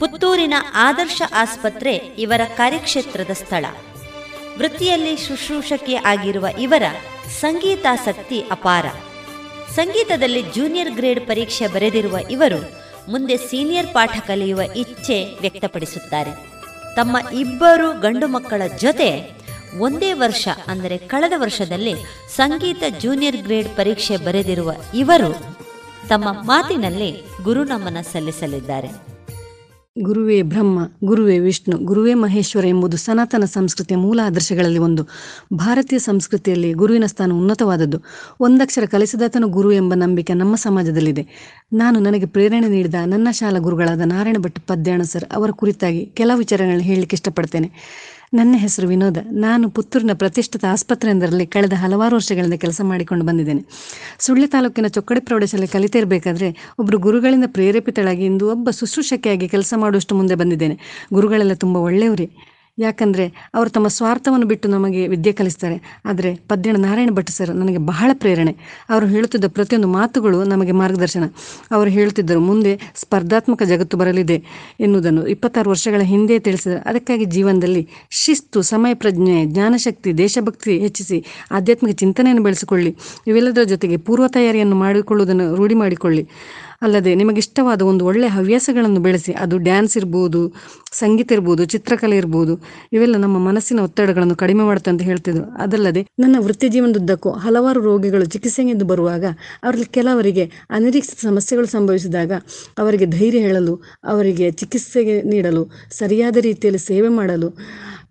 ಪುತ್ತೂರಿನ ಆದರ್ಶ ಆಸ್ಪತ್ರೆ ಇವರ ಕಾರ್ಯಕ್ಷೇತ್ರದ ಸ್ಥಳ. ವೃತ್ತಿಯಲ್ಲಿ ಶುಶ್ರೂಷಕಿ ಆಗಿರುವ ಇವರ ಸಂಗೀತಾಸಕ್ತಿ ಅಪಾರ. ಸಂಗೀತದಲ್ಲಿ ಜೂನಿಯರ್ ಗ್ರೇಡ್ ಪರೀಕ್ಷೆ ಬರೆದಿರುವ ಇವರು ಮುಂದೆ ಸೀನಿಯರ್ ಪಾಠ ಕಲಿಯುವ ಇಚ್ಛೆ ವ್ಯಕ್ತಪಡಿಸುತ್ತಾರೆ. ತಮ್ಮ ಇಬ್ಬರು ಗಂಡು ಮಕ್ಕಳ ಜೊತೆ ಒಂದೇ ವರ್ಷ, ಅಂದರೆ ಕಳೆದ ವರ್ಷದಲ್ಲಿ ಸಂಗೀತ ಜೂನಿಯರ್ ಗ್ರೇಡ್ ಪರೀಕ್ಷೆ ಬರೆದಿರುವ ಇವರು ತಮ್ಮ ಮಾತಿನಲ್ಲಿ ಗುರುನಮನ ಸಲ್ಲಿಸಲಿದ್ದಾರೆ. ಗುರುವೇ ಬ್ರಹ್ಮ, ಗುರುವೇ ವಿಷ್ಣು, ಗುರುವೇ ಮಹೇಶ್ವರ ಎಂಬುದು ಸನಾತನ ಸಂಸ್ಕೃತಿಯ ಮೂಲ ಆದರ್ಶಗಳಲ್ಲಿ ಒಂದು. ಭಾರತೀಯ ಸಂಸ್ಕೃತಿಯಲ್ಲಿ ಗುರುವಿನ ಸ್ಥಾನ ಉನ್ನತವಾದದ್ದು. ಒಂದಕ್ಷರ ಕಲಿಸಿದಾತನು ಗುರು ಎಂಬ ನಂಬಿಕೆ ನಮ್ಮ ಸಮಾಜದಲ್ಲಿದೆ. ನಾನು ನನಗೆ ಪ್ರೇರಣೆ ನೀಡಿದ ನನ್ನ ಶಾಲಾ ಗುರುಗಳಾದ ನಾರಾಯಣ ಭಟ್ ಪದ್ಯಾಣ ಸರ್ ಅವರ ಕುರಿತಾಗಿ ಕೆಲವು ವಿಚಾರಗಳನ್ನು ಹೇಳಲಿಕ್ಕೆ ಇಷ್ಟಪಡ್ತೇನೆ. ನನ್ನ ಹೆಸರು ವಿನೋದ. ನಾನು ಪುತ್ತೂರಿನ ಪ್ರತಿಷ್ಠಿತ ಆಸ್ಪತ್ರೆಯೊಂದರಲ್ಲಿ ಕಳೆದ ಹಲವಾರು ವರ್ಷಗಳಿಂದ ಕೆಲಸ ಮಾಡಿಕೊಂಡು ಬಂದಿದ್ದೇನೆ. ಸುಳ್ಯ ತಾಲೂಕಿನ ಚೊಕ್ಕಡಿ ಪ್ರೌಢಶಾಲೆ ಕಲಿತಿರಬೇಕಾದ್ರೆ ಒಬ್ಬರು ಗುರುಗಳಿಂದ ಪ್ರೇರೇಪಿತಳಾಗಿ ಇಂದು ಒಬ್ಬ ಶುಶ್ರೂಷಕಿಯಾಗಿ ಕೆಲಸ ಮಾಡುವಷ್ಟು ಮುಂದೆ ಬಂದಿದ್ದೇನೆ. ಗುರುಗಳೆಲ್ಲ ತುಂಬ ಒಳ್ಳೆಯವರೇ. ಯಾಕಂದರೆ ಅವರು ತಮ್ಮ ಸ್ವಾರ್ಥವನ್ನು ಬಿಟ್ಟು ನಮಗೆ ವಿದ್ಯೆ ಕಲಿಸ್ತಾರೆ. ಆದರೆ ಪದ್ಯಣ ನಾರಾಯಣ ಭಟ್ ಸರ್ ನನಗೆ ಬಹಳ ಪ್ರೇರಣೆ. ಅವರು ಹೇಳುತ್ತಿದ್ದ ಪ್ರತಿಯೊಂದು ಮಾತುಗಳು ನಮಗೆ ಮಾರ್ಗದರ್ಶನ. ಅವರು ಹೇಳುತ್ತಿದ್ದರು ಮುಂದೆ ಸ್ಪರ್ಧಾತ್ಮಕ ಜಗತ್ತು ಬರಲಿದೆ ಎನ್ನುವುದನ್ನು ಇಪ್ಪತ್ತಾರು ವರ್ಷಗಳ ಹಿಂದೆ ತಿಳಿಸಿದರು. ಅದಕ್ಕಾಗಿ ಜೀವನದಲ್ಲಿ ಶಿಸ್ತು, ಸಮಯ ಪ್ರಜ್ಞೆ, ಜ್ಞಾನಶಕ್ತಿ, ದೇಶಭಕ್ತಿ ಹೆಚ್ಚಿಸಿ ಆಧ್ಯಾತ್ಮಿಕ ಚಿಂತನೆಯನ್ನು ಬೆಳೆಸಿಕೊಳ್ಳಿ. ಇವೆಲ್ಲದರ ಜೊತೆಗೆ ಪೂರ್ವ ತಯಾರಿಯನ್ನು ಮಾಡಿಕೊಳ್ಳುವುದನ್ನು ರೂಢಿ ಮಾಡಿಕೊಳ್ಳಿ. ಅಲ್ಲದೆ ನಿಮಗಿಷ್ಟವಾದ ಒಂದು ಒಳ್ಳೆಯ ಹವ್ಯಾಸಗಳನ್ನು ಬೆಳೆಸಿ, ಅದು ಡ್ಯಾನ್ಸ್ ಇರ್ಬೋದು, ಸಂಗೀತ ಇರ್ಬೋದು, ಚಿತ್ರಕಲೆ ಇರ್ಬೋದು, ಇವೆಲ್ಲ ನಮ್ಮ ಮನಸ್ಸಿನ ಒತ್ತಡಗಳನ್ನು ಕಡಿಮೆ ಮಾಡುತ್ತೆ ಅಂತ ಹೇಳ್ತಿದ್ರು. ಅದಲ್ಲದೆ ನನ್ನ ವೃತ್ತಿ ಜೀವನದುದ್ದಕ್ಕೂ ಹಲವಾರು ರೋಗಿಗಳು ಚಿಕಿತ್ಸೆಗೆಂದು ಬರುವಾಗ ಅವರಲ್ಲಿ ಕೆಲವರಿಗೆ ಅನಿರೀಕ್ಷಿತ ಸಮಸ್ಯೆಗಳು ಸಂಭವಿಸಿದಾಗ ಅವರಿಗೆ ಧೈರ್ಯ ಹೇಳಲು, ಅವರಿಗೆ ಚಿಕಿತ್ಸೆಗೆ ನೀಡಲು, ಸರಿಯಾದ ರೀತಿಯಲ್ಲಿ ಸೇವೆ ಮಾಡಲು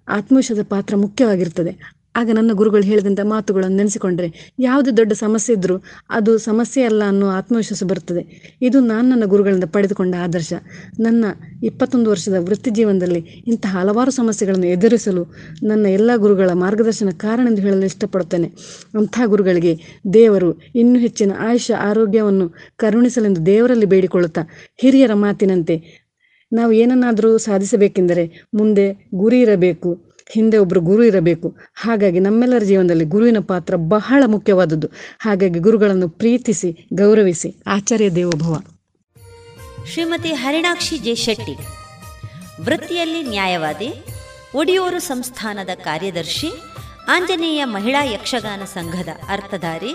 ಆತ್ಮವಿಶ್ವಾಸದ ಪಾತ್ರ ಮುಖ್ಯವಾಗಿರ್ತದೆ. ಆಗ ನನ್ನ ಗುರುಗಳು ಹೇಳಿದಂಥ ಮಾತುಗಳನ್ನು ನೆನೆಸಿಕೊಂಡ್ರೆ ಯಾವುದೇ ದೊಡ್ಡ ಸಮಸ್ಯೆ ಇದ್ದರೂ ಅದು ಸಮಸ್ಯೆ ಅಲ್ಲ ಅನ್ನೋ ಆತ್ಮವಿಶ್ವಾಸ ಬರ್ತದೆ ಇದು ನಾನು ನನ್ನ ಗುರುಗಳಿಂದ ಪಡೆದುಕೊಂಡ ಆದರ್ಶ. ನನ್ನ ಇಪ್ಪತ್ತೊಂದು ವರ್ಷದ ವೃತ್ತಿ ಜೀವನದಲ್ಲಿ ಇಂತಹ ಹಲವಾರು ಸಮಸ್ಯೆಗಳನ್ನು ಎದುರಿಸಲು ನನ್ನ ಎಲ್ಲ ಗುರುಗಳ ಮಾರ್ಗದರ್ಶನ ಕಾರಣ ಎಂದು ಹೇಳಲು ಇಷ್ಟಪಡುತ್ತೇನೆ. ಅಂಥ ಗುರುಗಳಿಗೆ ದೇವರು ಇನ್ನೂ ಹೆಚ್ಚಿನ ಆಯುಷ್ಯ ಆರೋಗ್ಯವನ್ನು ಕರುಣಿಸಲೆಂದು ದೇವರಲ್ಲಿ ಬೇಡಿಕೊಳ್ಳುತ್ತಾ ಹಿರಿಯರ ಮಾತಿನಂತೆ ನಾವು ಏನನ್ನಾದರೂ ಸಾಧಿಸಬೇಕೆಂದರೆ ಮುಂದೆ ಗುರಿ ಇರಬೇಕು. ಹಿಂದೆ ಒಬ್ರು ಗುರು ಇರಬೇಕು. ಹಾಗಾಗಿ ನಮ್ಮೆಲ್ಲರ ಜೀವನದಲ್ಲಿ ಗುರುವಿನ ಪಾತ್ರ ಬಹಳ ಮುಖ್ಯವಾದದ್ದು. ಹಾಗಾಗಿ ಗುರುಗಳನ್ನು ಪ್ರೀತಿಸಿ, ಗೌರವಿಸಿ. ಆಚಾರ್ಯ ದೇವೋಭವ. ಶ್ರೀಮತಿ ಹರಿಣಾಕ್ಷಿ ಜೆ ಶೆಟ್ಟಿ, ವೃತ್ತಿಯಲ್ಲಿ ನ್ಯಾಯವಾದಿ, ಒಡಿಯೂರು ಸಂಸ್ಥಾನದ ಕಾರ್ಯದರ್ಶಿ, ಆಂಜನೇಯ ಮಹಿಳಾ ಯಕ್ಷಗಾನ ಸಂಘದ ಅರ್ಥಧಾರಿ,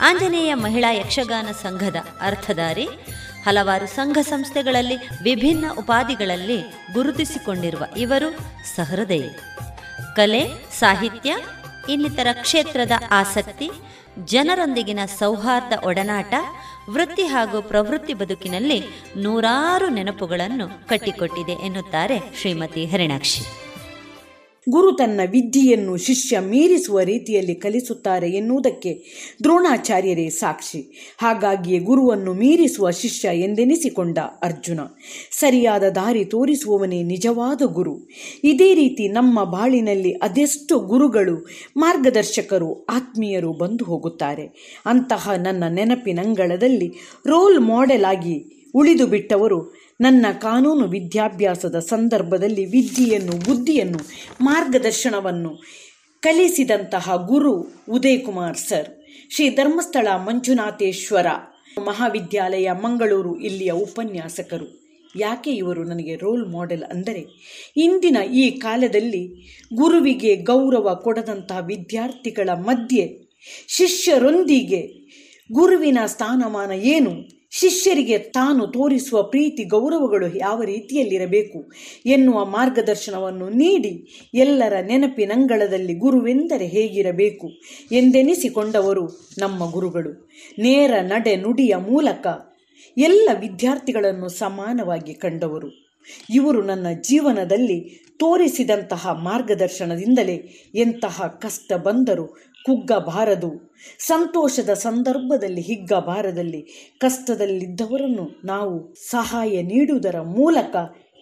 ಆಂಜನೇಯ ಮಹಿಳಾ ಯಕ್ಷಗಾನ ಸಂಘದ ಅರ್ಥಧಾರಿ ಹಲವಾರು ಸಂಘ ಸಂಸ್ಥೆಗಳಲ್ಲಿ ವಿಭಿನ್ನ ಉಪಾಧಿಗಳಲ್ಲಿ ಗುರುತಿಸಿಕೊಂಡಿರುವ ಇವರು ಸಹೃದಯ. ಕಲೆ, ಸಾಹಿತ್ಯ, ಇನ್ನಿತರ ಕ್ಷೇತ್ರದ ಆಸಕ್ತಿ, ಜನರೊಂದಿಗಿನ ಸೌಹಾರ್ದ ಒಡನಾಟ, ವೃತ್ತಿ ಹಾಗೂ ಪ್ರವೃತ್ತಿ ಬದುಕಿನಲ್ಲಿ ನೂರಾರು ನೆನಪುಗಳನ್ನು ಕಟ್ಟಿಕೊಟ್ಟಿದೆ ಎನ್ನುತ್ತಾರೆ ಶ್ರೀಮತಿ ಹರಿಣಾಕ್ಷಿ. ಗುರು ತನ್ನ ವಿದ್ಯೆಯನ್ನು ಶಿಷ್ಯ ಮೀರಿಸುವ ರೀತಿಯಲ್ಲಿ ಕಲಿಸುತ್ತಾರೆ ಎನ್ನುವುದಕ್ಕೆ ದ್ರೋಣಾಚಾರ್ಯರೇ ಸಾಕ್ಷಿ. ಹಾಗಾಗಿಯೇ ಗುರುವನ್ನು ಮೀರಿಸುವ ಶಿಷ್ಯ ಎಂದೆನಿಸಿಕೊಂಡ ಅರ್ಜುನ. ಸರಿಯಾದ ದಾರಿ ತೋರಿಸುವವನೇ ನಿಜವಾದ ಗುರು. ಇದೇ ರೀತಿ ನಮ್ಮ ಬಾಳಿನಲ್ಲಿ ಅದೆಷ್ಟು ಗುರುಗಳು, ಮಾರ್ಗದರ್ಶಕರು, ಆತ್ಮೀಯರು ಬಂದು ಹೋಗುತ್ತಾರೆ. ಅಂತಹ ನನ್ನ ನೆನಪಿನಂಗಳದಲ್ಲಿ ರೋಲ್ ಮಾಡೆಲ್ ಆಗಿ ಉಳಿದು ಬಿಟ್ಟವರು ನನ್ನ ಕಾನೂನು ವಿದ್ಯಾಭ್ಯಾಸದ ಸಂದರ್ಭದಲ್ಲಿ ವಿದ್ಯೆಯನ್ನು, ಬುದ್ಧಿಯನ್ನು, ಮಾರ್ಗದರ್ಶನವನ್ನು ಕಲಿಸಿದಂತಹ ಗುರು ಉದಯ್ ಕುಮಾರ್ ಸರ್. ಶ್ರೀ ಧರ್ಮಸ್ಥಳ ಮಂಜುನಾಥೇಶ್ವರ ಮಹಾವಿದ್ಯಾಲಯ, ಮಂಗಳೂರು ಇಲ್ಲಿಯ ಉಪನ್ಯಾಸಕರು. ಯಾಕೆ ಇವರು ನನಗೆ ರೋಲ್ ಮಾಡೆಲ್ ಅಂದರೆ, ಇಂದಿನ ಈ ಕಾಲದಲ್ಲಿ ಗುರುವಿಗೆ ಗೌರವ ಕೊಡದಂತಹ ವಿದ್ಯಾರ್ಥಿಗಳ ಮಧ್ಯೆ ಶಿಷ್ಯರೊಂದಿಗೆ ಗುರುವಿನ ಸ್ಥಾನಮಾನ ಏನು? ಶಿಷ್ಯರಿಗೆ ತಾನು ತೋರಿಸುವ ಪ್ರೀತಿ, ಗೌರವಗಳು ಯಾವ ರೀತಿಯಲ್ಲಿರಬೇಕು ಎನ್ನುವ ಮಾರ್ಗದರ್ಶನವನ್ನು ನೀಡಿ ಎಲ್ಲರ ನೆನಪಿನಂಗಳದಲ್ಲಿ ಗುರುವೆಂದರೆ ಹೇಗಿರಬೇಕು ಎಂದೆನಿಸಿಕೊಂಡವರು ನಮ್ಮ ಗುರುಗಳು. ನೇರ ನಡೆ ನುಡಿಯ ಮೂಲಕ ಎಲ್ಲ ವಿದ್ಯಾರ್ಥಿಗಳನ್ನು ಸಮಾನವಾಗಿ ಕಂಡವರು. ಇವರು ನನ್ನ ಜೀವನದಲ್ಲಿ ತೋರಿಸಿದಂತಹ ಮಾರ್ಗದರ್ಶನದಿಂದಲೇ ಎಂತಹ ಕಷ್ಟ ಬಂದರೂ ಕುಗ್ಗಬಾರದು. ಸಂತೋಷದ ಸಂದರ್ಭದಲ್ಲಿ, ಹಿಗ್ಗಬಾರದಲ್ಲಿ, ಕಷ್ಟದಲ್ಲಿದ್ದವರನ್ನು ನಾವು ಸಹಾಯ ನೀಡುವುದರ ಮೂಲಕ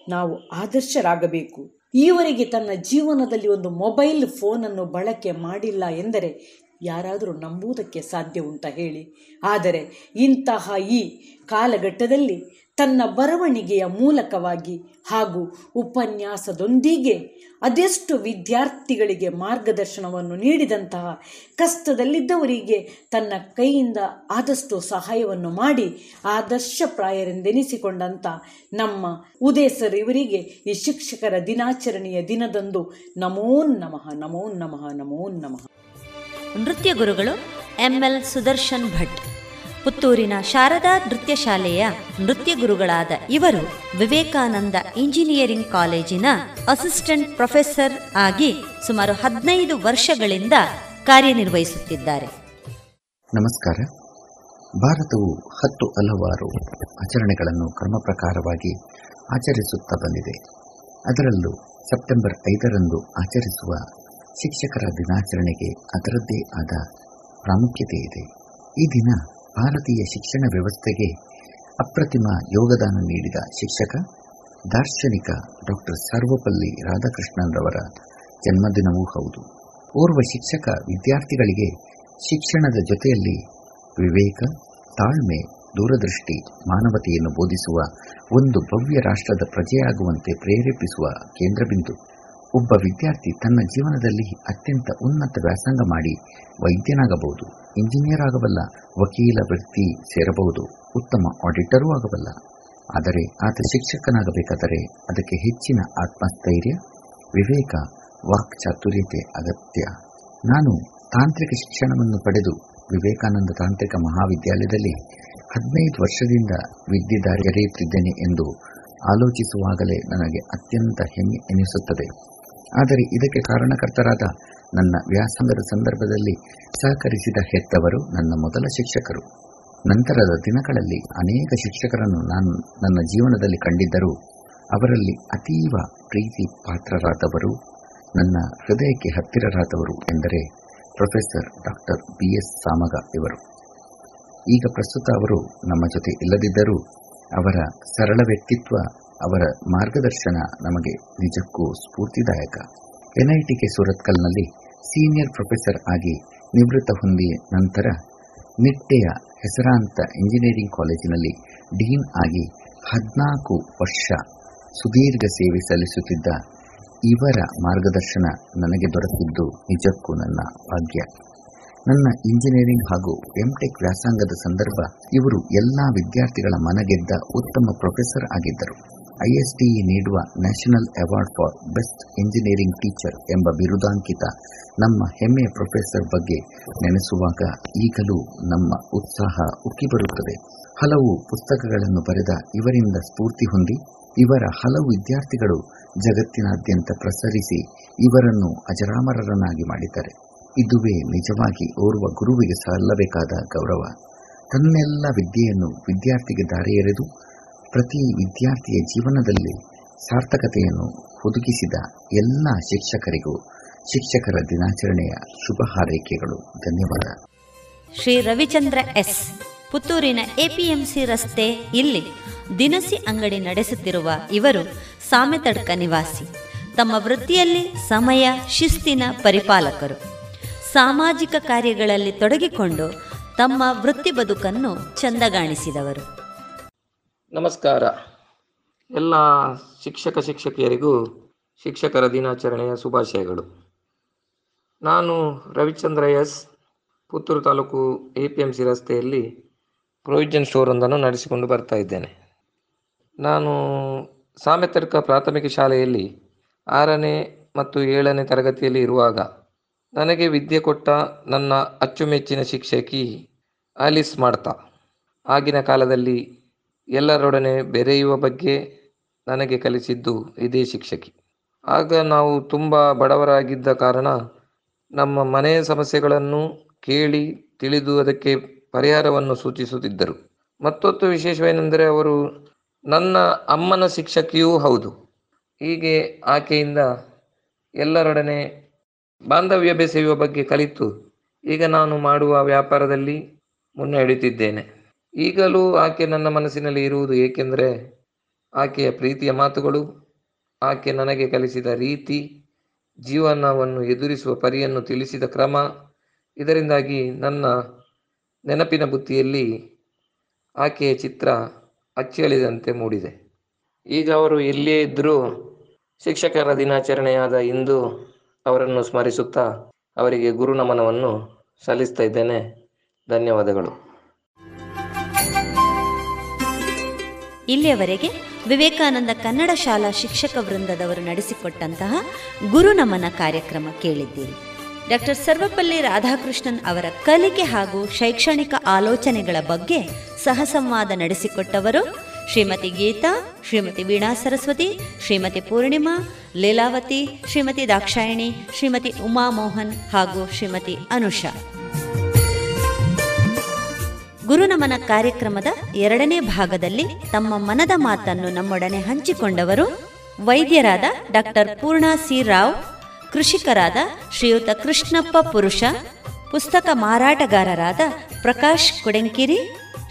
ನಾವು ಆದರ್ಶರಾಗಬೇಕು. ಈವರೆಗೆ ತನ್ನ ಜೀವನದಲ್ಲಿ ಒಂದು ಮೊಬೈಲ್ ಫೋನನ್ನು ಬಳಕೆ ಮಾಡಿಲ್ಲ ಎಂದರೆ ಯಾರಾದರೂ ನಂಬುವುದಕ್ಕೆ ಸಾಧ್ಯ ಉಂಟ ಹೇಳಿ. ಆದರೆ ಇಂತಹ ಈ ಕಾಲಘಟ್ಟದಲ್ಲಿ ತನ್ನ ಬರವಣಿಗೆಯ ಮೂಲಕವಾಗಿ ಹಾಗೂ ಉಪನ್ಯಾಸದೊಂದಿಗೆ ಅದೆಷ್ಟು ವಿದ್ಯಾರ್ಥಿಗಳಿಗೆ ಮಾರ್ಗದರ್ಶನವನ್ನು ನೀಡಿದಂತಹ ಕಷ್ಟದಲ್ಲಿದ್ದವರಿಗೆ ತನ್ನ ಕೈಯಿಂದ ಆದಷ್ಟು ಸಹಾಯವನ್ನು ಮಾಡಿ ಆದರ್ಶಪ್ರಾಯರೆಂದೆನಿಸಿಕೊಂಡಂಥ ನಮ್ಮ ಉದಯ ಸರ್ ಇವರಿಗೆ ಈ ಶಿಕ್ಷಕರ ದಿನಾಚರಣೆಯ ದಿನದಂದು ನಮೋ ನಮಃ ನಮೋ ನಮಃ ನಮೋ ನಮಃ. ನೃತ್ಯ ಗುರುಗಳು ಎಂಎಲ್ ಸುದರ್ಶನ್ ಭಟ್. ಪುತ್ತೂರಿನ ಶಾರದಾ ನೃತ್ಯ ಶಾಲೆಯ ನೃತ್ಯ ಗುರುಗಳಾದ ಇವರು ವಿವೇಕಾನಂದ ಇಂಜಿನಿಯರಿಂಗ್ ಕಾಲೇಜಿನ ಅಸಿಸ್ಟೆಂಟ್ ಪ್ರೊಫೆಸರ್ ಆಗಿ ಸುಮಾರು ಹದಿನೈದು ವರ್ಷಗಳಿಂದ ಕಾರ್ಯನಿರ್ವಹಿಸುತ್ತಿದ್ದಾರೆ. ನಮಸ್ಕಾರ. ಭಾರತವು ಹತ್ತು ಹಲವಾರು ಆಚರಣೆಗಳನ್ನು ಕ್ರಮ ಪ್ರಕಾರವಾಗಿ ಆಚರಿಸುತ್ತಾ ಬಂದಿದೆ. ಅದರಲ್ಲೂ ಸೆಪ್ಟೆಂಬರ್ ಐದರಂದು ಆಚರಿಸುವ ಶಿಕ್ಷಕರ ದಿನಾಚರಣೆಗೆ ಅದರದ್ದೇ ಆದ ಪ್ರಾಮುಖ್ಯತೆ ಇದೆ. ಈ ದಿನ ಭಾರತೀಯ ಶಿಕ್ಷಣ ವ್ಯವಸ್ಥೆಗೆ ಅಪ್ರತಿಮ ಯೋಗದಾನ ನೀಡಿದ ಶಿಕ್ಷಕ, ದಾರ್ಶನಿಕ ಡಾಕ್ಟರ್ ಸರ್ವಪಲ್ಲಿ ರಾಧಾಕೃಷ್ಣನ್ರವರ ಜನ್ಮದಿನವೂ ಹೌದು. ಓರ್ವ ಶಿಕ್ಷಕ ವಿದ್ಯಾರ್ಥಿಗಳಿಗೆ ಶಿಕ್ಷಣದ ಜೊತೆಯಲ್ಲಿ ವಿವೇಕ, ತಾಳ್ಮೆ, ದೂರದೃಷ್ಟಿ, ಮಾನವತೆಯನ್ನು ಬೋಧಿಸುವ ಒಂದು ಭವ್ಯ ರಾಷ್ಟ್ರದ ಪ್ರಜೆಯಾಗುವಂತೆ ಪ್ರೇರೇಪಿಸುವ ಕೇಂದ್ರಬಿಂದು. ಒಬ್ಬ ವಿದ್ಯಾರ್ಥಿ ತನ್ನ ಜೀವನದಲ್ಲಿ ಅತ್ಯಂತ ಉನ್ನತ ವ್ಯಾಸಂಗ ಮಾಡಿ ವೈದ್ಯನಾಗಬಹುದು. ಇಂಜಿನಿಯರ್ ಆಗಬಲ್ಲ, ವಕೀಲ ವ್ಯಕ್ತಿ ಸೇರಬಹುದು, ಉತ್ತಮ ಆಡಿಟರೂ ಆಗಬಲ್ಲ. ಆದರೆ ಆತ ಶಿಕ್ಷಕನಾಗಬೇಕಾದರೆ ಅದಕ್ಕೆ ಹೆಚ್ಚಿನ ಆತ್ಮಸ್ಥೈರ್ಯ, ವಿವೇಕ ವಾಕ್ ಚಾತುರ್ಯತೆ ಅಗತ್ಯ. ನಾನು ತಾಂತ್ರಿಕ ಶಿಕ್ಷಣವನ್ನು ಪಡೆದು ವಿವೇಕಾನಂದ ತಾಂತ್ರಿಕ ಮಹಾವಿದ್ಯಾಲಯದಲ್ಲಿ ಹದಿನೈದು ವರ್ಷದಿಂದ ವಿದ್ಯೆದಾರಿಯರಿಯುತ್ತಿದ್ದೇನೆ ಎಂದು ಆಲೋಚಿಸುವಾಗಲೇ ನನಗೆ ಅತ್ಯಂತ ಹೆಮ್ಮೆ ಎನಿಸುತ್ತದೆ. ಆದರೆ ಇದಕ್ಕೆ ಕಾರಣಕರ್ತರಾದ ನನ್ನ ವ್ಯಾಸಂಗದ ಸಂದರ್ಭದಲ್ಲಿ ಸಹಕರಿಸಿದ ಹೆತ್ತವರು ನನ್ನ ಮೊದಲ ಶಿಕ್ಷಕರು. ನಂತರದ ದಿನಗಳಲ್ಲಿ ಅನೇಕ ಶಿಕ್ಷಕರನ್ನು ನಾನು ನನ್ನ ಜೀವನದಲ್ಲಿ ಕಂಡಿದ್ದರೂ, ಅವರಲ್ಲಿ ಅತೀವ ಪ್ರೀತಿ ಪಾತ್ರರಾದವರು, ನನ್ನ ಹೃದಯಕ್ಕೆ ಹತ್ತಿರರಾದವರು ಎಂದರೆ professor doctor B S Samaga ಇವರು. ಈಗ ಪ್ರಸ್ತುತ ಅವರು ನಮ್ಮ ಜೊತೆ ಇಲ್ಲದಿದ್ದರೂ, ಅವರ ಸರಳ ವ್ಯಕ್ತಿತ್ವ, ಅವರ ಮಾರ್ಗದರ್ಶನ ನಮಗೆ ನಿಜಕ್ಕೂ ಸ್ಫೂರ್ತಿದಾಯಕ. ಎನ್ಐಟಿಕೆ ಸುರತ್ಕಲ್ನಲ್ಲಿ ಸೀನಿಯರ್ ಪ್ರೊಫೆಸರ್ ಆಗಿ ನಿವೃತ್ತ ಹೊಂದಿ ನಂತರ ನಿಟ್ಟೆಯ ಹೆಸರಾಂತ ಇಂಜಿನಿಯರಿಂಗ್ ಕಾಲೇಜಿನಲ್ಲಿ ಡೀನ್ ಆಗಿ ಹದಿನಾಲ್ಕು ವರ್ಷ ಸುದೀರ್ಘ ಸೇವೆ ಸಲ್ಲಿಸುತ್ತಿದ್ದ ಇವರ ಮಾರ್ಗದರ್ಶನ ನನಗೆ ದೊರೆತಿದ್ದು ನಿಜಕ್ಕೂ ನನ್ನ ಭಾಗ್ಯ. ನನ್ನ ಇಂಜಿನಿಯರಿಂಗ್ ಹಾಗೂ ಎಂಟೆಕ್ ವ್ಯಾಸಂಗದ ಸಂದರ್ಭ ಇವರು ಎಲ್ಲಾ ವಿದ್ಯಾರ್ಥಿಗಳ ಮನಗೆದ್ದ ಉತ್ತಮ ಪ್ರೊಫೆಸರ್ ಆಗಿದ್ದರು. ಐಎಸ್ಟಿಇ ನೀಡುವ national award for best engineering teacher ಎಂಬ ಬಿರುದಾಂಕಿತ ನಮ್ಮ ಹೆಮ್ಮೆಯ ಪ್ರೊಫೆಸರ್ ಬಗ್ಗೆ ನೆನೆಸುವಾಗ ಈಗಲೂ ನಮ್ಮ ಉತ್ಸಾಹ ಉಕ್ಕಿ ಬರುತ್ತದೆ ಹಲವು ಪುಸ್ತಕಗಳನ್ನು ಬರೆದ ಇವರಿಂದ ಸ್ಫೂರ್ತಿ ಹೊಂದಿ, ಇವರ ಹಲವು ವಿದ್ಯಾರ್ಥಿಗಳು ಜಗತ್ತಿನಾದ್ಯಂತ ಪ್ರಸರಿಸಿ ಇವರನ್ನು ಅಜರಾಮರರನ್ನಾಗಿ ಮಾಡಿದ್ದಾರೆ. ಇದುವೇ ನಿಜವಾಗಿ ಓರ್ವ ಗುರುವಿಗೆ ಸಲ್ಲಬೇಕಾದ ಗೌರವ. ತನ್ನೆಲ್ಲ ವಿದ್ಯೆಯನ್ನು ವಿದ್ಯಾರ್ಥಿಗೆ ದಾರಿ ಎರೆದು ಪ್ರತಿ ವಿದ್ಯಾರ್ಥಿಯ ಜೀವನದಲ್ಲಿ ಸಾರ್ಥಕತೆಯನ್ನು ಹುದುಗಿಸಿದ ಎಲ್ಲ ಶಿಕ್ಷಕರಿಗೂ ಶಿಕ್ಷಕರ ದಿನಾಚರಣೆಯ ಶುಭ ಹಾರೈಕೆಗಳು. ಧನ್ಯವಾದ. ಶ್ರೀ ರವಿಚಂದ್ರ ಎಸ್, ಪುತ್ತೂರಿನ ಎಪಿಎಂಸಿ ರಸ್ತೆ ಇಲ್ಲಿ ದಿನಸಿ ಅಂಗಡಿ ನಡೆಸುತ್ತಿರುವ ಇವರು ಸಾಮೆತಡ್ಕ ನಿವಾಸಿ. ತಮ್ಮ ವೃತ್ತಿಯಲ್ಲಿ ಸಮಯ, ಶಿಸ್ತಿನ ಪರಿಪಾಲಕರು. ಸಾಮಾಜಿಕ ಕಾರ್ಯಗಳಲ್ಲಿ ತೊಡಗಿಕೊಂಡು ತಮ್ಮ ವೃತ್ತಿ ಬದುಕನ್ನು ಚಂದಗಾಣಿಸಿದವರು. ನಮಸ್ಕಾರ. ಎಲ್ಲ ಶಿಕ್ಷಕ ಶಿಕ್ಷಕಿಯರಿಗೂ ಶಿಕ್ಷಕರ ದಿನಾಚರಣೆಯ ಶುಭಾಶಯಗಳು. ನಾನು Ravichandra S, Puttur taluk A P M C ರಸ್ತೆಯಲ್ಲಿ ಪ್ರೊವಿಷನ್ ಸ್ಟೋರೊಂದನ್ನು ನಡೆಸಿಕೊಂಡು ಬರ್ತಾ ಇದ್ದೇನೆ. ನಾನು ಸಾಮೆತರ್ಕ ಪ್ರಾಥಮಿಕ ಶಾಲೆಯಲ್ಲಿ ಆರನೇ ಮತ್ತು ಏಳನೇ ತರಗತಿಯಲ್ಲಿ ಇರುವಾಗ ನನಗೆ ವಿದ್ಯೆ ಕೊಟ್ಟ ನನ್ನ ಅಚ್ಚುಮೆಚ್ಚಿನ ಶಿಕ್ಷಕಿ ಆಲಿಸ್ ಮಾಡ್ತಾ. ಆಗಿನ ಕಾಲದಲ್ಲಿ ಎಲ್ಲರೊಡನೆ ಬೆರೆಯುವ ಬಗ್ಗೆ ನನಗೆ ಕಲಿಸಿದ್ದು ಇದೇ ಶಿಕ್ಷಕಿ. ಆಗ ನಾವು ತುಂಬ ಬಡವರಾಗಿದ್ದ ಕಾರಣ ನಮ್ಮ ಮನೆಯ ಸಮಸ್ಯೆಗಳನ್ನು ಕೇಳಿ ತಿಳಿದು ಅದಕ್ಕೆ ಪರಿಹಾರವನ್ನು ಸೂಚಿಸುತ್ತಿದ್ದರು. ಮತ್ತೊತ್ತು ವಿಶೇಷವೇನೆಂದರೆ ಅವರು ನನ್ನ ಅಮ್ಮನ ಶಿಕ್ಷಕಿಯೂ ಹೌದು. ಹೀಗೆ ಆಕೆಯಿಂದ ಎಲ್ಲರೊಡನೆ ಬಾಂಧವ್ಯ ಬೆಸೆಯುವ ಬಗ್ಗೆ ಕಲಿತು ಈಗ ನಾನು ಮಾಡುವ ವ್ಯಾಪಾರದಲ್ಲಿ ಮುನ್ನಡೆಯುತ್ತಿದ್ದೇನೆ ಈಗಲೂ ಆಕೆ ನನ್ನ ಮನಸ್ಸಿನಲ್ಲಿ ಇರುವುದು ಏಕೆಂದರೆ ಆಕೆಯ ಪ್ರೀತಿಯ ಮಾತುಗಳು, ಆಕೆ ನನಗೆ ಕಲಿಸಿದ ರೀತಿ, ಜೀವನವನ್ನು ಎದುರಿಸುವ ಪರಿಯನ್ನು ತಿಳಿಸಿದ ಕ್ರಮ, ಇದರಿಂದಾಗಿ ನನ್ನ ನೆನಪಿನ ಬುತ್ತಿಯಲ್ಲಿ ಆಕೆಯ ಚಿತ್ರ ಅಚ್ಚಳಿದಂತೆ ಮೂಡಿದೆ. ಈಗ ಅವರು ಎಲ್ಲಿಯೇ ಇದ್ದರೂ ಶಿಕ್ಷಕರ ದಿನಾಚರಣೆಯಾದ ಇಂದು ಅವರನ್ನು ಸ್ಮರಿಸುತ್ತಾ ಅವರಿಗೆ ಗುರು ನಮನವನ್ನು ಸಲ್ಲಿಸ್ತಾ ಇದ್ದೇನೆ. ಧನ್ಯವಾದಗಳು. ಇಲ್ಲಿಯವರೆಗೆ ವಿವೇಕಾನಂದ ಕನ್ನಡ ಶಾಲಾ ಶಿಕ್ಷಕ ವೃಂದದವರು ನಡೆಸಿಕೊಟ್ಟಂತಹ ಗುರು ನಮನ ಕಾರ್ಯಕ್ರಮ ಕೇಳಿದ್ದೀರಿ. ಡಾಕ್ಟರ್ ಸರ್ವಪಲ್ಲಿ ರಾಧಾಕೃಷ್ಣನ್ ಅವರ ಕಲಿಕೆ ಹಾಗೂ ಶೈಕ್ಷಣಿಕ ಆಲೋಚನೆಗಳ ಬಗ್ಗೆ ಸಹಸಂವಾದ ನಡೆಸಿಕೊಟ್ಟವರು ಶ್ರೀಮತಿ ಗೀತಾ, ಶ್ರೀಮತಿ ವೀಣಾ ಸರಸ್ವತಿ, ಶ್ರೀಮತಿ ಪೂರ್ಣಿಮಾ, ಲೀಲಾವತಿ, ಶ್ರೀಮತಿ ದಾಕ್ಷಾಯಿಣಿ, ಶ್ರೀಮತಿ ಉಮಾ ಮೋಹನ್ ಹಾಗೂ ಶ್ರೀಮತಿ ಅನುಷಾ. ಗುರುನಮನ ಕಾರ್ಯಕ್ರಮದ ಎರಡನೇ ಭಾಗದಲ್ಲಿ ತಮ್ಮ ಮನದ ಮಾತನ್ನು ನಮ್ಮೊಡನೆ ಹಂಚಿಕೊಂಡವರು ವೈದ್ಯರಾದ ಡಾಕ್ಟರ್ ಪೂರ್ಣಾ ಸಿ ರಾವ್, ಕೃಷಿಕರಾದ ಶ್ರೀಯುತ ಕೃಷ್ಣಪ್ಪ ಪುರುಷ, ಪುಸ್ತಕ ಮಾರಾಟಗಾರರಾದ ಪ್ರಕಾಶ್ ಕುಡೆಂಕಿರಿ,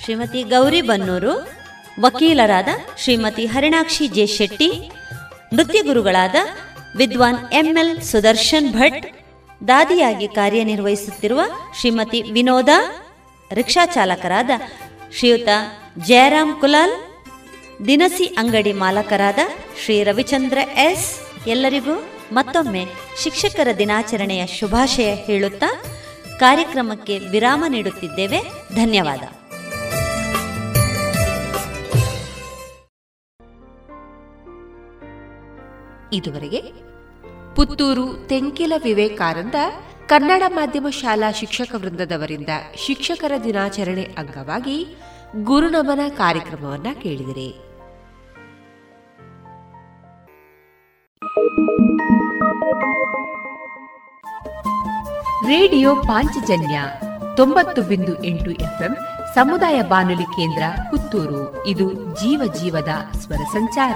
ಶ್ರೀಮತಿ ಗೌರಿ ಬನ್ನೂರು, ವಕೀಲರಾದ ಶ್ರೀಮತಿ ಹರಿಣಾಕ್ಷಿ ಜೆ ಶೆಟ್ಟಿ ನೃತ್ಯ ಗುರುಗಳಾದ ವಿದ್ವಾನ್ ಎಂಎಲ್ ಸುದರ್ಶನ್ ಭಟ್, ದಾದಿಯಾಗಿ ಕಾರ್ಯನಿರ್ವಹಿಸುತ್ತಿರುವ ಶ್ರೀಮತಿ ವಿನೋದ ರಿಕ್ಷಾ ಚಾಲಕರಾದ ಶ್ರೀಯುತ ಜಯರಾಮ್ ಕುಲಾಲ್, ದಿನಸಿ ಅಂಗಡಿ ಮಾಲಕರಾದ ಶ್ರೀ ರವಿಚಂದ್ರ ಎಸ್ ಎಲ್ಲರಿಗೂ ಮತ್ತೊಮ್ಮೆ ಶಿಕ್ಷಕರ ದಿನಾಚರಣೆಯ ಶುಭಾಶಯ ಹೇಳುತ್ತಾ ಕಾರ್ಯಕ್ರಮಕ್ಕೆ ವಿರಾಮ ನೀಡುತ್ತಿದ್ದೇವೆ. ಧನ್ಯವಾದ. ಇದುವರೆಗೆ ಪುತ್ತೂರು ತೆಂಕಿಲ ವಿವೇಕಾನಂದ ಕನ್ನಡ ಮಾಧ್ಯಮ ಶಾಲಾ ಶಿಕ್ಷಕ ವೃಂದದವರಿಂದ ಶಿಕ್ಷಕರ ದಿನಾಚರಣೆ ಅಂಗವಾಗಿ ಗುರುನಮನ ಕಾರ್ಯಕ್ರಮವನ್ನ ಕೇಳಿದಿರಿ. ರೇಡಿಯೋ ಪಾಂಚಜನ್ಯ ತೊಂಬತ್ತು ಬಿಂದು ಎಂಟು ಎಫ್ಎಂ ಸಮುದಾಯ ಬಾನುಲಿ ಕೇಂದ್ರ ಪುತ್ತೂರು. ಇದು ಜೀವ ಜೀವದ ಸ್ವರ ಸಂಚಾರ.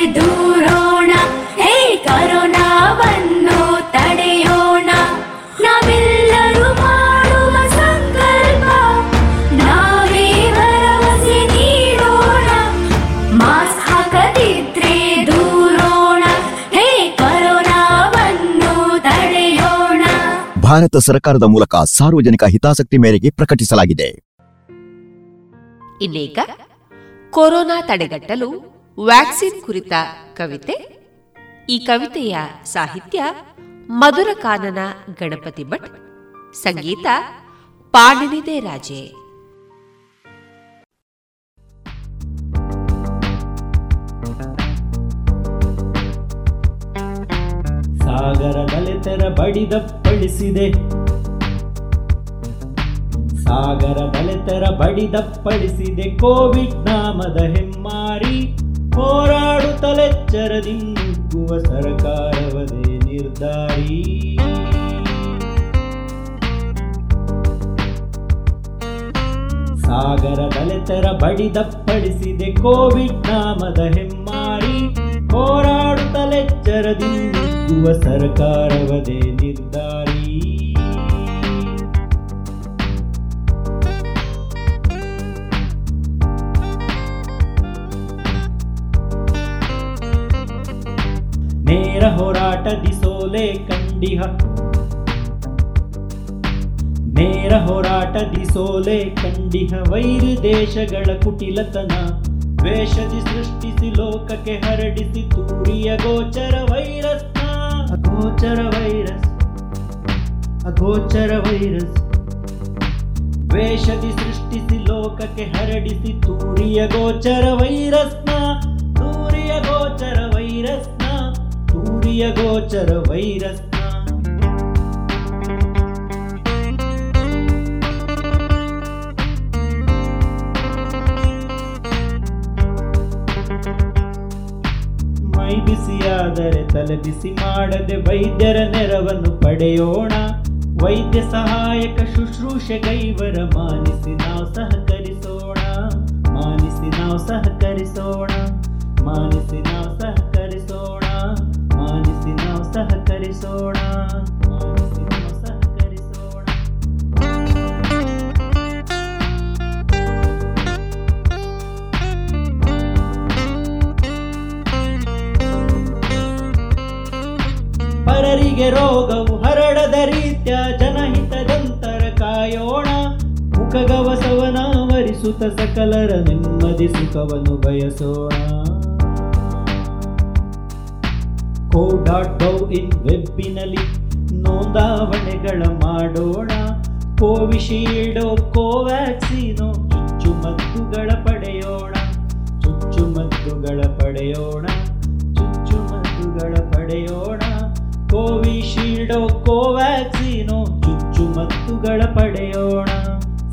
ಭಾರತ ಸರ್ಕಾರದ ಮೂಲಕ ಸಾರ್ವಜನಿಕ ಹಿತಾಸಕ್ತಿ ಮೇರೆಗೆ ಪ್ರಕಟಿಸಲಾಗಿದೆ. ಇನ್ನೀಗ ಕೊರೋನಾ ತಡೆಗಟ್ಟಲು ವ್ಯಾಕ್ಸಿನ್ ಕುರಿತ ಕವಿತೆ. ಈ ಕವಿತೆಯ ಸಾಹಿತ್ಯ ಮಧುರಕಾನನ ಗಣಪತಿ ಭಟ್, ಸಂಗೀತ ಪಾಡಲಿದೆ ರಾಜೆ. ಸಾಗರ ಬಡಿದಪ್ಪಳಿಸಿದೆ ಬಡಿ ಬಡಿದಪ್ಪಳಿಸಿದೆ ಕೋವಿಡ್ ನಾಮದ ಹೆಮ್ಮಾರಿ ಹೋರಾಡುತ್ತಲೆಚ್ಚರದಿಂದುಗ್ಗುವ ಸರ್ಕಾರವದೇ ನಿರ್ಧಾರಿ. ಸಾಗರದಲೆತರ ಬಡಿದಪ್ಪಳಿಸಿದೆ ಕೋವಿಡ್ ನಾಮದ ಹೆಮ್ಮಾರಿ ಹೋರಾಡುತ್ತಲೆಚ್ಚರದಿಂದುಗ್ಗುವ ಸರ್ಕಾರವದೇ ನಿರ್ಧಾರಿ. ನೇರ ಹೋರಾಟದಿ ಸೋಲೆ ಕಂಡಿಹ. ನೇರ ಹೋರಾಟದಿ ಸೋಲೆ ಕಂಡಿಹ. ವೈರ್ ದೇಶಗಳ ಕುಟಿಲತನ ದ್ವೇಷದಿ ಸೃಷ್ಟಿಸಿ ಲೋಕಕ್ಕೆ ಹರಡಿಸಿ ತೂರಿಯ ಗೋಚರ ವೈರಸ್ನ ಅಗೋಚರ ವೈರಸ್ ಅಗೋಚರ ವೈರಸ್ ದ್ವೇಷದಿ ಸೃಷ್ಟಿಸಿ ಲೋಕಕ್ಕೆ ಹರಡಿಸಿ ತೂರಿಯ ಗೋಚರ ವೈರಸ್ನ ತೂರಿಯ ಗೋಚರ ವೈರಸ್ನ ತೂರಿಯ ಗೋಚರ ವೈರಸ್ನ ಮೈ ಬಿಸಿಯಾದರೆ ತಲೆ ಬಿಸಿ ಮಾಡದೆ ವೈದ್ಯರ ನೆರವನ್ನು ಪಡೆಯೋಣ. ವೈದ್ಯ ಸಹಾಯಕ ಶುಶ್ರೂಷೆ ಕೈವರ ಮಾನಿಸಿ ನಾವು ಸಹಕರಿಸೋಣ. ಮಾನಿಸಿ ನಾವು ಸಹಕರಿಸೋಣ. ಮಾನಿಸಿ ನಾವು ಸಹಕರಿಸೋಣ. ಮಾನಿಸಿ ನಾವು ಸಹಕರಿಸೋಣ. ಪರರಿಗೆ ರೋಗವು ಹರಡದ ರೀತ್ಯ ಜನಹಿತದಂತರ ಕಾಯೋಣ. ಮುಖಗವಸವನಾವರಿಸುತ್ತ ಸಕಲರ ನೆಮ್ಮದಿ ಸುಖವನ್ನು ಬಯಸೋಣ. ಕೋ ಡಾಟ್ ಗೌ ಇನ್ ವೆಬ್ಬಿನಲ್ಲಿ ನೋಂದಾವಣೆಗಳ ಮಾಡೋಣ. ಕೋವಿಶೀಲ್ಡೋ, ಕೋವ್ಯಾಕ್ಸಿನೋ ಚುಚ್ಚುಮದ್ದುಗಳ ಪಡೆಯೋಣ. ಚುಚ್ಚುಮದ್ದುಗಳ ಪಡೆಯೋಣ. ಚುಚ್ಚುಮದ್ದುಗಳ ಪಡೆಯೋಣ. ಕೋವಿಶೀಲ್ಡೋ, ಕೋವ್ಯಾಕ್ಸಿನೋ, ಚುಚ್ಚುಮದ್ದುಗಳ ಪಡೆಯೋಣ.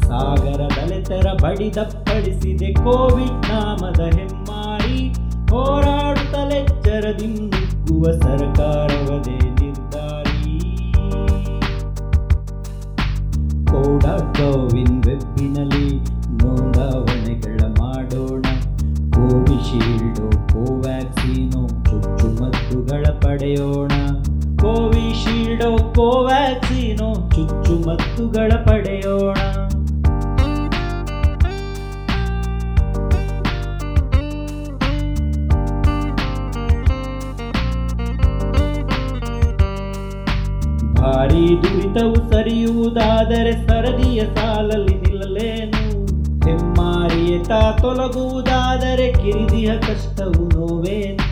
ಸಾಗರದಲೆತರ ಬಡಿದಪ್ಪಳಿಸಿದೆ ಕೋವಿಡ್ ನಾಮದ ಹೆಮ್ಮಾರಿ ಹೋರಾಡುತ್ತಲೆಚ್ಚರದಿಂದಿಕ್ಕುವ ಸರ್ಕಾರವದೇ ನಿರ್ಧಾರಿ. ಕೋಡ ಕೋವಿನ್ ವೆಬ್ಬಿನಲ್ಲಿ ನೋಂದಾವಣೆಗಳ ಮಾಡೋಣ. ಕೋವಿಶೀಲ್ಡೋ, ಕೋವ್ಯಾಕ್ಸಿನು, ಚುಚ್ಚುಮದ್ದುಗಳ ಪಡೆಯೋಣ. ಕೋವಿಶೀಲ್ಡು ಚುಚ್ಚು ಚುಚ್ಚುಮದ್ದುಗಳ ಪಡೆಯೋಣ. ಭಾರಿ ದುರಿತವು ಸರಿಯುವುದಾದರೆ ಸರದಿಯ ಸಾಲಲ್ಲಿ ನಿಲ್ಲಲೇನು. ಹೆಮ್ಮಾರಿಯ ತಾ ತೊಲಗುವುದಾದರೆ ಕಿರಿದಿಯ ಕಷ್ಟವು ನೋವೇನು.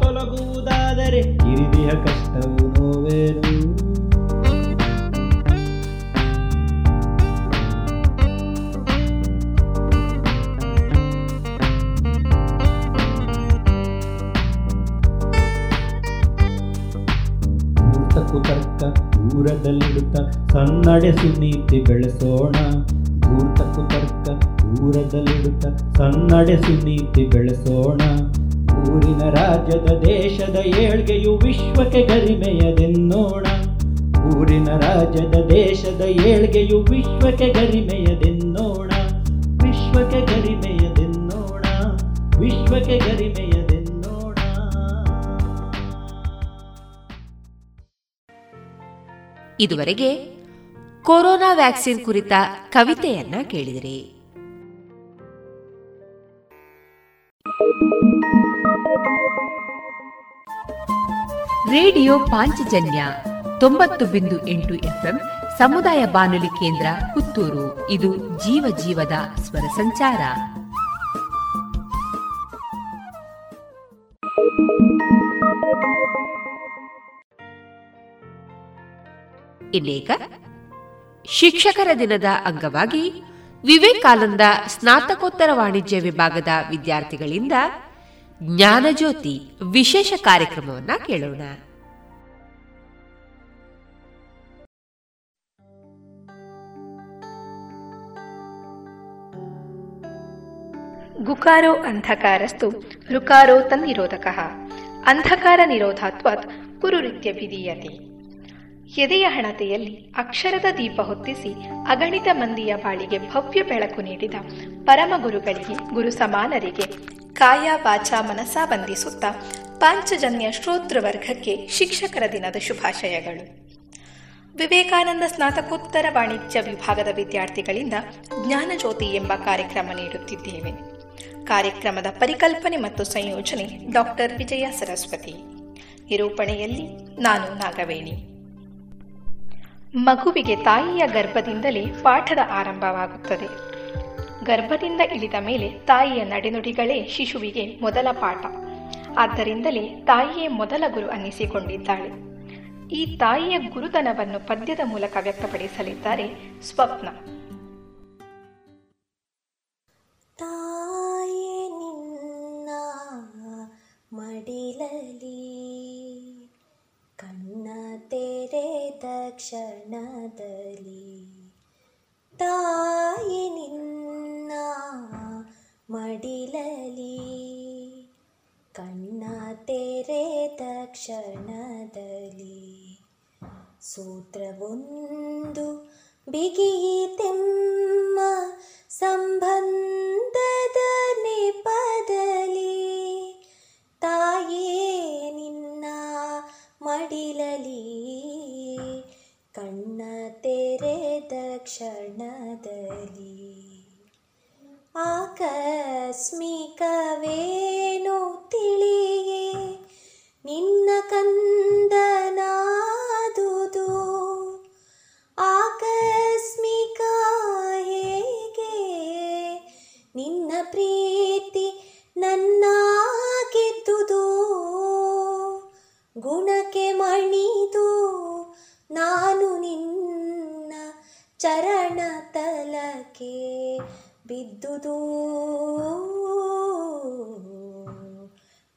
ತೊಲಗುವುದಾದರೆ ಹಿರಿದಿಯ ಕಷ್ಟವು ನೋವೇನು? ಕುತರ್ಕ ದೂರದಲ್ಲಿಡುತ್ತ ಸನ್ನಡೆ ಸುನೀತಿ ಬೆಳೆಸೋಣ. ಧೂರ್ತ ಕುತರ್ಕ ದೂರದಲ್ಲಿಡುತ್ತ ಸನ್ನಡೆ ಸುನೀತಿ ಬೆಳೆಸೋಣ. ಊರಿನ ರಾಜ್ಯದ ದೇಶದ ಏಳ್ಗೆಯು ವಿಶ್ವಕ್ಕೆ ಗರಿಮೆಯದೆನ್ನೋಣ. ಊರಿನ ರಾಜ್ಯದ ದೇಶದ ಏಳ್ಗೆಯು ವಿಶ್ವಕ್ಕೆ ಗರಿಮೆಯದೆನ್ನೋಣ. ವಿಶ್ವಕ್ಕೆ ಗರಿಮೆಯದೆನ್ನೋಣ. ವಿಶ್ವಕ್ಕೆ ಗರಿಮೆಯದೆನ್ನೋಣ. ಇದುವರೆಗೆ ಕೊರೋನಾ ವ್ಯಾಕ್ಸಿನ್ ಕುರಿತ ಕವಿತೆಯನ್ನ ಕೇಳಿದಿರಿ. ರೇಡಿಯೋ ಪಾಂಚಜನ್ಯ ತೊಂಬತ್ತು ಬಿಂದು ಎಂಟು ಎಫ್ಎಂ ಸಮುದಾಯ ಬಾನುಲಿ ಕೇಂದ್ರ ಪುತ್ತೂರು. ಇದು ಜೀವ ಜೀವದ ಸ್ವರ ಸಂಚಾರ. ಇನ್ನೀಗ ಶಿಕ್ಷಕರ ದಿನದ ಅಂಗವಾಗಿ ವಿವೇಕಾನಂದ ಸ್ನಾತಕೋತ್ತರ ವಾಣಿಜ್ಯ ವಿಭಾಗದ ವಿದ್ಯಾರ್ಥಿಗಳಿಂದ ಜ್ಞಾನಜ್ಯೋತಿ ವಿಶೇಷ ಕಾರ್ಯಕ್ರಮವನ್ನ ಕೇಳೋಣ. ಗುಕಾರೋ ಅಂಧಕಾರಸ್ತು ರುಕಾರೋ ತನ್ನಿರೋಧಕ ಅಂಧಕಾರ ನಿರೋಧಾತ್ವತ್ ಕುರುರಿತ್ಯ ವಿಧೀಯತೆ ಎದೆಯ ಹಣತೆಯಲ್ಲಿ ಅಕ್ಷರದ ದೀಪ ಹೊತ್ತಿಸಿ ಅಗಣಿತ ಮಂದಿಯ ಬಾಳಿಗೆ ಭವ್ಯ ಬೆಳಕು ನೀಡಿದ ಪರಮ ಗುರುಗಳಿಗೆ ಗುರು ಸಮಾನರಿಗೆ ಕಾಯ ವಾಚ ಮನಸ ಬಂಧಿಸುತ್ತಾ ಪಾಂಚಜನ್ಯ ಶ್ರೋತೃವರ್ಗಕ್ಕೆ ಶಿಕ್ಷಕರ ದಿನದ ಶುಭಾಶಯಗಳು. ವಿವೇಕಾನಂದ ಸ್ನಾತಕೋತ್ತರ ವಾಣಿಜ್ಯ ವಿಭಾಗದ ವಿದ್ಯಾರ್ಥಿಗಳಿಂದ ಜ್ಞಾನಜ್ಯೋತಿ ಎಂಬ ಕಾರ್ಯಕ್ರಮ ನೀಡುತ್ತಿದ್ದೇವೆ. ಕಾರ್ಯಕ್ರಮದ ಪರಿಕಲ್ಪನೆ ಮತ್ತು ಸಂಯೋಜನೆ ಡಾಕ್ಟರ್ ವಿಜಯ ಸರಸ್ವತಿ. ನಿರೂಪಣೆಯಲ್ಲಿ ನಾನು ನಾಗವೇಣಿ. ಮಗುವಿಗೆ ತಾಯಿಯ ಗರ್ಭದಿಂದಲೇ ಪಾಠದ ಆರಂಭವಾಗುತ್ತದೆ. ಗರ್ಭದಿಂದ ಇಳಿದ ಮೇಲೆ ತಾಯಿಯ ನಡೆನುಡಿಗಳೇ ಶಿಶುವಿಗೆ ಮೊದಲ ಪಾಠ. ಆದ್ದರಿಂದಲೇ ತಾಯಿಯೇ ಮೊದಲ ಗುರು ಅನ್ನಿಸಿಕೊಂಡಿದ್ದಾಳೆ. ಈ ತಾಯಿಯ ಗುರುತನವನ್ನು ಪದ್ಯದ ಮೂಲಕ ವ್ಯಕ್ತಪಡಿಸಲಿದ್ದಾರೆ ಸ್ವಪ್ನ. ತಾಯೇ ನಿನ್ನ ಮಡಿಲಲಿ ಕಣ್ಣ ತೆರೆದ ಕ್ಷಣದಲ್ಲಿ ತಾಯಿ ನಿನ್ನ ಮಡಿಲಲಿ ಕಣ್ಣ ತೆರೆದ ಕ್ಷಣದಲ್ಲಿ ಸೂತ್ರವೊಂದು ಬಿಗಿಯಿತೆಮ್ಮ ಸಂಬಂಧದ ನೆಪದಲ್ಲಿ ತಾಯೇ ನಿನ್ನ ಮಡಿಲಲಿ ತೆರೆದ ಕ್ಷಣದಲ್ಲಿ ಆಕಸ್ಮಿಕವೇನು ತಿಳಿಯೇ? ನಿನ್ನ ಕಂದನಾದುದು ಆಕಸ್ಮಿಕ ಹೇಗೆ? ನಿನ್ನ ಪ್ರೀತಿ ನನ್ನ ಗೆದ್ದುದು ಗುಣಕ್ಕೆ ಮಣಿದು ನಾನು ನಿನ್ನ ಚರಣ ತಲಕೆ ಬಿದ್ದುದು.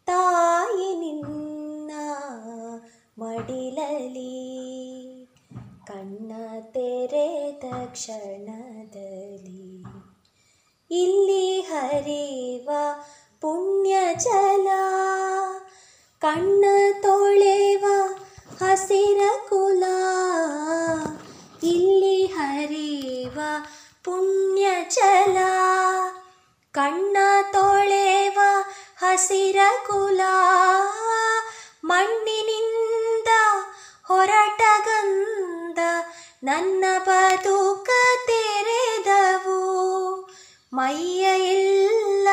ತಾಯಿ ನಿನ್ನ ಮಡಿಲಲಿ ಕಣ್ಣ ತೆರೆದ ಕ್ಷಣದಲ್ಲಿ ಇಲ್ಲಿ ಹರಿವ ಪುಣ್ಯ ಜಲ, ಕಣ್ಣ ತೊಳೆವ ಹಸಿರ ಕುಲ. ಇಲ್ಲಿ ಹರಿವ ಪುಣ್ಯ ಚಲ ಕಣ್ಣ ತೊಳೆವ ಹಸಿರ ಕುಲ, ಮಣ್ಣಿನಿಂದ ಹೊರಟ ಗಂದ ನನ್ನ ಬದುಕ ತೆರೆದವು. ಮೈಯ ಎಲ್ಲ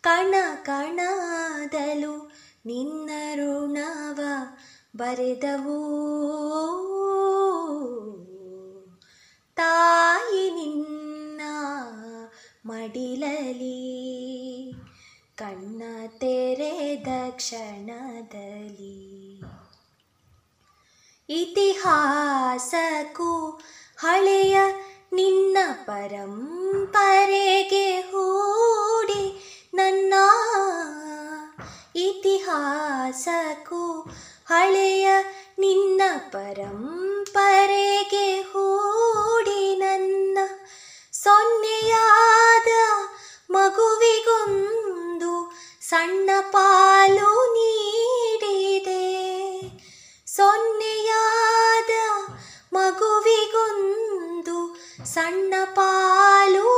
ಕಣ ಕಣದಲು ನಿನ್ನ ಋಣವ ಬರೆದವು. ತಾಯಿ ನಿನ್ನ ಮಡಿಲಲಿ ಕಣ್ಣ ತೆರೆದ ಕ್ಷಣದಲ್ಲಿ. ಇತಿಹಾಸಕ್ಕೂ ಹಳೆಯ ನಿನ್ನ ಪರಂಪರೆಗೆ ಹೂಡಿ ನನ್ನ ಇತಿಹಾಸಕ್ಕೂ ಹಳೆಯ ನಿನ್ನ ಪರಂಪರೆಗೆ ಹೂಡಿ ನನ್ನ ಸೊನ್ನೆಯಾದ ಮಗುವಿಗೊಂದು ಸಣ್ಣ ಪಾಲು ನೀಡಿದೆ. ಸೊನ್ನೆಯಾದ ಮಗುವಿಗೊಂದು ಸಣ್ಣ ಪಾಲು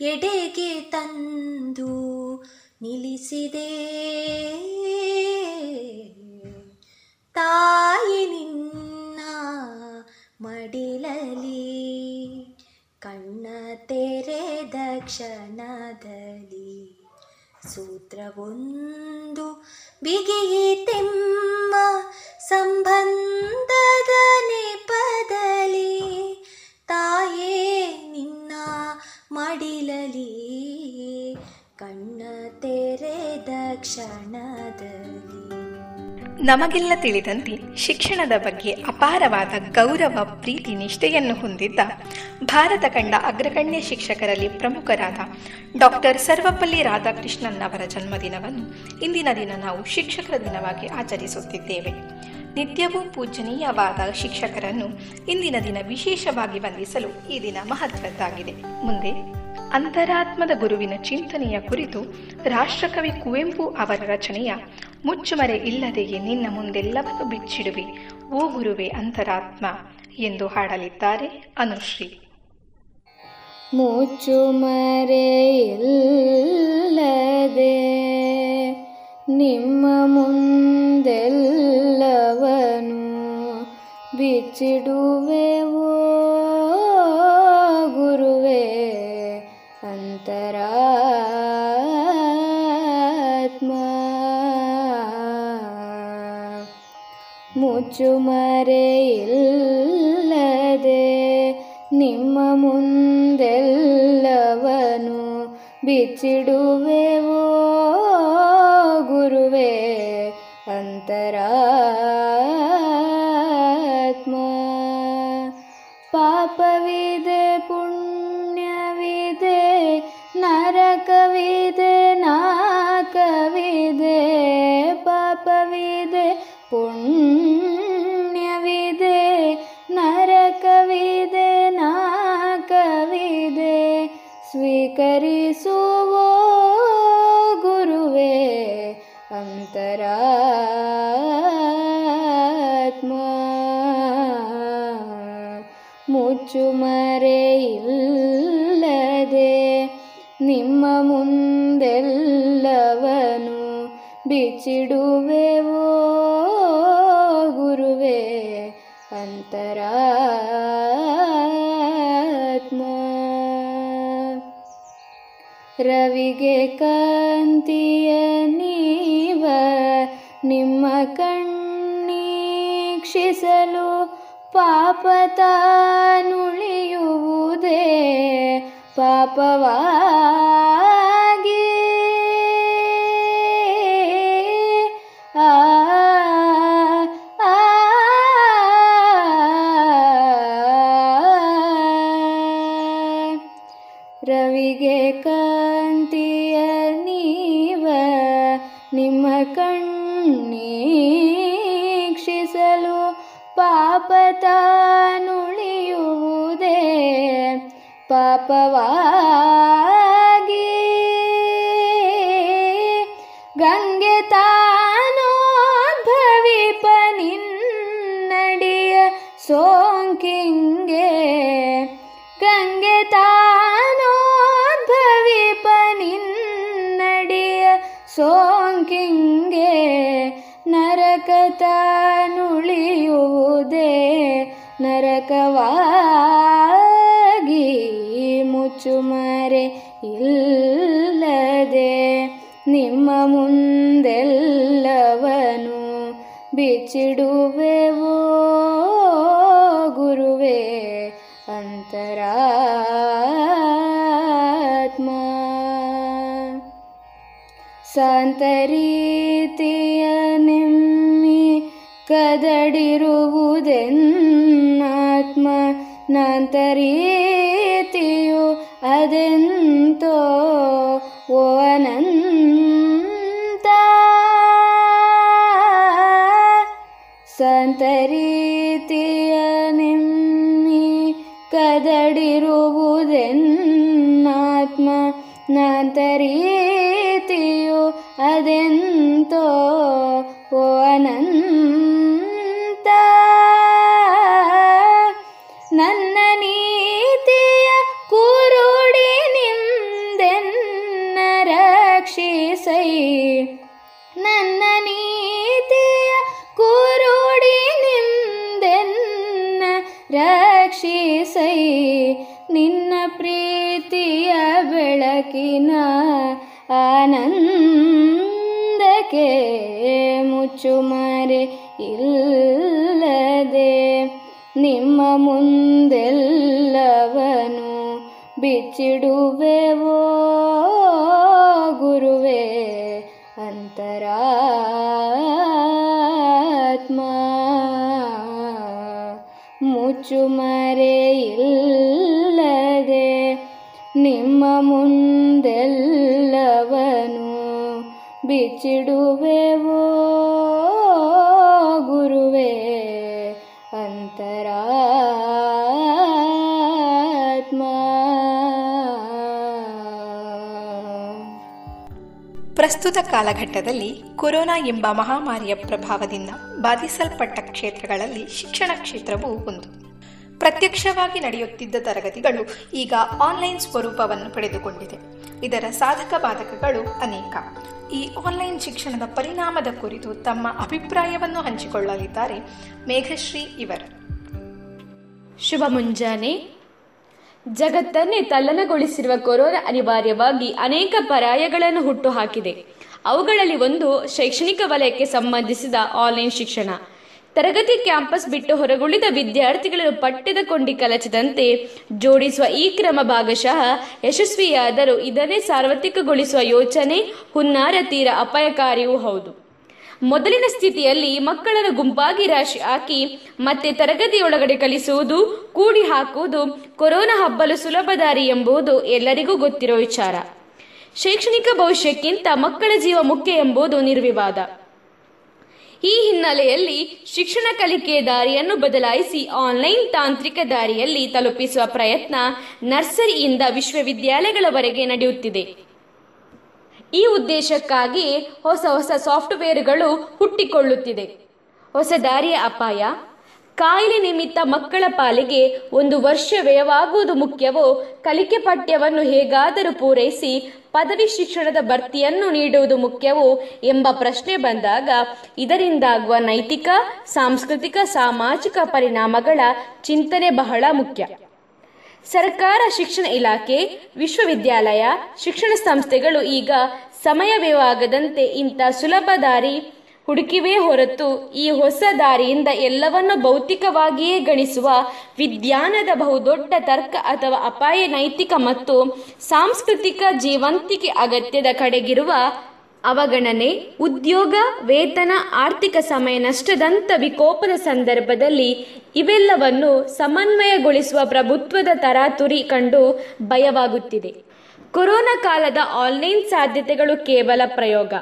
ಎಡೆಗೆ ತಂದು ನಿಲ್ಲಿಸಿದೆ. ತಾಯಿ ನಿನ್ನ ಮಡಿಲಲಿ ಕಣ್ಣ ತೆರೆದ ಕ್ಷಣದಲ್ಲಿ. ಸೂತ್ರವೊಂದು ಬಿಗಿಯಿತೆಮ್ಮ ಸಂಬಂಧದ ನೆಪದಲ್ಲಿ. ಮಡಿಲಲಿ, ಕಣ್ಣ ತೆರೆದ ಕ್ಷಣದಲ್ಲಿ. ನಮಗೆಲ್ಲ ತಿಳಿದಂತೆ ಶಿಕ್ಷಣದ ಬಗ್ಗೆ ಅಪಾರವಾದ ಗೌರವ, ಪ್ರೀತಿ, ನಿಷ್ಠೆಯನ್ನು ಹೊಂದಿದ್ದ ಭಾರತ ಕಂಡ ಅಗ್ರಗಣ್ಯ ಶಿಕ್ಷಕರಲ್ಲಿ ಪ್ರಮುಖರಾದ ಡಾಕ್ಟರ್ ಸರ್ವಪಲ್ಲಿ ರಾಧಾಕೃಷ್ಣನ್ ಅವರ ಜನ್ಮದಿನವನ್ನು ಇಂದಿನ ದಿನ ನಾವು ಶಿಕ್ಷಕರ ದಿನವಾಗಿ ಆಚರಿಸುತ್ತಿದ್ದೇವೆ. ನಿತ್ಯವೂ ಪೂಜನೀಯವಾದ ಶಿಕ್ಷಕರನ್ನು ಇಂದಿನ ದಿನ ವಿಶೇಷವಾಗಿ ವಂದಿಸಲು ಈ ದಿನ ಮಹತ್ವದ್ದಾಗಿದೆ. ಮುಂದೆ ಅಂತರಾತ್ಮದ ಗುರುವಿನ ಚಿಂತನೆಯ ಕುರಿತು ರಾಷ್ಟ್ರಕವಿ ಕುವೆಂಪು ಅವರ ರಚನೆಯ ಮುಚ್ಚುಮರೆ ಇಲ್ಲದೆಯೇ ನಿನ್ನ ಮುಂದೆಲ್ಲವನ್ನು ಬಿಚ್ಚಿಡುವೆ, ಓ ಗುರುವೆ ಅಂತರಾತ್ಮ ಎಂದು ಹಾಡಲಿದ್ದಾರೆ ಅನುಶ್ರೀ. ಮುಚ್ಚುಮರೆಯಿಲ್ಲದೆ ನಿಮ್ಮ ಮುಂದೆಲ್ಲವನು ಬಿಚ್ಚಿಡುವೆವು ಗುರುವೇ. ಅಂತರಾತ್ಮ. ಮುಚ್ಚುಮರೆಯಿಲ್ಲದೆ ನಿಮ್ಮ ಮುಂದೆಲ್ಲವನು ಬಿಚ್ಚಿಡುವೆವೋ त्म पापवि पुण्यविदे नरकविदे कविदे पापविदे पुण्यविदे नरकविदे नाकविदे स्वीकरिसुवो गुरुवे अन्तरा ಮುಚ್ಚುಮರೆಯಿಲ್ಲದೆ ನಿಮ್ಮ ಮುಂದೆಲ್ಲವನು ಬಿಚ್ಚಿಡುವೆವೋ ಗುರುವೇ ಅಂತರಾತ್ಮ. ರವಿಗೆ ಕಾಂತಿಯ ನೀವ ನಿಮ್ಮ ಕಣ್ಣೀಕ್ಷಿಸಲು ಪಾಪ ನುಳಿಯುವುದೇ ಪಾಪವಾಗಿ ಪಾಪವಾಗಿ ಗಂಗೆ ತಾನೋದ್ಭವಿಪ ನಿನ್ನಡಿಯ ಸೋಂಕಿಂಗೆ. ಗಂಗೆ ತಾನೋದ್ಭವಿಪ ನಿನ್ನಡಿಯ ಸೋಂಕಿಂಗೆ. ನರಕ ತಾನುಳಿಯುವುದೇ ನರಕವಾಗಿ ಮುಚ್ಚುಮರೆ ಇಲ್ಲದೆ ನಿಮ್ಮ ಮುಂದೆಲ್ಲವನು ಬಿಚ್ಚಿಡುವೆವೋ ಗುರುವೇ ಅಂತರಾತ್ಮ. ಸಂತರೀತಿಯ ನಿಮ್ಮಿ ಕದಡಿರುವುದೆನ್ನಾತ್ಮ. ನಾಂತರೀತಿಯು ನಾಂತರೀತಿಯು ಅದೆಂತೋ ಓ ಅನಂತ ಮುಚ್ಚುಮರೆ ಇಲ್ಲದೆ ನಿಮ್ಮ ಮುಂದೆಲ್ಲವನು ಬಿಚ್ಚಿಡುವೆವೋ ಗುರುವೇ ಅಂತರಾತ್ಮ ಮುಚ್ಚುಮರೆ ಇಲ್ಲದೆ ನಿಮ್ಮ ಮುಂದೆಲ್ಲವನು ಬಿಚ್ಚಿಡುವೆವೋ ಪ್ರಸ್ತುತ ಕಾಲಘಟ್ಟದಲ್ಲಿ ಕೊರೋನಾ ಎಂಬ ಮಹಾಮಾರಿಯ ಪ್ರಭಾವದಿಂದ ಬಾಧಿಸಲ್ಪಟ್ಟ ಕ್ಷೇತ್ರಗಳಲ್ಲಿ ಶಿಕ್ಷಣ ಕ್ಷೇತ್ರವೂ ಒಂದು. ಪ್ರತ್ಯಕ್ಷವಾಗಿ ನಡೆಯುತ್ತಿದ್ದ ತರಗತಿಗಳು ಈಗ ಆನ್ಲೈನ್ ಸ್ವರೂಪವನ್ನು ಪಡೆದುಕೊಂಡಿದೆ. ಇದರ ಸಾಧಕ ಬಾಧಕಗಳು ಅನೇಕ. ಈ ಆನ್ಲೈನ್ ಶಿಕ್ಷಣದ ಪರಿಣಾಮದ ಕುರಿತು ತಮ್ಮ ಅಭಿಪ್ರಾಯವನ್ನು ಹಂಚಿಕೊಳ್ಳಲಿದ್ದಾರೆ ಮೇಘಶ್ರೀ ಇವರು. ಶುಭ ಮುಂಜಾನೆ. ಜಗತ್ತನ್ನೇ ತಲ್ಲನಗೊಳಿಸಿರುವ ಕೊರೋನಾ ಅನಿವಾರ್ಯವಾಗಿ ಅನೇಕ ಪರ್ಯಾಯಗಳನ್ನು ಹುಟ್ಟುಹಾಕಿದೆ. ಅವುಗಳಲ್ಲಿ ಒಂದು ಶೈಕ್ಷಣಿಕ ವಲಯಕ್ಕೆ ಸಂಬಂಧಿಸಿದ ಆನ್ಲೈನ್ ಶಿಕ್ಷಣ. ತರಗತಿ ಕ್ಯಾಂಪಸ್ ಬಿಟ್ಟು ಹೊರಗುಳಿದ ವಿದ್ಯಾರ್ಥಿಗಳನ್ನು ಪಠ್ಯದ ಕೊಂಡಿ ಕಲಚದಂತೆ ಜೋಡಿಸುವ ಈ ಕ್ರಮ ಭಾಗಶಃ ಯಶಸ್ವಿಯಾದರೂ ಇದನ್ನೇ ಸಾರ್ವತ್ರಿಕಗೊಳಿಸುವ ಯೋಚನೆ ಹುನ್ನಾರ ತೀರ ಅಪಾಯಕಾರಿಯೂ ಹೌದು. ಮೊದಲಿನ ಸ್ಥಿತಿಯಲ್ಲಿ ಮಕ್ಕಳನ್ನು ಗುಂಪಾಗಿ ರಾಶಿ ಹಾಕಿ, ಮತ್ತೆ ತರಗತಿಯೊಳಗಡೆ ಕಲಿಸುವುದು, ಕೂಡಿ ಹಾಕುವುದು, ಕೊರೋನಾ ಹಬ್ಬಲು ಸುಲಭ ದಾರಿ ಎಂಬುದು ಎಲ್ಲರಿಗೂ ಗೊತ್ತಿರೋ ವಿಚಾರ. ಶೈಕ್ಷಣಿಕ ಭವಿಷ್ಯಕ್ಕಿಂತ ಮಕ್ಕಳ ಜೀವ ಮುಖ್ಯ ಎಂಬುದು ನಿರ್ವಿವಾದ. ಈ ಹಿನ್ನೆಲೆಯಲ್ಲಿ ಶಿಕ್ಷಣ ಕಲಿಕೆಯ ದಾರಿಯನ್ನು ಬದಲಾಯಿಸಿ ಆನ್ಲೈನ್ ತಾಂತ್ರಿಕ ದಾರಿಯಲ್ಲಿ ತಲುಪಿಸುವ ಪ್ರಯತ್ನ ನರ್ಸರಿಯಿಂದ ವಿಶ್ವವಿದ್ಯಾಲಯಗಳವರೆಗೆ ನಡೆಯುತ್ತಿದೆ. ಈ ಉದ್ದೇಶಕ್ಕಾಗಿ ಹೊಸ ಹೊಸ ಸಾಫ್ಟ್ವೇರ್ಗಳು ಹುಟ್ಟಿಕೊಳ್ಳುತ್ತಿದೆ. ಹೊಸ ದಾರಿಯ ಅಪಾಯ, ಕಾಯಿಲೆ ನಿಮಿತ್ತ ಮಕ್ಕಳ ಪಾಲಿಗೆ ಒಂದು ವರ್ಷ ವ್ಯಯವಾಗುವುದು ಮುಖ್ಯವೋ, ಕಲಿಕೆ ಪಠ್ಯವನ್ನು ಹೇಗಾದರೂ ಪೂರೈಸಿ ಪದವಿ ಶಿಕ್ಷಣದ ಭರ್ತಿಯನ್ನು ನೀಡುವುದು ಮುಖ್ಯವೋ ಎಂಬ ಪ್ರಶ್ನೆ ಬಂದಾಗ ಇದರಿಂದಾಗುವ ನೈತಿಕ, ಸಾಂಸ್ಕೃತಿಕ, ಸಾಮಾಜಿಕ ಪರಿಣಾಮಗಳ ಚಿಂತನೆ ಬಹಳ ಮುಖ್ಯ. ಸರ್ಕಾರ ಶಿಕ್ಷಣ ಇಲಾಖೆ, ವಿಶ್ವವಿದ್ಯಾಲಯ, ಶಿಕ್ಷಣ ಸಂಸ್ಥೆಗಳು ಈಗ ಸಮಯವೇವಾಗದಂತೆ ಇಂಥ ಸುಲಭ ದಾರಿ ಹುಡುಕಿವೇ ಹೊರತು ಈ ಹೊಸ ದಾರಿಯಿಂದ ಎಲ್ಲವನ್ನು ಭೌತಿಕವಾಗಿಯೇ ಗಣಿಸುವ ವಿಜ್ಞಾನದ ಬಹುದೊಡ್ಡ ತರ್ಕ ಅಥವಾ ಅಪಾಯ ನೈತಿಕ ಮತ್ತು ಸಾಂಸ್ಕೃತಿಕ ಜೀವಂತಿಕೆ ಅಗತ್ಯದ ಕಡೆಗಿರುವ ಅವಗಣನೆ, ಉದ್ಯೋಗ, ವೇತನ, ಆರ್ಥಿಕ ಸಮಯ ನಷ್ಟದಂತ ವಿಕೋಪದ ಸಂದರ್ಭದಲ್ಲಿ ಇವೆಲ್ಲವನ್ನು ಸಮನ್ವಯಗೊಳಿಸುವ ಪ್ರಭುತ್ವದ ತರಾತುರಿ ಕಂಡು ಭಯವಾಗುತ್ತಿದೆ. ಕೊರೋನಾ ಕಾಲದ ಆನ್ಲೈನ್ ಸಾಧ್ಯತೆಗಳು ಕೇವಲ ಪ್ರಯೋಗ.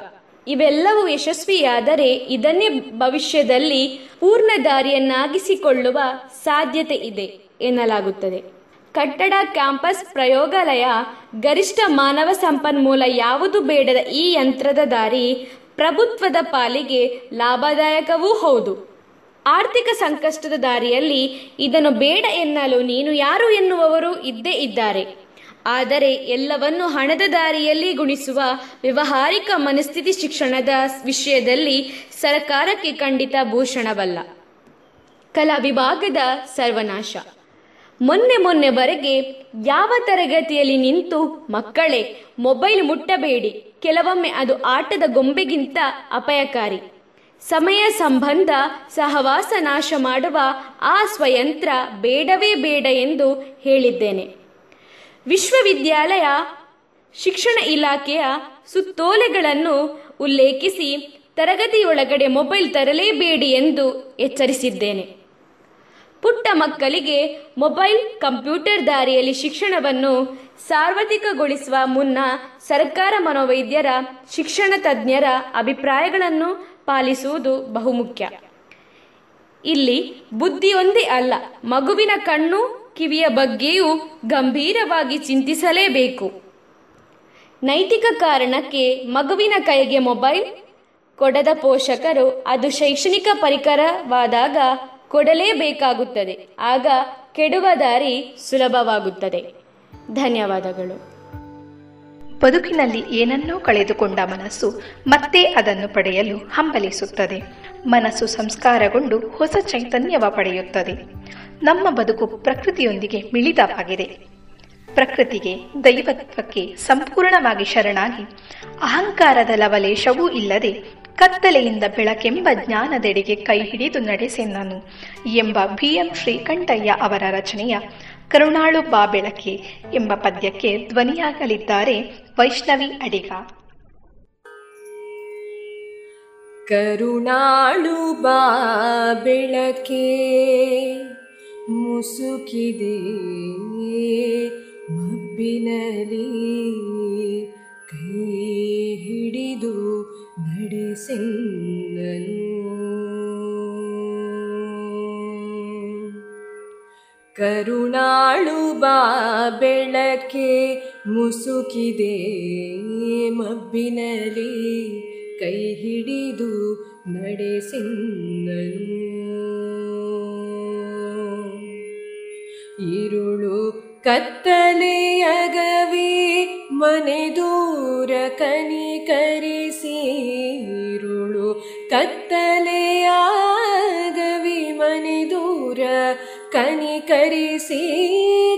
ಇವೆಲ್ಲವೂ ಯಶಸ್ವಿಯಾದರೆ ಇದನ್ನೇ ಭವಿಷ್ಯದಲ್ಲಿ ಪೂರ್ಣ ದಾರಿಯನ್ನಾಗಿಸಿಕೊಳ್ಳುವ ಸಾಧ್ಯತೆ ಇದೆ ಎನ್ನಲಾಗುತ್ತದೆ. ಕಟ್ಟಡ ಕ್ಯಾಂಪಸ್ ಪ್ರಯೋಗಾಲಯ, ಗರಿಷ್ಠ ಮಾನವ ಸಂಪನ್ಮೂಲ ಯಾವುದು ಬೇಡದ ಈ ಯಂತ್ರದ ದಾರಿ ಪ್ರಭುತ್ವದ ಪಾಲಿಗೆ ಲಾಭದಾಯಕವೂ ಹೌದು. ಆರ್ಥಿಕ ಸಂಕಷ್ಟದ ದಾರಿಯಲ್ಲಿ ಇದನ್ನು ಬೇಡ ಎನ್ನಲು ನೀನು ಯಾರು ಎನ್ನುವವರು ಇದ್ದೇ ಇದ್ದಾರೆ. ಆದರೆ ಎಲ್ಲವನ್ನು ಹಣದ ದಾರಿಯಲ್ಲಿ ಗುಣಿಸುವ ವ್ಯವಹಾರಿಕ ಮನಸ್ಥಿತಿ ಶಿಕ್ಷಣದ ವಿಷಯದಲ್ಲಿ ಸರ್ಕಾರಕ್ಕೆ ಖಂಡಿತ ಭೂಷಣವಲ್ಲ. ಕಲಾ ವಿಭಾಗದ ಸರ್ವನಾಶ. ಮೊನ್ನೆ ಮೊನ್ನೆವರೆಗೆ ಯಾವ ತರಗತಿಯಲ್ಲಿ ನಿಂತು ಮಕ್ಕಳೇ, ಮೊಬೈಲ್ ಮುಟ್ಟಬೇಡಿ, ಕೆಲವೊಮ್ಮೆ ಅದು ಆಟದ ಗೊಂಬೆಗಿಂತ ಅಪಾಯಕಾರಿ. ಸಮಯ ಸಂಬಂಧ ಸಹವಾಸ ನಾಶ ಮಾಡುವ ಆ ಸ್ವಯಂತ್ರ ಬೇಡವೇ ಬೇಡ ಎಂದು ಹೇಳಿದ್ದೇನೆ. ವಿಶ್ವವಿದ್ಯಾಲಯ, ಶಿಕ್ಷಣ ಇಲಾಖೆಯ ಸುತ್ತೋಲೆಗಳನ್ನು ಉಲ್ಲೇಖಿಸಿ ತರಗತಿಯೊಳಗಡೆ ಮೊಬೈಲ್ ತರಲೇಬೇಡಿ ಎಂದು ಎಚ್ಚರಿಸಿದ್ದೇನೆ. ಪುಟ್ಟ ಮಕ್ಕಳಿಗೆ ಮೊಬೈಲ್, ಕಂಪ್ಯೂಟರ್ ದಾರಿಯಲ್ಲಿ ಶಿಕ್ಷಣವನ್ನು ಸಾರ್ವತ್ರಿಕಗೊಳಿಸುವ ಮುನ್ನ ಸರ್ಕಾರ ಮನೋವೈದ್ಯರ, ಶಿಕ್ಷಣ ತಜ್ಞರ ಅಭಿಪ್ರಾಯಗಳನ್ನು ಪಾಲಿಸುವುದು ಬಹುಮುಖ್ಯ. ಇಲ್ಲಿ ಬುದ್ಧಿಯೊಂದೇ ಅಲ್ಲ, ಮಗುವಿನ ಕಣ್ಣು ಕಿವಿಯ ಬಗ್ಗೆಯೂ ಗಂಭೀರವಾಗಿ ಚಿಂತಿಸಲೇಬೇಕು. ನೈತಿಕ ಕಾರಣಕ್ಕೆ ಮಗುವಿನ ಕೈಗೆ ಮೊಬೈಲ್ ಕೊಡದ ಪೋಷಕರು ಅದು ಶೈಕ್ಷಣಿಕ ಪರಿಕರವಾದಾಗ ಕೊಡಲೇಬೇಕಾಗುತ್ತದೆ. ಆಗ ಕೆಡುವ ದಾರಿ ಸುಲಭವಾಗುತ್ತದೆ. ಧನ್ಯವಾದಗಳು. ಬದುಕಿನಲ್ಲಿ ಏನನ್ನೋ ಕಳೆದುಕೊಂಡ ಮನಸ್ಸು ಮತ್ತೆ ಅದನ್ನು ಪಡೆಯಲು ಹಂಬಲಿಸುತ್ತದೆ. ಮನಸ್ಸು ಸಂಸ್ಕಾರಗೊಂಡು ಹೊಸ ಚೈತನ್ಯವ ಪಡೆಯುತ್ತದೆ. ನಮ್ಮ ಬದುಕು ಪ್ರಕೃತಿಯೊಂದಿಗೆ ಮಿಳಿತವಾಗಿದೆ. ಪ್ರಕೃತಿಗೆ, ದೈವತ್ವಕ್ಕೆ ಸಂಪೂರ್ಣವಾಗಿ ಶರಣಾಗಿ, ಅಹಂಕಾರದ ಲವಲೇಶವೂ ಇಲ್ಲದೆ ಕತ್ತಲೆಯಿಂದ ಬೆಳಕೆಂಬ ಜ್ಞಾನದೆಡೆಗೆ ಕೈ ಹಿಡಿದು ನಡೆಸೆನ್ನನು ಎಂಬ ಬಿ ಎಂ ಶ್ರೀಕಂಠಯ್ಯ ಅವರ ರಚನೆಯ ಕರುಣಾಳು ಬಾ ಬೆಳಕೆ ಎಂಬ ಪದ್ಯಕ್ಕೆ ಧ್ವನಿಯಾಗಲಿದ್ದಾರೆ ವೈಷ್ಣವಿ ಅಡಿಗ. ಕರುಣಾಳು ಬಾ ಬೆಳಕೆ ಮುಸುಕಿದೆ ಮಬ್ಬಿನಲಿ ಕೈ ಹಿಡಿದು ನಡೆಸೆನ್ನನು ಕರುಣಾಳು ಬಾ ಬೆಳಕೆ ಮುಸುಕಿದೆ ಮಬ್ಬಿನಲಿ ಕೈ ಹಿಡಿದು ನಡೆಸಿನ್ನನು ഇരുളു ಕತ್ತಲೆಯಗವಿ ಮನೆ ದೂರ ಕನಿಕರಿಸಿ ಇರುಳು. ಕತ್ತಲೆಯಾಗವಿ ಮನೆ ದೂರ ಕನಿಕರಿಸಿ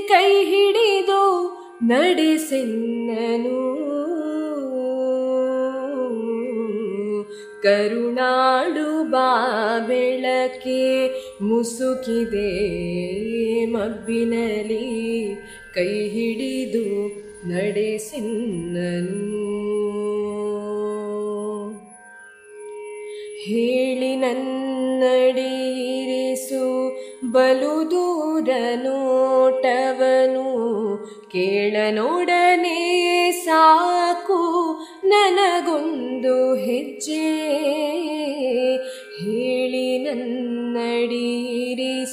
ಕೈ ಹಿಡಿದು ನಡೆಸೆನ್ನನು. ಕರುಣಾಳು ಬಾ ಬೆಳಕೆ ಮುಸುಕಿದೆ ಮಬ್ಬಿನಲಿ ಕೈ ಹಿಡಿದು ನಡೆಸಿನ್ನನು ಹೇಳಿ ನನ್ನಡಿರಿಸು ಬಲು ದೂರ ನೋಟವನು. ಕೇಳನೊಡನೆ ಸಾಕು ನನಗೊಂದು ಹೆಜ್ಜೆ.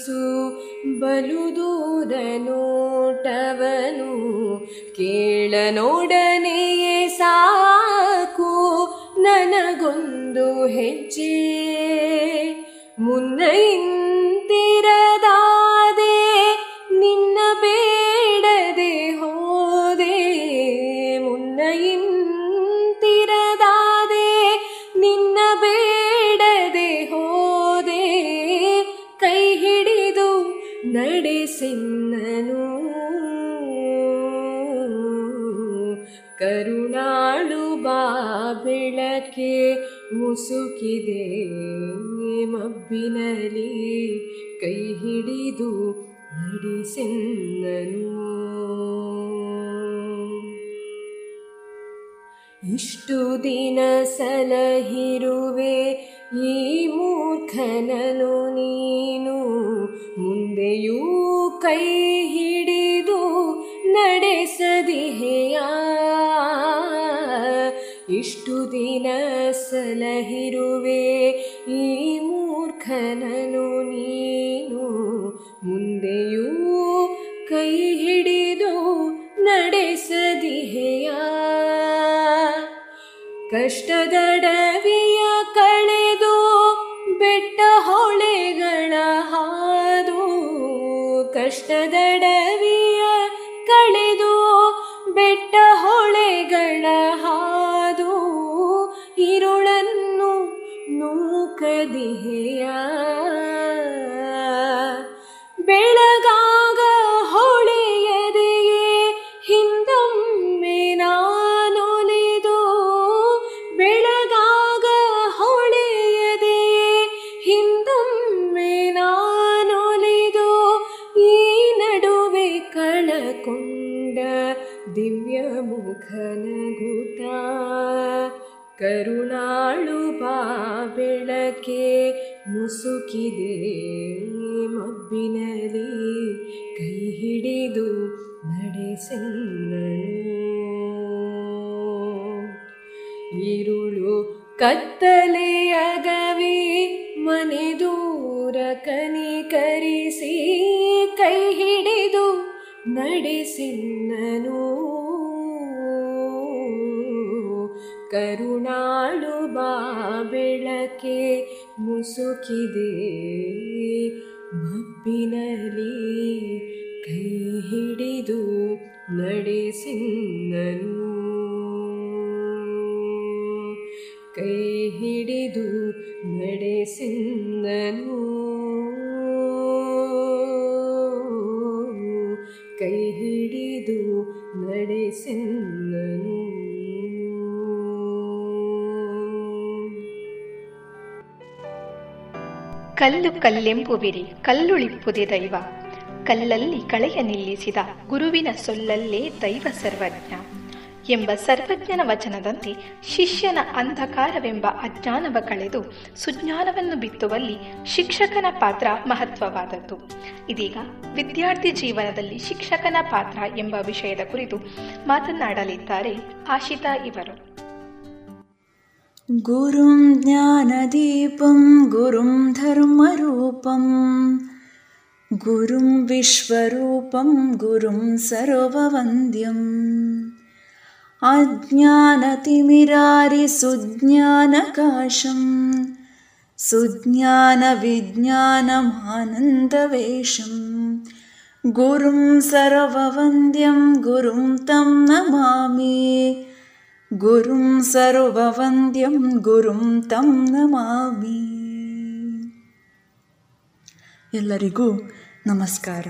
ನನ್ನಡಿರಿಸು ಬಲು ದೂರ ಕೇಳ ನೋಡನೆಯೇ ಸಾಕು ನನಗೊಂದು ಹೆಜ್ಜೆ. ಮುನ್ನ ಮುಸುಕಿದೆ. ಮಬ್ಬಿನಲ್ಲಿ ಕೈ ಹಿಡಿದು ನಡೆಸೆನ್ನನು ಇಷ್ಟು ದಿನ ಸಲಹಿರುವೆ ಈ ಮೂರ್ಖನನು ನೀನು. ಮುಂದೆಯೂ ಕೈ ಹಿಡಿದು ನಡೆಸದಿಹೆಯ? ಇಷ್ಟು ದಿನ ಸಲಹಿರುವೆ ಈ ಮೂರ್ಖನನು ನೀನು. ಮುಂದೆಯೂ ಕೈ ಹಿಡಿದು ನಡೆಸದಿಹೆಯ? ಕಷ್ಟದಡವಿಯ ಕಳೆದು ಬೆಟ್ಟ ಹೊಳೆಗಳ ಹಾದು. ಕಷ್ಟದಡವಿಯ يده يا ಮುಸುಕಿದೆ ಮಬ್ಬಿನಲ್ಲಿ ಕೈ ಹಿಡಿದು ನಡೆಸೆನ್ನನು. ಈರುಳು ಕತ್ತಲೆಯಗವಿ ಮನೆ ದೂರ ಕನಿಕರಿಸಿ ಕೈ ಹಿಡಿದು ನಡೆಸಿನ್ನನು. ಕರುಣಾಳು ಬಾ ಬೆಳಕೆ ಮುಸುಕಿದೆ. ಮಬ್ಬಿನಲಿ ಕೈ ಹಿಡಿದು ನಡೆಸಿನ್ನನು ಕೈ ಹಿಡಿದು ನಡೆಸಿನ್ನನು ಕೈ ಹಿಡಿದು ನಡೆಸಿನ್ನನು ಕಲ್ಲು ಕಲ್ಲೆಂಬುವಿರಿ, ಕಲ್ಲುಳಿಪ್ಪುದೆ ದೈವ. ಕಲ್ಲಲ್ಲಿ ಕಳೆಯ ನಿಲ್ಲಿಸಿದ ಗುರುವಿನ ಸೊಲ್ಲಲ್ಲೇ ದೈವ ಸರ್ವಜ್ಞ. ಎಂಬ ಸರ್ವಜ್ಞನ ವಚನದಂತೆ ಶಿಷ್ಯನ ಅಂಧಕಾರವೆಂಬ ಅಜ್ಞಾನವ ಕಳೆದು ಸುಜ್ಞಾನವನ್ನು ಬಿತ್ತುವಲ್ಲಿ ಶಿಕ್ಷಕನ ಪಾತ್ರ ಮಹತ್ವವಾದದ್ದು. ಇದೀಗ ವಿದ್ಯಾರ್ಥಿ ಜೀವನದಲ್ಲಿ ಶಿಕ್ಷಕನ ಪಾತ್ರ ಎಂಬ ವಿಷಯದ ಕುರಿತು ಮಾತನಾಡಲಿದ್ದಾರೆ ಆಶಿತಾ ಇವರು. गुरुं ज्ञानदीपं गुरुं धर्मरूपं गुरुं विश्वरूपं गुरुं सर्ववन्द्यं अज्ञानतिमिरारिसुज्ञानकाशं सुज्ञानविज्ञानमानन्दवेशं गुरुं सर्ववन्द्यं गुरुं तं नमामि गुरुं सर्ववन्द्यं गुरुं तं ನಮಾಮಿ ಎಲ್ಲರಿಗೂ ನಮಸ್ಕಾರ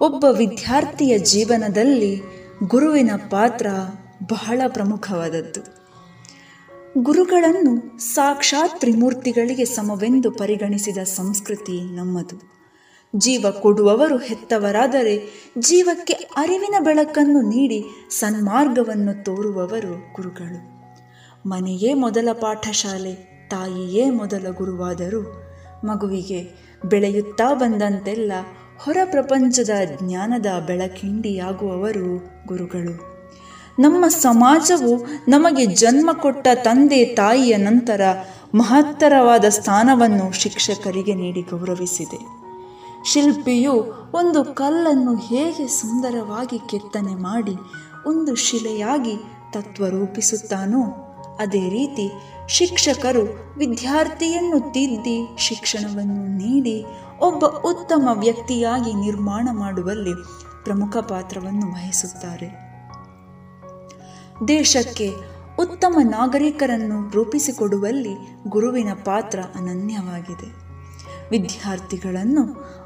ಒಬ್ಬ ವಿದ್ಯಾರ್ಥಿಯ ಜೀವನದಲ್ಲಿ ಗುರುವಿನ ಪಾತ್ರ ಬಹಳ ಪ್ರಮುಖವಾದದ್ದು ಗುರುಗಳನ್ನು ಸಾಕ್ಷಾತ್ ತ್ರಿಮೂರ್ತಿಗಳಿಗೆ ಸಮವೆಂದು ಪರಿಗಣಿಸಿದ ಸಂಸ್ಕೃತಿ ನಮ್ಮದು ಜೀವ ಕೊಡುವವರು ಹೆತ್ತವರಾದರೆ ಜೀವಕ್ಕೆ ಅರಿವಿನ ಬೆಳಕನ್ನು ನೀಡಿ ಸನ್ಮಾರ್ಗವನ್ನು ತೋರುವವರು ಗುರುಗಳು. ಮನೆಯೇ ಮೊದಲ ಪಾಠಶಾಲೆ, ತಾಯಿಯೇ ಮೊದಲ ಗುರುವಾದರೂ. ಮಗುವಿಗೆ ಬೆಳೆಯುತ್ತಾ ಬಂದಂತೆಲ್ಲ ಹೊರ ಪ್ರಪಂಚದ ಜ್ಞಾನದ ಬೆಳಕಿಂಡಿಯಾಗುವವರು ಗುರುಗಳು. ನಮ್ಮ ಸಮಾಜವು ನಮಗೆ ಜನ್ಮ ಕೊಟ್ಟ ತಂದೆ ತಾಯಿಯ ನಂತರ ಮಹತ್ತರವಾದ ಸ್ಥಾನವನ್ನು ಶಿಕ್ಷಕರಿಗೆ ನೀಡಿ ಗೌರವಿಸಿದೆ. ಶಿಲ್ಪಿಯು ಒಂದು ಕಲ್ಲನ್ನು ಹೇಗೆ ಸುಂದರವಾಗಿ ಕೆತ್ತನೆ ಮಾಡಿ ಒಂದು ಶಿಲೆಯಾಗಿ ತತ್ವ ರೂಪಿಸುತ್ತಾನೋ ಅದೇ ರೀತಿ ಶಿಕ್ಷಕರು ವಿದ್ಯಾರ್ಥಿಯನ್ನು ತಿದ್ದಿ ಶಿಕ್ಷಣವನ್ನು ನೀಡಿ ಒಬ್ಬ ಉತ್ತಮ ವ್ಯಕ್ತಿಯಾಗಿ ನಿರ್ಮಾಣ ಮಾಡುವಲ್ಲಿ ಪ್ರಮುಖ ಪಾತ್ರವನ್ನು ವಹಿಸುತ್ತಾರೆ. ದೇಶಕ್ಕೆ ಉತ್ತಮ ನಾಗರಿಕರನ್ನು ರೂಪಿಸಿಕೊಡುವಲ್ಲಿ ಗುರುವಿನ ಪಾತ್ರ ಅನನ್ಯವಾಗಿದೆ. ವಿದ್ಯಾರ್ಥಿಗಳನ್ನು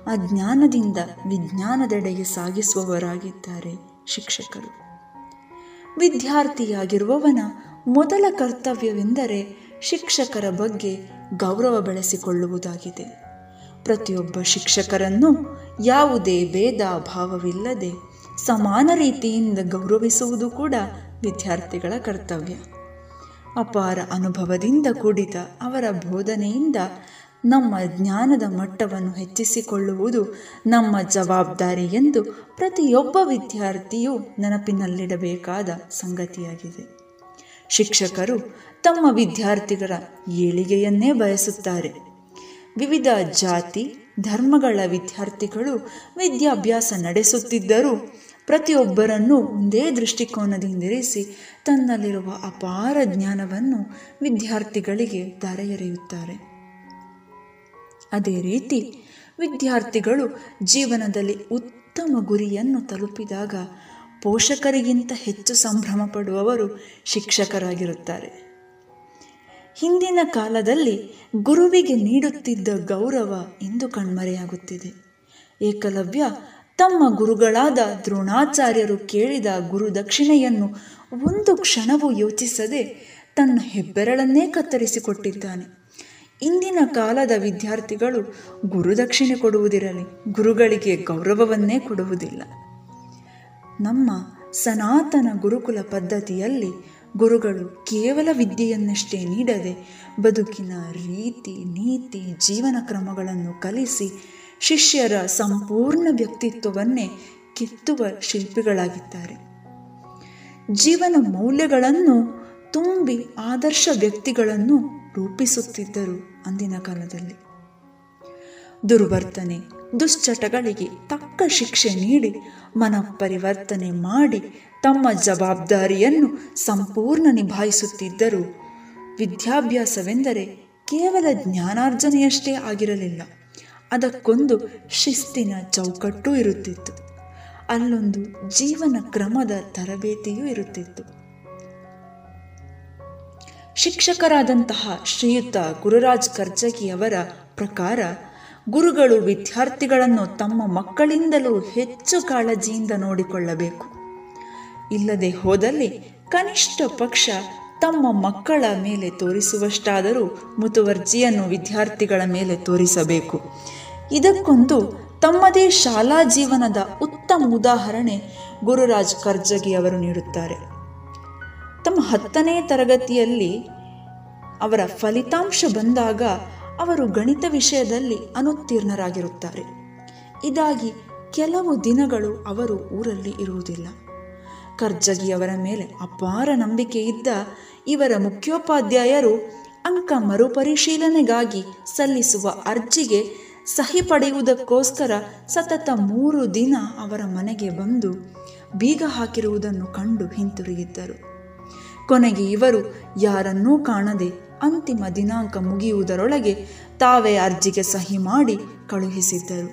ಅಜ್ಞಾನದಿಂದ ವಿಜ್ಞಾನದೆಡೆಗೆ ಸಾಗಿಸುವವರಾಗಿದ್ದಾರೆ ಶಿಕ್ಷಕರು. ವಿದ್ಯಾರ್ಥಿಯಾಗಿರುವವನ ಮೊದಲ ಕರ್ತವ್ಯವೆಂದರೆ ಶಿಕ್ಷಕರ ಬಗ್ಗೆ ಗೌರವ ಬೆಳೆಸಿಕೊಳ್ಳುವುದಾಗಿದೆ. ಪ್ರತಿಯೊಬ್ಬ ಶಿಕ್ಷಕರನ್ನು ಯಾವುದೇ ಭೇದ ಭಾವವಿಲ್ಲದೆ ಸಮಾನ ರೀತಿಯಿಂದ ಗೌರವಿಸುವುದು ಕೂಡ ವಿದ್ಯಾರ್ಥಿಗಳ ಕರ್ತವ್ಯ. ಅಪಾರ ಅನುಭವದಿಂದ ಕೂಡಿದ ಅವರ ಬೋಧನೆಯಿಂದ ನಮ್ಮ ಜ್ಞಾನದ ಮಟ್ಟವನ್ನು ಹೆಚ್ಚಿಸಿಕೊಳ್ಳುವುದು ನಮ್ಮ ಜವಾಬ್ದಾರಿ ಎಂದು ಪ್ರತಿಯೊಬ್ಬ ವಿದ್ಯಾರ್ಥಿಯೂ ನೆನಪಿನಲ್ಲಿಡಬೇಕಾದ ಸಂಗತಿಯಾಗಿದೆ. ಶಿಕ್ಷಕರು ತಮ್ಮ ವಿದ್ಯಾರ್ಥಿಗಳ ಏಳಿಗೆಯನ್ನೇ ಬಯಸುತ್ತಾರೆ. ವಿವಿಧ ಜಾತಿ, ಧರ್ಮಗಳ ವಿದ್ಯಾರ್ಥಿಗಳು ವಿದ್ಯಾಭ್ಯಾಸ ನಡೆಸುತ್ತಿದ್ದರೂ ಪ್ರತಿಯೊಬ್ಬರನ್ನು ಒಂದೇ ದೃಷ್ಟಿಕೋನದಿಂದಿರಿಸಿ ತನ್ನಲ್ಲಿರುವ ಅಪಾರ ಜ್ಞಾನವನ್ನು ವಿದ್ಯಾರ್ಥಿಗಳಿಗೆ ದಾರ ಎರೆಯುತ್ತಾರೆ ಅದೇ ರೀತಿ ವಿದ್ಯಾರ್ಥಿಗಳು ಜೀವನದಲ್ಲಿ ಉತ್ತಮ ಗುರಿಯನ್ನು ತಲುಪಿದಾಗ ಪೋಷಕರಿಗಿಂತ ಹೆಚ್ಚು ಸಂಭ್ರಮ ಪಡುವವರು ಶಿಕ್ಷಕರಾಗಿರುತ್ತಾರೆ. ಹಿಂದಿನ ಕಾಲದಲ್ಲಿ ಗುರುವಿಗೆ ನೀಡುತ್ತಿದ್ದ ಗೌರವ ಇಂದು ಕಣ್ಮರೆಯಾಗುತ್ತಿದೆ. ಏಕಲವ್ಯ ತಮ್ಮ ಗುರುಗಳಾದ ದ್ರೋಣಾಚಾರ್ಯರು ಕೇಳಿದ ಗುರುದಕ್ಷಿಣೆಯನ್ನು ಒಂದು ಕ್ಷಣವೂ ಯೋಚಿಸದೆ ತನ್ನ ಹೆಬ್ಬೆರಳನ್ನೇ ಕತ್ತರಿಸಿಕೊಟ್ಟಿದ್ದಾನೆ. ಇಂದಿನ ಕಾಲದ ವಿದ್ಯಾರ್ಥಿಗಳು ಗುರುದಕ್ಷಿಣೆ ಕೊಡುವುದಿರಲಿ, ಗುರುಗಳಿಗೆ ಗೌರವವನ್ನೇ ಕೊಡುವುದಿಲ್ಲ. ನಮ್ಮ ಸನಾತನ ಗುರುಕುಲ ಪದ್ಧತಿಯಲ್ಲಿ ಗುರುಗಳು ಕೇವಲ ವಿದ್ಯೆಯನ್ನಷ್ಟೇ ನೀಡದೆ ಬದುಕಿನ ರೀತಿ, ನೀತಿ, ಜೀವನ ಕ್ರಮಗಳನ್ನು ಕಲಿಸಿ ಶಿಷ್ಯರ ಸಂಪೂರ್ಣ ವ್ಯಕ್ತಿತ್ವವನ್ನೇ ಕಿತ್ತುವ ಶಿಲ್ಪಿಗಳಾಗಿದ್ದಾರೆ. ಜೀವನ ಮೌಲ್ಯಗಳನ್ನು ತುಂಬಿ ಆದರ್ಶ ವ್ಯಕ್ತಿಗಳನ್ನು ರೂಪಿಸುತ್ತಿದ್ದರು ಅಂದಿನ ಕಾಲದಲ್ಲಿ. ದುರ್ವರ್ತನೆ, ದುಶ್ಚಟಗಳಿಗೆ ತಕ್ಕ ಶಿಕ್ಷೆ ನೀಡಿ, ಮನಪರಿವರ್ತನೆ ಮಾಡಿ, ತಮ್ಮ ಜವಾಬ್ದಾರಿಯನ್ನು ಸಂಪೂರ್ಣ ನಿಭಾಯಿಸುತ್ತಿದ್ದರು. ವಿದ್ಯಾಭ್ಯಾಸವೆಂದರೆ ಕೇವಲ ಜ್ಞಾನಾರ್ಜನೆಯಷ್ಟೇ ಆಗಿರಲಿಲ್ಲ. ಅದಕ್ಕೊಂದು ಶಿಸ್ತಿನ ಚೌಕಟ್ಟು ಇರುತ್ತಿತ್ತು. ಅಲ್ಲೊಂದು ಜೀವನ ಕ್ರಮದ ತರಬೇತಿಯೂ ಇರುತ್ತಿತ್ತು. ಶಿಕ್ಷಕರಾದಂತಹ ಶ್ರೀಯುತ ಗುರುರಾಜ್ ಕರ್ಜಗಿಯವರ ಪ್ರಕಾರ, ಗುರುಗಳು ವಿದ್ಯಾರ್ಥಿಗಳನ್ನು ತಮ್ಮ ಮಕ್ಕಳಿಂದಲೂ ಹೆಚ್ಚು ಕಾಳಜಿಯಿಂದ ನೋಡಿಕೊಳ್ಳಬೇಕು. ಇಲ್ಲದೆ ಹೋದಲ್ಲಿ ಕನಿಷ್ಠ ಪಕ್ಷ ತಮ್ಮ ಮಕ್ಕಳ ಮೇಲೆ ತೋರಿಸುವಷ್ಟಾದರೂ ಮುತುವರ್ಜಿಯನ್ನು ವಿದ್ಯಾರ್ಥಿಗಳ ಮೇಲೆ ತೋರಿಸಬೇಕು. ಇದಕ್ಕೊಂದು ತಮ್ಮದೇ ಶಾಲಾ ಜೀವನದ ಉತ್ತಮ ಉದಾಹರಣೆ ಗುರುರಾಜ್ ಕರ್ಜಗಿ ಅವರು ನೀಡುತ್ತಾರೆ. ತಮ್ಮ ಹತ್ತನೇ ತರಗತಿಯಲ್ಲಿ ಅವರ ಫಲಿತಾಂಶ ಬಂದಾಗ ಅವರು ಗಣಿತ ವಿಷಯದಲ್ಲಿ ಅನುತ್ತೀರ್ಣರಾಗಿರುತ್ತಾರೆ. ಇದಾಗಿ ಕೆಲವು ದಿನಗಳು ಅವರು ಊರಲ್ಲಿ ಇರುವುದಿಲ್ಲ. ಕರ್ಜಗಿಯವರ ಮೇಲೆ ಅಪಾರ ನಂಬಿಕೆ ಇದ್ದ ಇವರ ಮುಖ್ಯೋಪಾಧ್ಯಾಯರು ಅಂಕ ಮರುಪರಿಶೀಲನೆಗಾಗಿ ಸಲ್ಲಿಸುವ ಅರ್ಜಿಗೆ ಸಹಿ ಪಡೆಯುವುದಕ್ಕೋಸ್ಕರ ಸತತ ಮೂರು ದಿನ ಅವರ ಮನೆಗೆ ಬಂದು ಬೀಗ ಹಾಕಿರುವುದನ್ನು ಕಂಡು ಹಿಂತಿರುಗಿದ್ದರು. ಕೊನೆಗೆ ಇವರು, ಯಾರನ್ನೂ ಕಾಣದೆ ಅಂತಿಮ ದಿನಾಂಕ ಮುಗಿಯುವುದರೊಳಗೆ ತಾವೇ ಅರ್ಜಿಗೆ ಸಹಿ ಮಾಡಿ ಕಳುಹಿಸಿದ್ದರು.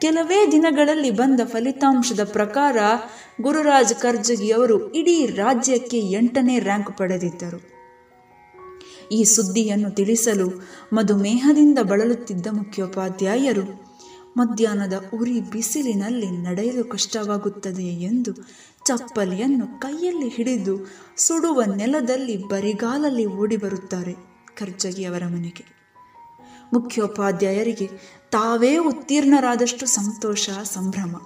ಕೆಲವೇ ದಿನಗಳಲ್ಲಿ ಬಂದ ಫಲಿತಾಂಶದ ಪ್ರಕಾರ ಗುರುರಾಜ್ ಕರ್ಜಗಿ ಅವರು ಇಡೀ ರಾಜ್ಯಕ್ಕೆ ಎಂಟನೇ ರ್ಯಾಂಕ್ ಪಡೆದಿದ್ದರು. ಈ ಸುದ್ದಿಯನ್ನು ತಿಳಿಸಲು ಮಧುಮೇಹದಿಂದ ಬಳಲುತ್ತಿದ್ದ ಮುಖ್ಯೋಪಾಧ್ಯಾಯರು, ಮಧ್ಯಾಹ್ನದ ಉರಿ ಬಿಸಿಲಿನಲ್ಲಿ ನಡೆಯಲು ಕಷ್ಟವಾಗುತ್ತದೆ ಎಂದು ಚಪ್ಪಲಿಯನ್ನು ಕೈಯಲ್ಲಿ ಹಿಡಿದು ಸುಡುವ ನೆಲದಲ್ಲಿ ಬರಿಗಾಲಲ್ಲಿ ಓಡಿ ಬರುತ್ತಾರೆ ಕರ್ಜಗಿಯವರ ಮನೆಗೆ. ಮುಖ್ಯೋಪಾಧ್ಯಾಯರಿಗೆ ತಾವೇ ಉತ್ತೀರ್ಣರಾದಷ್ಟು ಸಂತೋಷ, ಸಂಭ್ರಮ.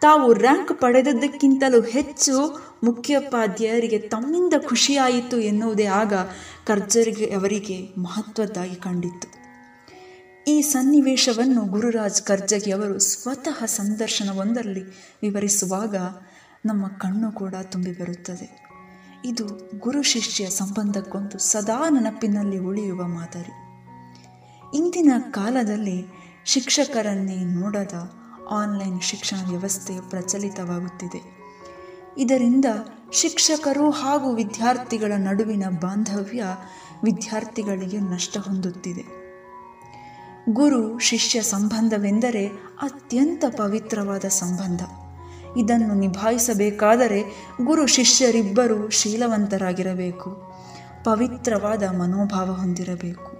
ತಾವು ರ್ಯಾಂಕ್ ಪಡೆದದ್ದಕ್ಕಿಂತಲೂ ಹೆಚ್ಚು ಮುಖ್ಯೋಪಾಧ್ಯಾಯರಿಗೆ ತಮ್ಮಿಂದ ಖುಷಿಯಾಯಿತು ಎನ್ನುವುದೇ ಆಗ ಕರ್ಜರಿಗೆ ಅವರಿಗೆ ಮಹತ್ವದ್ದಾಗಿ ಕಂಡಿತ್ತು. ಈ ಸನ್ನಿವೇಶವನ್ನು ಗುರುರಾಜ್ ಕರ್ಜಗಿ ಅವರು ಸ್ವತಃ ಸಂದರ್ಶನವೊಂದರಲ್ಲಿ ವಿವರಿಸುವಾಗ ನಮ್ಮ ಕಣ್ಣು ಕೂಡ ತುಂಬಿ ಬರುತ್ತದೆ. ಇದು ಗುರು ಶಿಷ್ಯ ಸಂಬಂಧಕ್ಕೊಂದು ಸದಾ ನೆನಪಿನಲ್ಲಿ ಉಳಿಯುವ ಮಾದರಿ. ಇಂದಿನ ಕಾಲದಲ್ಲಿ ಶಿಕ್ಷಕರನ್ನೇ ನೋಡದ ಆನ್ಲೈನ್ ಶಿಕ್ಷಣ ವ್ಯವಸ್ಥೆ ಪ್ರಚಲಿತವಾಗುತ್ತಿದೆ. ಇದರಿಂದ ಶಿಕ್ಷಕರು ಹಾಗೂ ವಿದ್ಯಾರ್ಥಿಗಳ ನಡುವಿನ ಬಾಂಧವ್ಯ ವಿದ್ಯಾರ್ಥಿಗಳಿಗೆ ನಷ್ಟ ಹೊಂದುತ್ತಿದೆ. ಗುರು ಶಿಷ್ಯ ಸಂಬಂಧವೆಂದರೆ ಅತ್ಯಂತ ಪವಿತ್ರವಾದ ಸಂಬಂಧ. ಇದನ್ನು ನಿಭಾಯಿಸಬೇಕಾದರೆ ಗುರು ಶಿಷ್ಯರಿಬ್ಬರೂ ಶೀಲವಂತರಾಗಿರಬೇಕು, ಪವಿತ್ರವಾದ ಮನೋಭಾವ ಹೊಂದಿರಬೇಕು.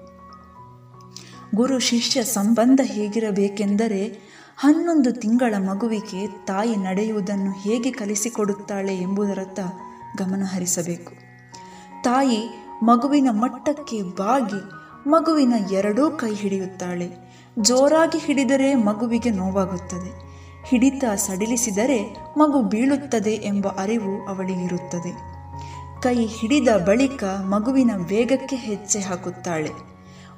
ಗುರು ಶಿಷ್ಯ ಸಂಬಂಧ ಹೇಗಿರಬೇಕೆಂದರೆ ಹನ್ನೊಂದು ತಿಂಗಳ ಮಗುವಿಗೆ ತಾಯಿ ನಡೆಯುವುದನ್ನು ಹೇಗೆ ಕಲಿಸಿಕೊಡುತ್ತಾಳೆ ಎಂಬುದರತ್ತ ಗಮನಹರಿಸಬೇಕು ತಾಯಿ ಮಗುವಿನ ಮಟ್ಟಕ್ಕೆ ಬಾಗಿ ಮಗುವಿನ ಎರಡೂ ಕೈ ಹಿಡಿಯುತ್ತಾಳೆ. ಜೋರಾಗಿ ಹಿಡಿದರೆ ಮಗುವಿಗೆ ನೋವಾಗುತ್ತದೆ. ಹಿಡಿತ ಸಡಿಲಿಸಿದರೆ ಮಗು ಬೀಳುತ್ತದೆ ಎಂಬ ಅರಿವು ಅವಳಿಗಿರುತ್ತದೆ. ಕೈ ಹಿಡಿದ ಬಳಿಕ ಮಗುವಿನ ವೇಗಕ್ಕೆ ಹೆಜ್ಜೆ ಹಾಕುತ್ತಾಳೆ.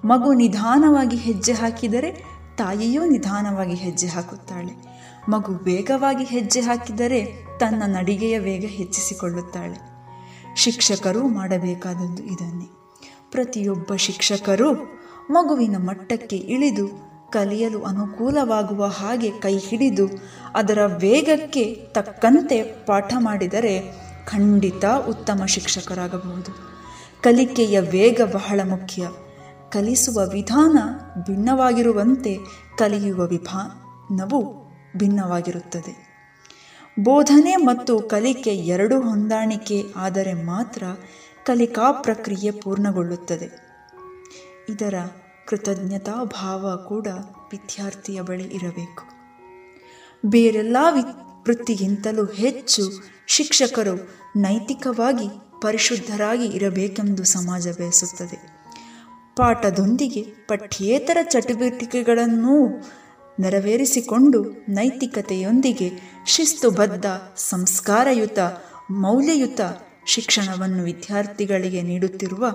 ಮಗು ನಿಧಾನವಾಗಿ ಹೆಜ್ಜೆ ಹಾಕಿದರೆ ತಾಯಿಯೂ ನಿಧಾನವಾಗಿ ಹೆಜ್ಜೆ ಹಾಕುತ್ತಾಳೆ. ಮಗು ವೇಗವಾಗಿ ಹೆಜ್ಜೆ ಹಾಕಿದರೆ ತನ್ನ ನಡಿಗೆಯ ವೇಗ ಹೆಚ್ಚಿಸಿಕೊಳ್ಳುತ್ತಾಳೆ. ಶಿಕ್ಷಕರು ಮಾಡಬೇಕಾದದ್ದು ಇದನ್ನೇ. ಪ್ರತಿಯೊಬ್ಬ ಶಿಕ್ಷಕರು ಮಗುವಿನ ಮಟ್ಟಕ್ಕೆ ಇಳಿದು ಕಲಿಯಲು ಅನುಕೂಲವಾಗುವ ಹಾಗೆ ಕೈ ಹಿಡಿದು ಅದರ ವೇಗಕ್ಕೆ ತಕ್ಕಂತೆ ಪಾಠ ಮಾಡಿದರೆ ಖಂಡಿತ ಉತ್ತಮ ಶಿಕ್ಷಕರಾಗಬಹುದು. ಕಲಿಕೆಯ ವೇಗ ಬಹಳ ಮುಖ್ಯ. ಕಲಿಸುವ ವಿಧಾನ ಭಿನ್ನವಾಗಿರುವಂತೆ ಕಲಿಯುವ ವಿಧಾನವು ಭಿನ್ನವಾಗಿರುತ್ತದೆ. ಬೋಧನೆ ಮತ್ತು ಕಲಿಕೆ ಎರಡೂ ಹೊಂದಾಣಿಕೆ ಆದರೆ ಮಾತ್ರ ಕಲಿಕಾ ಪ್ರಕ್ರಿಯೆ ಪೂರ್ಣಗೊಳ್ಳುತ್ತದೆ. ಇದರ ಕೃತಜ್ಞತಾ ಭಾವ ಕೂಡ ವಿದ್ಯಾರ್ಥಿಯ ಬಳಿ ಇರಬೇಕು. ಬೇರೆಲ್ಲ ವೃತ್ತಿಗಿಂತಲೂ ಹೆಚ್ಚು ಶಿಕ್ಷಕರು ನೈತಿಕವಾಗಿ ಪರಿಶುದ್ಧರಾಗಿ ಇರಬೇಕೆಂದು ಸಮಾಜ ಬಯಸುತ್ತದೆ. ಪಾಠದೊಂದಿಗೆ ಪಠ್ಯೇತರ ಚಟುವಟಿಕೆಗಳನ್ನೂ ನೆರವೇರಿಸಿಕೊಂಡು ನೈತಿಕತೆಯೊಂದಿಗೆ ಶಿಸ್ತುಬದ್ಧ, ಸಂಸ್ಕಾರಯುತ, ಮೌಲ್ಯಯುತ ಶಿಕ್ಷಣವನ್ನು ವಿದ್ಯಾರ್ಥಿಗಳಿಗೆ ನೀಡುತ್ತಿರುವ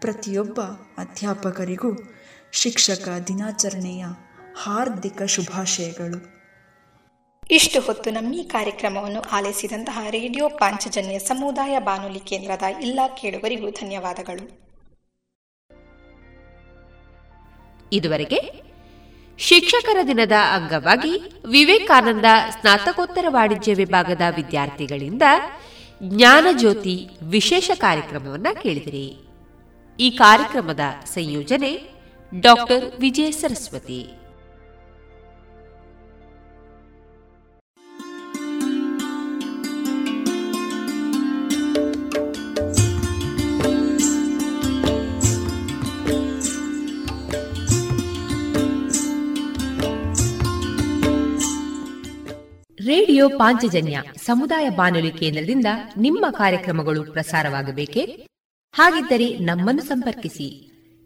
ಪ್ರತಿಯೊಬ್ಬ ಅಧ್ಯಾಪಕರಿಗೂ ಶಿಕ್ಷಕ ದಿನಾಚರಣೆಯ ಹಾರ್ದಿಕ ಶುಭಾಶಯಗಳು. ಇಷ್ಟು ಹೊತ್ತು ನಮ್ಮ ಈ ಕಾರ್ಯಕ್ರಮವನ್ನು ಆಲಿಸಿದಂತಹ ರೇಡಿಯೋ ಪಾಂಚಜನ್ಯ ಸಮುದಾಯ ಬಾನುಲಿ ಕೇಂದ್ರದ ಎಲ್ಲ ಕೇಳುವರಿಗೂ ಧನ್ಯವಾದಗಳು. ಇದುವರೆಗೆ ಶಿಕ್ಷಕರ ದಿನದ ಅಂಗವಾಗಿ ವಿವೇಕಾನಂದ ಸ್ನಾತಕೋತ್ತರ ವಾಣಿಜ್ಯ ವಿಭಾಗದ ವಿದ್ಯಾರ್ಥಿಗಳಿಂದ ಜ್ಞಾನಜ್ಯೋತಿ ವಿಶೇಷ ಕಾರ್ಯಕ್ರಮವನ್ನು ಕೇಳಿದಿರಿ. ಈ ಕಾರ್ಯಕ್ರಮದ ಸಂಯೋಜನೆ ಡಾಕ್ಟರ್ ವಿಜಯ ಸರಸ್ವತಿ. ರೇಡಿಯೋ ಪಾಂಚಜನ್ಯ ಸಮುದಾಯ ಬಾನುಲಿ ಕೇಂದ್ರದಿಂದ ನಿಮ್ಮ ಕಾರ್ಯಕ್ರಮಗಳು ಪ್ರಸಾರವಾಗಬೇಕೆ? ಹಾಗಿದ್ದರೆ ನಮ್ಮನ್ನು ಸಂಪರ್ಕಿಸಿ.